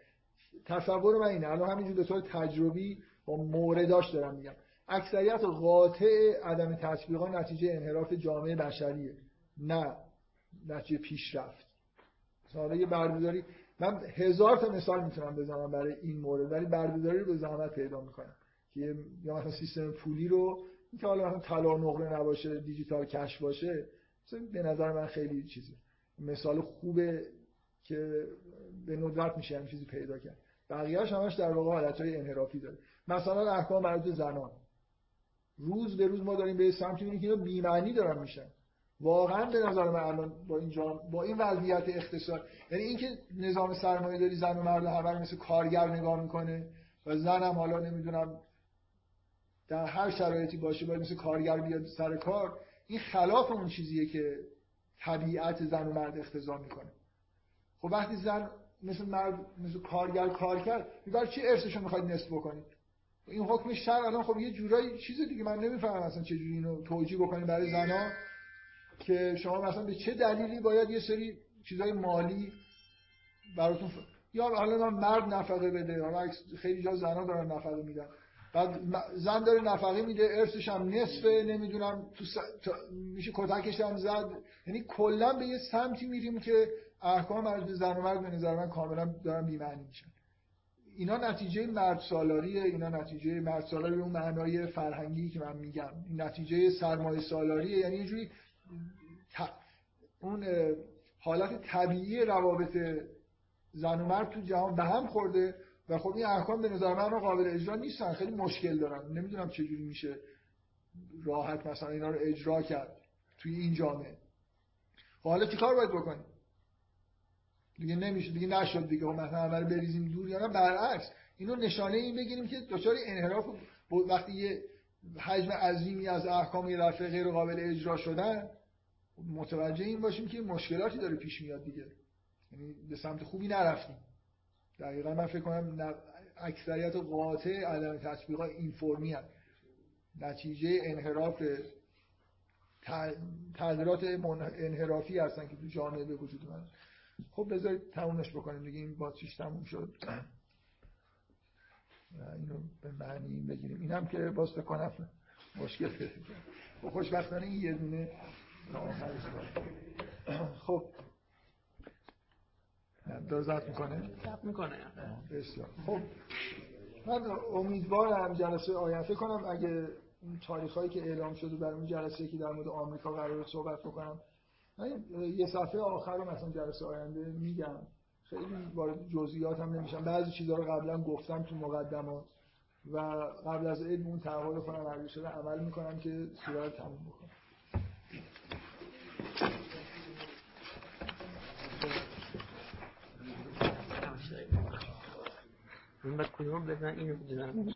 تصور من اینه الان همینجور به طور تجربی با مورداش دارم میگم. اکثریت قاطع عدم تطبیقا نتیجه انحراف جامعه بشریه نه نتیجه پیشرفت. مثلا یه بردهداری من هزار تا مثال می‌تونم بزنم برای این مورد ولی بردهداری رو به زحمت پیدا می‌کنم که یا مثلا سیستم پولی رو که حالا مثلا طلا نقره نباشه دیجیتال کش باشه مثلا به نظر من خیلی چیزی مثال خوبه که به ندرت میشه همین چیزی پیدا کرد. بقیه‌اش همش در واقع حالتهای انحرافی داره. مثلا احکام مربوط زنان. روز به روز ما داریم به سمتی میریم که اینا بی‌معنی دارن میشن. واقعا به نظر من الان با این با این وضعیت اقتصاد یعنی اینکه نظام سرمایه داری زن و مرد همه مثل کارگر نگاه می‌کنه و زن حالا نمی‌دونم در هر شرایطی باشه باید مثل کارگر بیاد سر کار این خلاف اون چیزیه که طبیعت زن و مرد اختزا می‌کنه. خب وقتی زن مثل مرد مثل کارگر کار کرد برای چی ارثشو می‌خواید نصف بکنید این حکم شرع الان خب یه جورایی چیز دیگه من نمی‌فهمم اصلا چه جوری اینو توجیه بکنیم برای زنا که شما مثلا به چه دلیلی باید یه سری چیزای مالی براتون ف... یا حالا مرد نفقه بده حالا خیلی جا زنا دارن نفقه میدن. بعد زن داره نفقه میده ارثش هم نصفه نمی‌دونم تو س... میشه کتکش هم زد. یعنی کلا به یه سمتی میریم که احکام مرد زن و مرد به نظر من کاملا دارن بی‌معنی میشن. اینا نتیجه مرد سالاریه اینا نتیجه مرد سالاری اون معنای فرهنگی که من میگم. نتیجه سرمایه سالاریه یعنی یه جوری اون حالت طبیعی روابط زن و مرد تو جهان به هم خورده و خب این احکام به نظر من قابل اجرا نیستن. خیلی مشکل دارن. نمی‌دونم چجوری میشه راحت مثلا اینا رو اجرا کرد توی این جامعه. خب حالا چیکار باید بکنیم؟ دیگه نمیشه دیگه نشد دیگه. خب مثلا همه بریزیم دور یا نه برعکس. اینو نشانه این بگیریم که دچار انحراف وقتی یه حجم عظیمی از احکام یه دفعه غیر قابل اجرا شدن متوجه این باشیم که مشکلاتی داره پیش میاد دیگه. یعنی به سمت خوبی نرفتیم. دقیقا من فکر کنم اکثریت قاطع عدم تطبیق این فرمی هست. نتیجه انحراف تغییرات انحرافی هستن که تو جامعه به وجود من خب بذارید تمومش بکنیم. دیگه این باتریش تموم شد. اینو به معنی بگیریم. این هم که باز بکنم مشکل پیدا خب خوشبختانه این یه دونه خب. داره زد می‌کنه؟ زد می‌کنه. بسیار. خب. من امیدوارم جلسه آینده کنم اگه این تاریخ هایی که اعلام شده برای اون جلسه که در مورد آمریکا قرار صحبت بکنم یه صفحه آخر رو مثلا جلسه آینده میگم. خیلی وارد جزئیات هم نمیشم. بعضی چیزها رو قبلا گفتم تو مقدمات. و قبل از عید اون تعهد کنم اگه شده عمل می‌کنم که صورت تموم بکنم. این بعد کدوم بزن؟ اینو بزن.